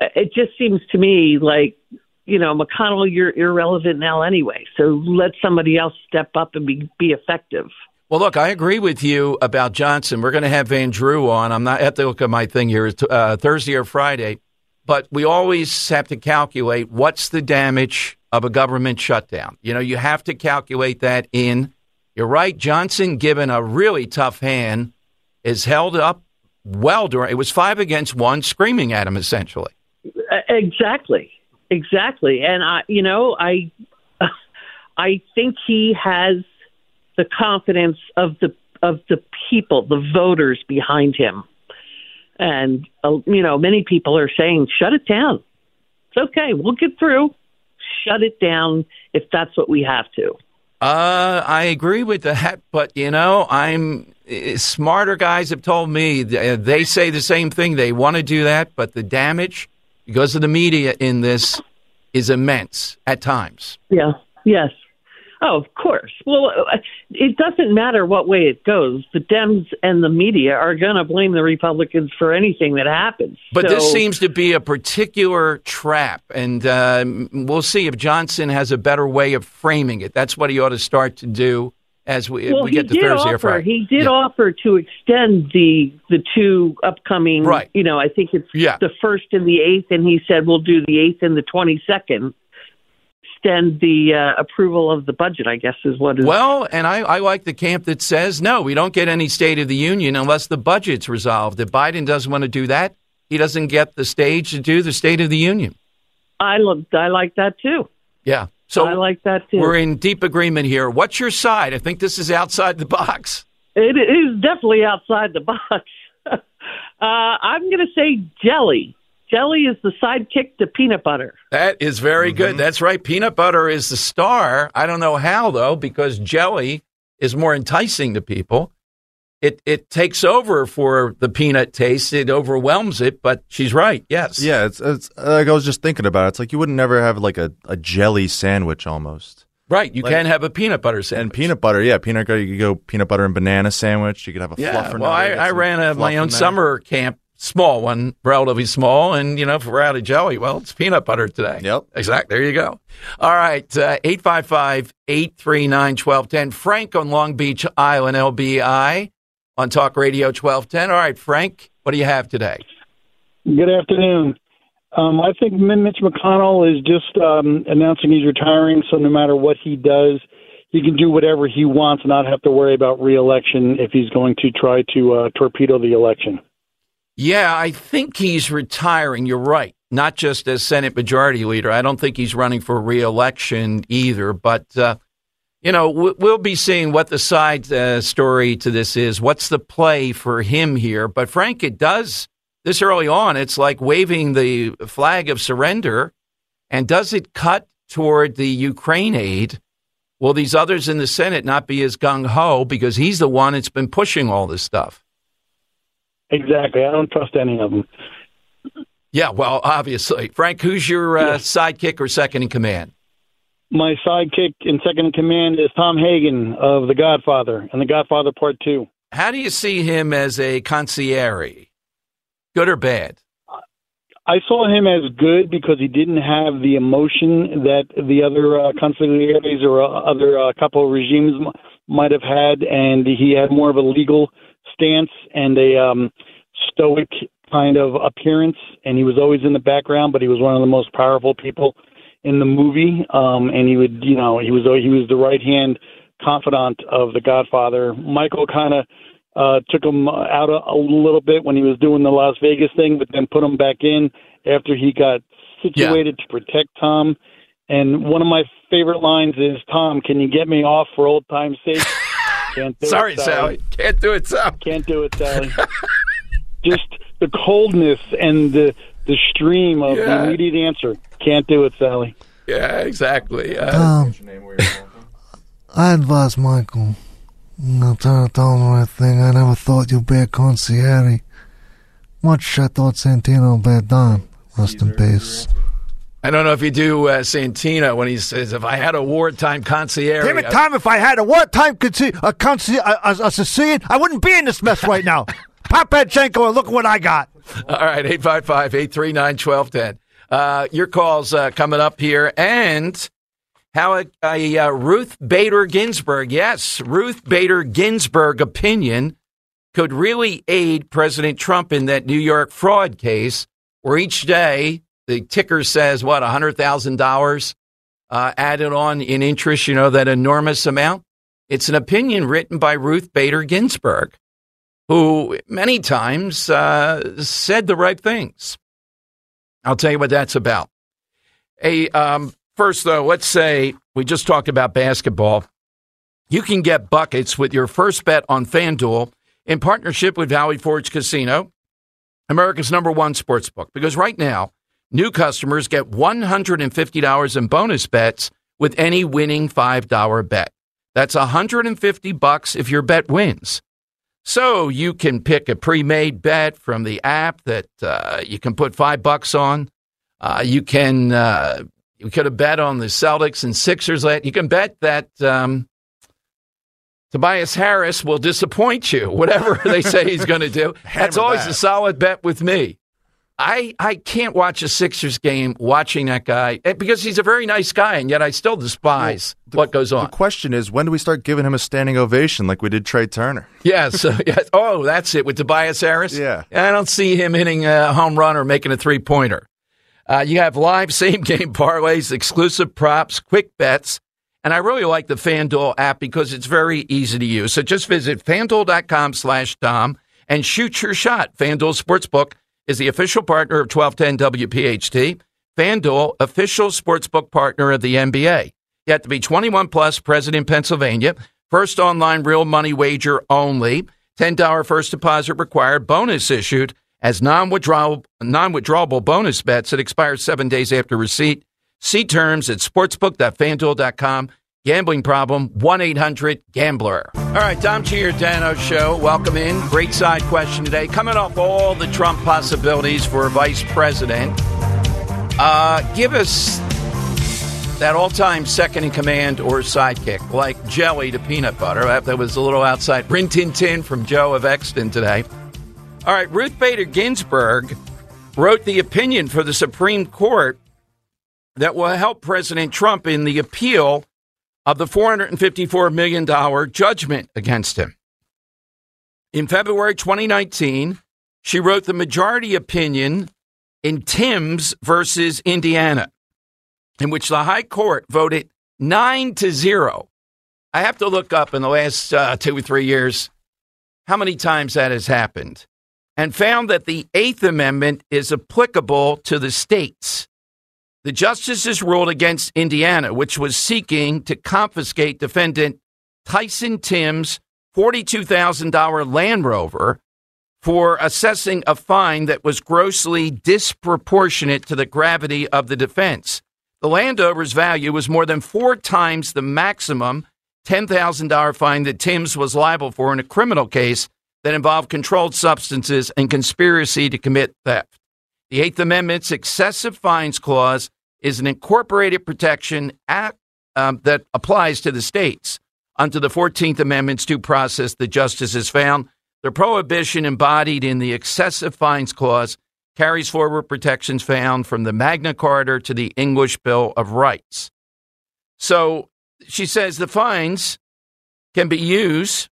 uh, it just seems to me like you know McConnell, you're irrelevant now anyway. So let somebody else step up and be be effective. Well, look, I agree with you about Johnson. We're going to have Van Drew on. I'm not I have to look at my thing here. Uh, Thursday or Friday, but we always have to calculate what's the damage of a government shutdown. You know, you have to calculate that in. You're right. Johnson, given a really tough hand, is held up well during. It was five against one, screaming at him essentially. Exactly, exactly. And I, you know, I, I think he has the confidence of the of the people, the voters behind him. And uh, you know, many people are saying, "Shut it down. It's okay. We'll get through. Shut it down if that's what we have to." Uh, I agree with that, but you know, I'm smarter guys have told me they say the same thing. They want to do that, but the damage because of the media in this is immense at times. Yeah. Yes. Oh, of course. Well, uh, it doesn't matter what way it goes. The Dems and the media are going to blame the Republicans for anything that happens. But So- this seems to be a particular trap, and uh, we'll see if Johnson has a better way of framing it. That's what he ought to start to do as we, well, we get to Thursday or offer. Friday. He did offer to extend the the two upcoming. Right. You know, I think it's Yeah. the first and the eighth, and he said we'll do the eighth and the twenty second. Extend the uh, approval of the budget. I guess is what is. Well, and I, I like the camp that says no, we don't get any State of the Union unless the budget's resolved. If Biden doesn't want to do that, he doesn't get the stage to do the State of the Union. I look. I like that too. Yeah. So I like that too. We're in deep agreement here. What's your side? I think this is outside the box. It is definitely outside the box. uh, I'm going to say jelly. Jelly is the sidekick to peanut butter. That is very good. That's right. Peanut butter is the star. I don't know how though, because jelly is more enticing to people. It it takes over for the peanut taste. It overwhelms it. But she's right. Yes. Yeah, it's, it's like I was just thinking about it. It's like you wouldn't never have like a, a jelly sandwich almost. Right. You Like- can have a peanut butter sandwich. And peanut butter, yeah, peanut butter. You could go peanut butter and banana sandwich. You could have a Yeah. fluffer. Well, I, I ran a, my own summer camp, small one, relatively small, and you know, if we're out of jelly, well, it's peanut butter today. Yep. Exactly. There you go. All right. uh, Eight five five eight three nine twelve ten. Frank on Long Beach Island, LBI, on Talk Radio twelve ten. All right, Frank, what do you have today? Good afternoon. Um, I think Mitch McConnell is just um, announcing he's retiring, so no matter what he does, he can do whatever he wants, not have to worry about reelection if he's going to try to uh, torpedo the election. Yeah, I think he's retiring. You're right. Not just as Senate Majority Leader. I don't think he's running for reelection either. But, uh, you know, we'll be seeing what the side uh, story to this is. What's the play for him here? But, Frank, it does, this early on, it's like waving the flag of surrender. And does it cut toward the Ukraine aid? Will these others in the Senate not be as gung ho because he's the one that's been pushing all this stuff? Exactly. I don't trust any of them. Yeah, well, obviously. Frank, who's your uh, sidekick or second in command? My sidekick and second in command is Tom Hagen of The Godfather and The Godfather Part 2. How do you see him as a concierge? Good or bad? I saw him as good because he didn't have the emotion that the other uh, or uh, other uh, couple regimes m- might have had, and he had more of a legal stance and a um, stoic kind of appearance. And he was always in the background, but he was one of the most powerful people in the movie. Um, and he would, you know, he was he was the right hand confidant of the Godfather. Michael kind of uh, took him out a, a little bit when he was doing the Las Vegas thing, but then put him back in after he got situated to protect Tom. And one of my favorite lines is, "Tom, can you get me off for old time's sake?" Can't do Sorry, it, Sally. Sally. Can't do it, Sally. Can't do it, Sally. Just the coldness and the the stream of Yeah. the immediate answer. Can't do it, Sally. Yeah, exactly. Uh, Um, I advise Michael. I'm trying to tell him the right thing. I never thought you'd be a concierge. Much I thought Santino would be done. Rest in peace. I don't know if you do uh, Santino when he says, if I had a wartime concierge." Damn it, I- Tom, if I had a wartime consi- a, consi- a, a, a Sicilian, I wouldn't be in this mess right now. Pop Pachenko and look what I got. All right, 855 839 1210. Uh, Your calls uh, coming up here. And how a, a uh, Ruth Bader Ginsburg, yes, Ruth Bader Ginsburg opinion could really aid President Trump in that New York fraud case, where each day the ticker says, what, $100,000 uh, added on in interest, you know, that enormous amount? It's an opinion written by Ruth Bader Ginsburg who many times uh, said the right things. I'll tell you what that's about. A um, first, though, let's say we just talked about basketball. You can get buckets with your first bet on FanDuel in partnership with Valley Forge Casino, America's number one sports book. Because right now, new customers get $150 in bonus bets with any winning $5 bet. That's 150 bucks if your bet wins. So you can pick a pre-made bet from the app that uh, you can put five bucks on. Uh, you can uh, you could have bet on the Celtics and Sixers. You can bet that um, Tobias Harris will disappoint you. Whatever they say he's going to do, that's always that. a solid bet with me. I I can't watch a Sixers game watching that guy eh, because he's a very nice guy, and yet I still despise what goes on. The question is, when do we start giving him a standing ovation like we did Trea Turner? Yes. uh, yes. Oh, that's it with Tobias Harris. Yeah. I don't see him hitting a home run or making a three pointer. Uh, you have live same game parlays, exclusive props, quick bets, and I really like the FanDuel app because it's very easy to use. So just visit fanduel.com slash Tom and shoot your shot. FanDuel Sportsbook is the official partner of 1210 WPHT. FanDuel, official sportsbook partner of the NBA. You have to be 21 plus, present in Pennsylvania. First online real money wager only. $10 first deposit required. Bonus issued as non-withdrawable, non-withdrawable bonus bets that expire seven days after receipt. See terms at sportsbook.fanduel.com. Gambling problem, 1-800-GAMBLER. All right, Dom Giordano Show. Welcome in. Great side question today. Coming off all the Trump possibilities for vice president. Uh, give us that all-time second in command or sidekick, like jelly to peanut butter. That was a little outside. Rin Tin Tin from Joe of Exton today. All right, Ruth Bader Ginsburg wrote the opinion for the Supreme Court that will help President Trump in the appeal of the $454 million judgment against him. In February 2019, she wrote the majority opinion in Timbs versus Indiana, in which the High Court voted nine to zero. I have to look up in the last uh, two or three years how many times that has happened and found that the Eighth Amendment is applicable to the states. The justices ruled against Indiana, which was seeking to confiscate defendant Tyson Timbs' $42,000 Land Rover for assessing a fine that was grossly disproportionate to the gravity of the defense. The Land Rover's value was more than four times the maximum $10,000 fine that Timbs was liable for in a criminal case that involved controlled substances and conspiracy to commit theft. The Eighth Amendment's excessive fines clause is an incorporated protection act, um, that applies to the states. Under the 14th Amendment's due process, the justices found the prohibition embodied in the excessive fines clause carries forward protections found from the Magna Carta to the English Bill of Rights. So she says the fines can be used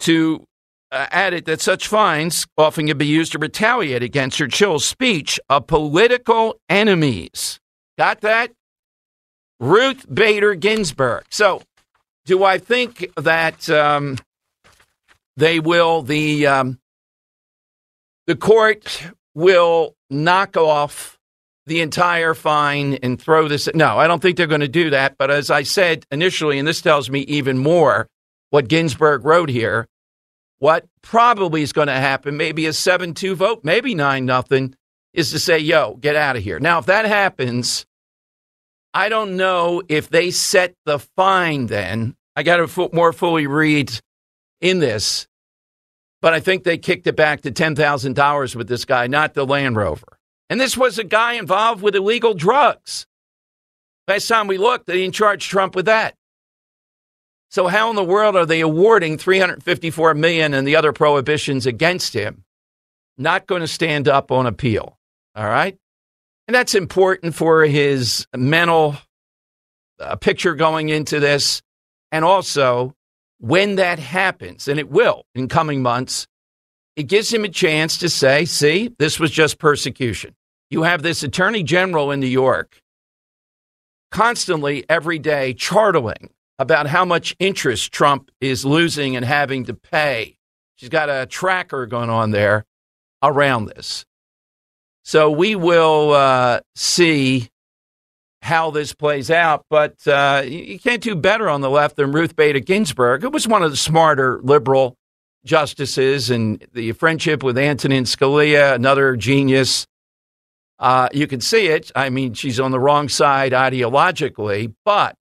to uh, added that such fines often can be used to retaliate against or chill speech of political enemies. Got that? Ruth Bader Ginsburg. So, do I think that um, they will the um, the court will knock off the entire fine and throw this? No, I don't think they're going to do that. But as I said initially, and this tells me even more what Ginsburg wrote here, what probably is going to happen, maybe a 7 2 vote, maybe 9 nothing, is to say, yo, get out of here. Now, if that happens, I don't know if they set the fine then. I got to more fully read in this, but I think they kicked it back to $10,000 with this guy, not the Land Rover. And this was a guy involved with illegal drugs. Last time we looked, they didn't charge Trump with that. So how in the world are they awarding 354 million and the other prohibitions against him? Not going to stand up on appeal. All right? And that's important for his mental uh, picture going into this and also when that happens and it will in coming months, it gives him a chance to say, "See, this was just persecution." You have this attorney general in New York constantly every day chartling about how much interest Trump is losing and having to pay. She's got a tracker going on there around this. So we will uh, see how this plays out, but uh, you can't do better on the left than Ruth Bader Ginsburg, who was one of the smarter liberal justices, and the friendship with Antonin Scalia, another genius. Uh, you can see it. I mean, she's on the wrong side ideologically, but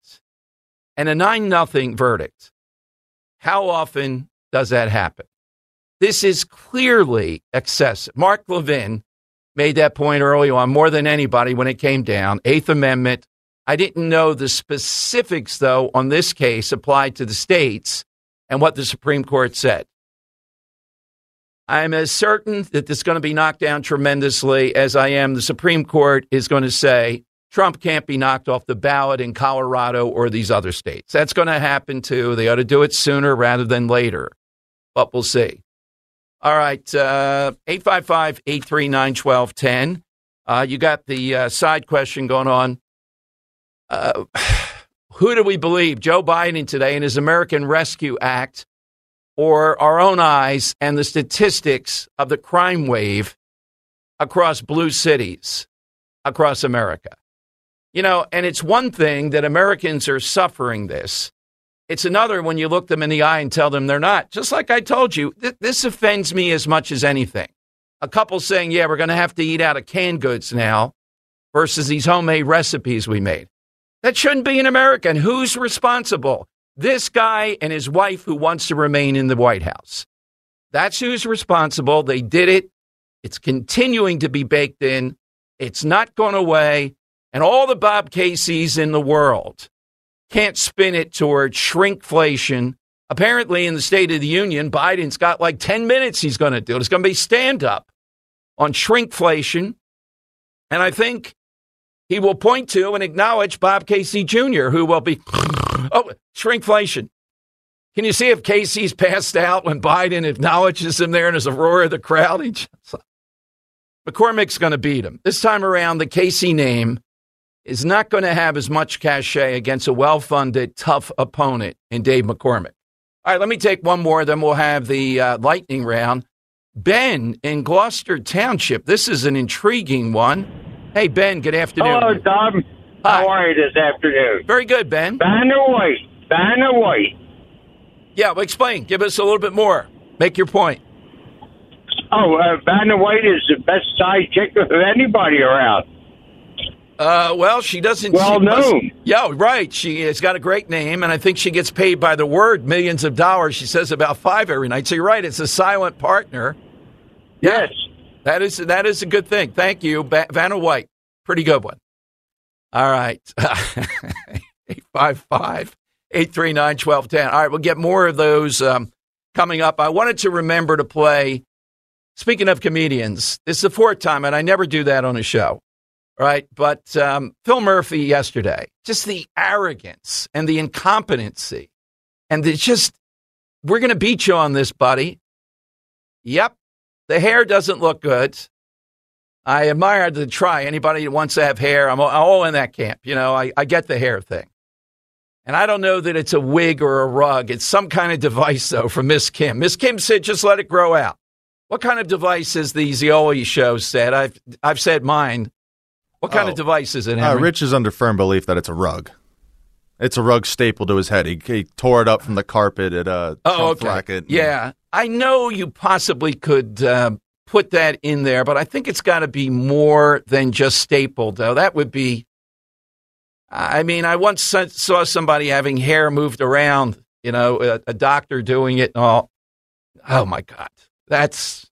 and a 9 nothing verdict. How often does that happen? This is clearly excessive. Mark Levin made that point early on more than anybody when it came down. Eighth Amendment. I didn't know the specifics, though, on this case applied to the states and what the Supreme Court said. I'm as certain that this is going to be knocked down tremendously as I am the Supreme Court is going to say Trump can't be knocked off the ballot in Colorado or these other states. That's going to happen too. They ought to do it sooner rather than later, but we'll see. All right, uh, 855 839 1210. Uh, you got the uh, side question going on. Uh, who do we believe, Joe Biden today and his American Rescue Act, or our own eyes and the statistics of the crime wave across blue cities across America? You know, and it's one thing that Americans are suffering this. It's another when you look them in the eye and tell them they're not. Just like I told you, th- this offends me as much as anything. A couple saying, yeah, we're going to have to eat out of canned goods now versus these homemade recipes we made. That shouldn't be an American. Who's responsible? This guy and his wife who wants to remain in the White House. That's who's responsible. They did it. It's continuing to be baked in. It's not going away. And all the Bob Casey's in the world can't spin it toward shrinkflation. Apparently, in the State of the Union, Biden's got like 10 minutes he's going to do it. It's going to be stand up on shrinkflation. And I think he will point to and acknowledge Bob Casey Jr., who will be, oh, shrinkflation. Can you see if Casey's passed out when Biden acknowledges him there and there's a roar of the crowd? He just, McCormick's going to beat him. This time around, the Casey name is not going to have as much cachet against a well funded, tough opponent in Dave McCormick. All right, let me take one more, then we'll have the uh, lightning round. Ben in Gloucester Township. This is an intriguing one. Hey, Ben, good afternoon. Hello, Tom. Hi. How are you this afternoon? Very good, Ben. Banner White. Banner White. Yeah, well, explain. Give us a little bit more. Make your point. Oh, uh, Banner White is the best side chick of anybody around. Uh, well, she doesn't. Well she must- yeah, right. She has got a great name, and I think she gets paid by the word, millions of dollars. She says about five every night. So you're right. It's a silent partner. Yes, that is that is a good thing. Thank you, ba- Vanna White. Pretty good one. All right, eight five five eight three nine twelve ten. All right, we'll get more of those um, coming up. I wanted to remember to play. Speaking of comedians, this is the fourth time, and I never do that on a show right? But um, Phil Murphy yesterday, just the arrogance and the incompetency, and it's just, we're going to beat you on this, buddy. Yep, the hair doesn't look good. I admire the try. Anybody that wants to have hair, I'm all- in that camp. You know, I, I get the hair thing. And I don't know that it's a wig or a rug. It's some kind of device, though, from Miss Kim. Miss Kim said, just let it grow out. What kind of device is the Zeoli show said? I've, I've said mine. What kind Oh. of device is it, Uh, Rich is under firm belief that it's a rug. It's a rug staple to his head. He, he tore it up from the carpet at uh, Oh, Trump okay. Yeah, I know you possibly could uh, put that in there, but I think it's got to be more than just stapled, though. That would be. I mean, I once saw- saw somebody having hair moved around. You know, a, a doctor doing it and all. Oh my God, that's.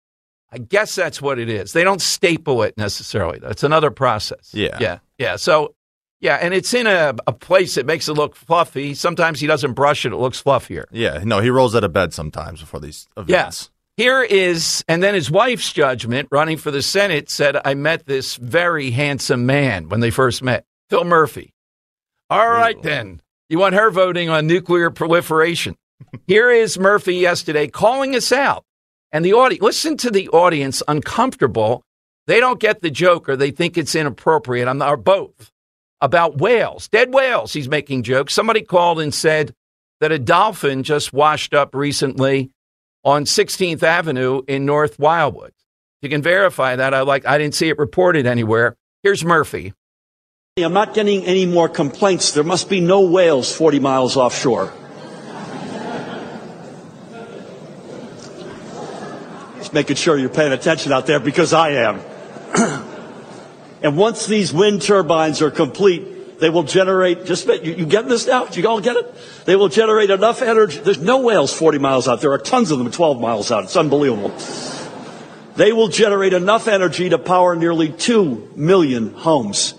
I guess that's what it is. They don't staple it necessarily. That's another process. Yeah. yeah, yeah. So, yeah, and it's in a, a place that makes it look fluffy. Sometimes he doesn't brush it; it looks fluffier. Yeah, no, he rolls out of bed sometimes before these events. Yes. Here is, and then his wife's judgment running for the Senate said, I met this very handsome man when they first met, Phil Murphy. All right, then. You want her voting on nuclear proliferation. Here is Murphy yesterday calling us out. And the audience, listen to the audience uncomfortable. They don't get the joke or they think it's inappropriate, I'm- or both, about whales, dead whales. He's making jokes. Somebody called and said that a dolphin just washed up recently on 16th Avenue in North Wildwood. You can verify that. I like. I didn't see it reported anywhere. Here's Murphy. I'm not getting any more complaints. There must be no whales 40 miles offshore. Just making sure you're paying attention out there because I am. and once these wind turbines are complete, they will generate, just, you, you getting this now? Do You all get it? They will generate enough energy. There's no whales 40 miles out. There are tons of them 12 miles out. It's unbelievable. They will generate enough energy to power nearly 2 million homes.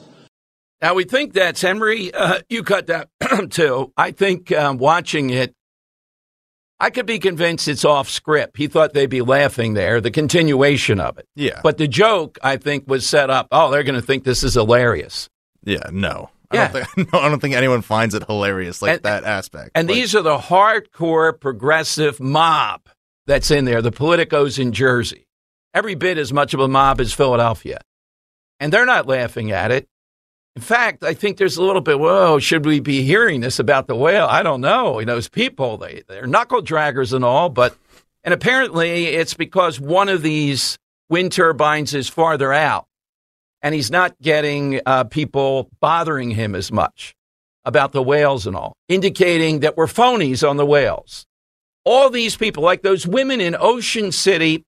Now we think that's Henry. Uh, you cut that too. I think um, watching it, I could be convinced it's off script. He thought they'd be laughing there, the continuation of it. Yeah. But the joke, I think, was set up. Oh, they're going to think this is hilarious. Yeah, no. Yeah. I don't, think, no, I don't think anyone finds it hilarious like that aspect. And these are the hardcore progressive mob that's in there, the politicos in Jersey. Every bit as much of a mob as Philadelphia. And they're not laughing at it. In fact, I think there's a little bit, whoa, should we be hearing this about the whale? I don't know. You know, those people, they, they're knuckle draggers and all, but, and apparently it's because one of these wind turbines is farther out and he's not getting uh, people bothering him as much about the whales and all, indicating that we're phonies on the whales. All these people, like those women in Ocean City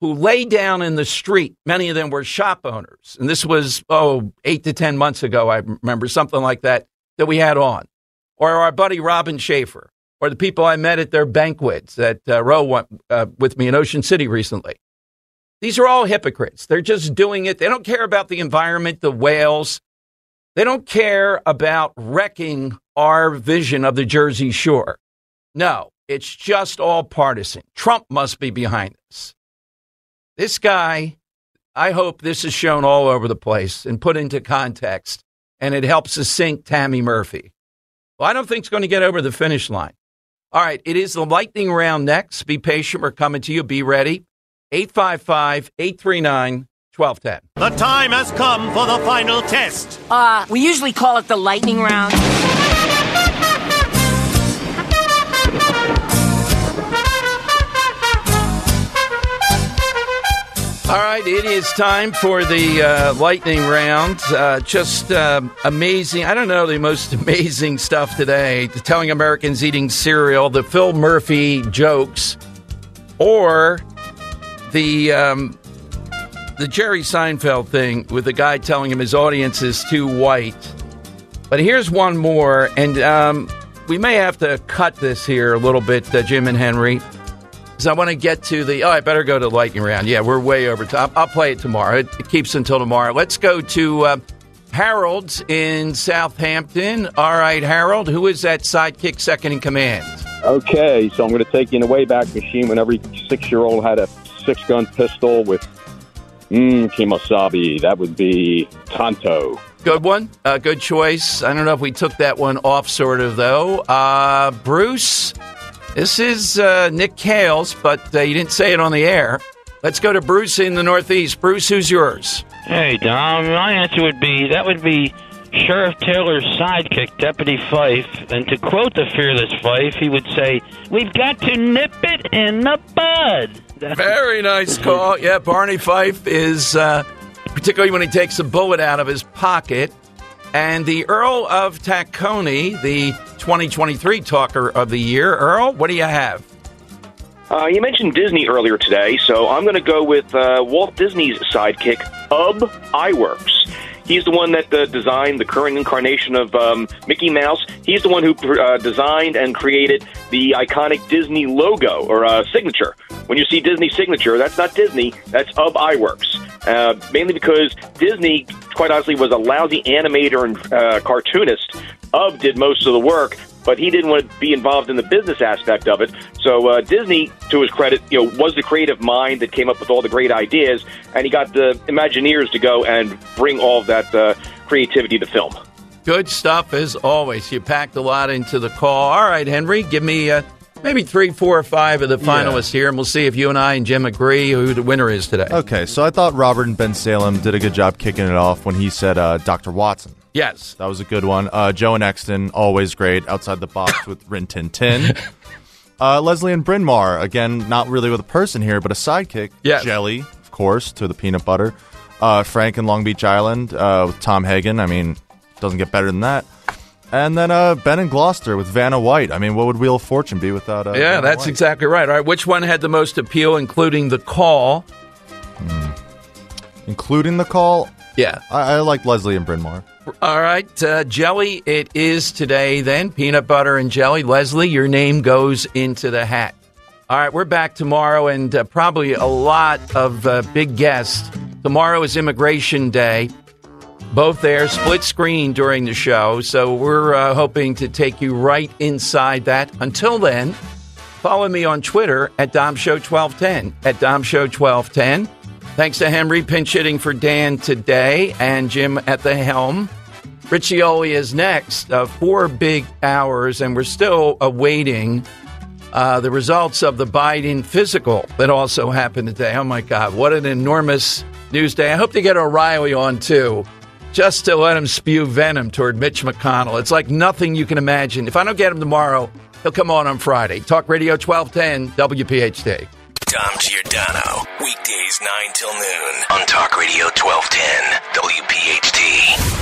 who lay down in the street, many of them were shop owners. And this was, oh, eight to 10 months ago, I remember, something like that, that we had on. Or our buddy Robin Shaffer, or the people I met at their banquets that uh, Roe went uh, with me in Ocean City recently. These are all hypocrites. They're just doing it. They don't care about the environment, the whales. They don't care about wrecking our vision of the Jersey Shore. No, it's just all partisan. Trump must be behind this. This guy, I hope this is shown all over the place and put into context, and it helps us sink Tammy Murphy. Well, I don't think it's going to get over the finish line. All right, it is the lightning round next. Be patient. We're coming to you. Be ready. 855 839 1210. The time has come for the final test. Uh, we usually call it the lightning round. All right, it is time for the uh, lightning round. Uh, just uh, amazing. I don't know the most amazing stuff today. Telling Americans eating cereal, the Phil Murphy jokes, or the um, the Jerry Seinfeld thing with the guy telling him his audience is too white. But here's one more, and um, we may have to cut this here a little bit, uh, Jim and Henry. Because I want to get to the. Oh, I better go to lightning round. Yeah, we're way over time. I'll play it tomorrow. It, it keeps until tomorrow. Let's go to uh, Harold's in Southampton. All right, Harold, who is that sidekick second in command? Okay, so I'm going to take you in the Wayback Machine when every six year old had a six gun pistol with mm, Kemosabe. That would be Tonto. Good one. Uh, good choice. I don't know if we took that one off, sort of, though. Uh, Bruce, this is uh, Nick Kales, but uh, you didn't say it on the air. Let's go to Bruce in the Northeast. Bruce, who's yours? Hey, Dom, my answer would be that would be Sheriff Taylor's sidekick, Deputy Fife. And to quote the fearless Fife, he would say, We've got to nip it in the bud. Very nice call. Yeah, Barney Fife is, uh, particularly when he takes a bullet out of his pocket. And the Earl of Tacony, the 2023 Talker of the Year. Earl, what do you have? Uh, you mentioned Disney earlier today, so I'm going to go with uh, Walt Disney's sidekick, Ub Iwerks. He's the one that uh, designed the current incarnation of um, Mickey Mouse. He's the one who uh, designed and created the iconic Disney logo or uh, signature. When you see Disney signature, that's not Disney, that's of Iwerks. Uh, mainly because Disney, quite honestly, was a lousy animator and uh, cartoonist. Of did most of the work, but he didn't want to be involved in the business aspect of it. So uh, Disney, to his credit, you know, was the creative mind that came up with all the great ideas, and he got the Imagineers to go and bring all of that uh, creativity to film. Good stuff as always. You packed a lot into the call. All right, Henry, give me uh, maybe three, four, or five of the finalists here, and we'll see if you and I and Jim agree who the winner is today. Okay, so I thought Robert and Bensalem did a good job kicking it off when he said uh, Dr. Watson. Yes. That was a good one. Uh, Joe and Exton, always great. Outside the box with Rin Tin Tin. Uh, Leslie and Bryn Mawr, again, not really with a person here, but a sidekick. Yes. Jelly, of course, to the peanut butter. Uh, Frank and Long Beach Island uh, with Tom Hagen. I mean, doesn't get better than that. And then uh, Ben and Gloucester with Vanna White. I mean, what would Wheel of Fortune be without? Uh, yeah, Vanna that's White? exactly right. All right, which one had the most appeal, including the call? including the call. Yeah, I, I like Leslie and Bryn Mawr. All right, uh, jelly. It is today. Then peanut butter and jelly. Leslie, your name goes into the hat. All right, we're back tomorrow, and uh, probably a lot of uh, big guests. Tomorrow is Immigration Day. Both there, split screen during the show. So we're uh, hoping to take you right inside that. Until then, follow me on Twitter at Dom Show 1210 At DomShow1210. Thanks to Henry pinch hitting for Dan today and Jim at the helm. Rich Zeoli is next. Uh, four big hours, and we're still awaiting uh, the results of the Biden physical that also happened today. Oh my God, what an enormous news day! I hope to get O'Reilly on too, just to let him spew venom toward Mitch McConnell. It's like nothing you can imagine. If I don't get him tomorrow, he'll come on on Friday. Talk Radio 1210 WPHT. Dom Giordano. Weekdays 9 till noon on Talk Radio 1210 WPHT.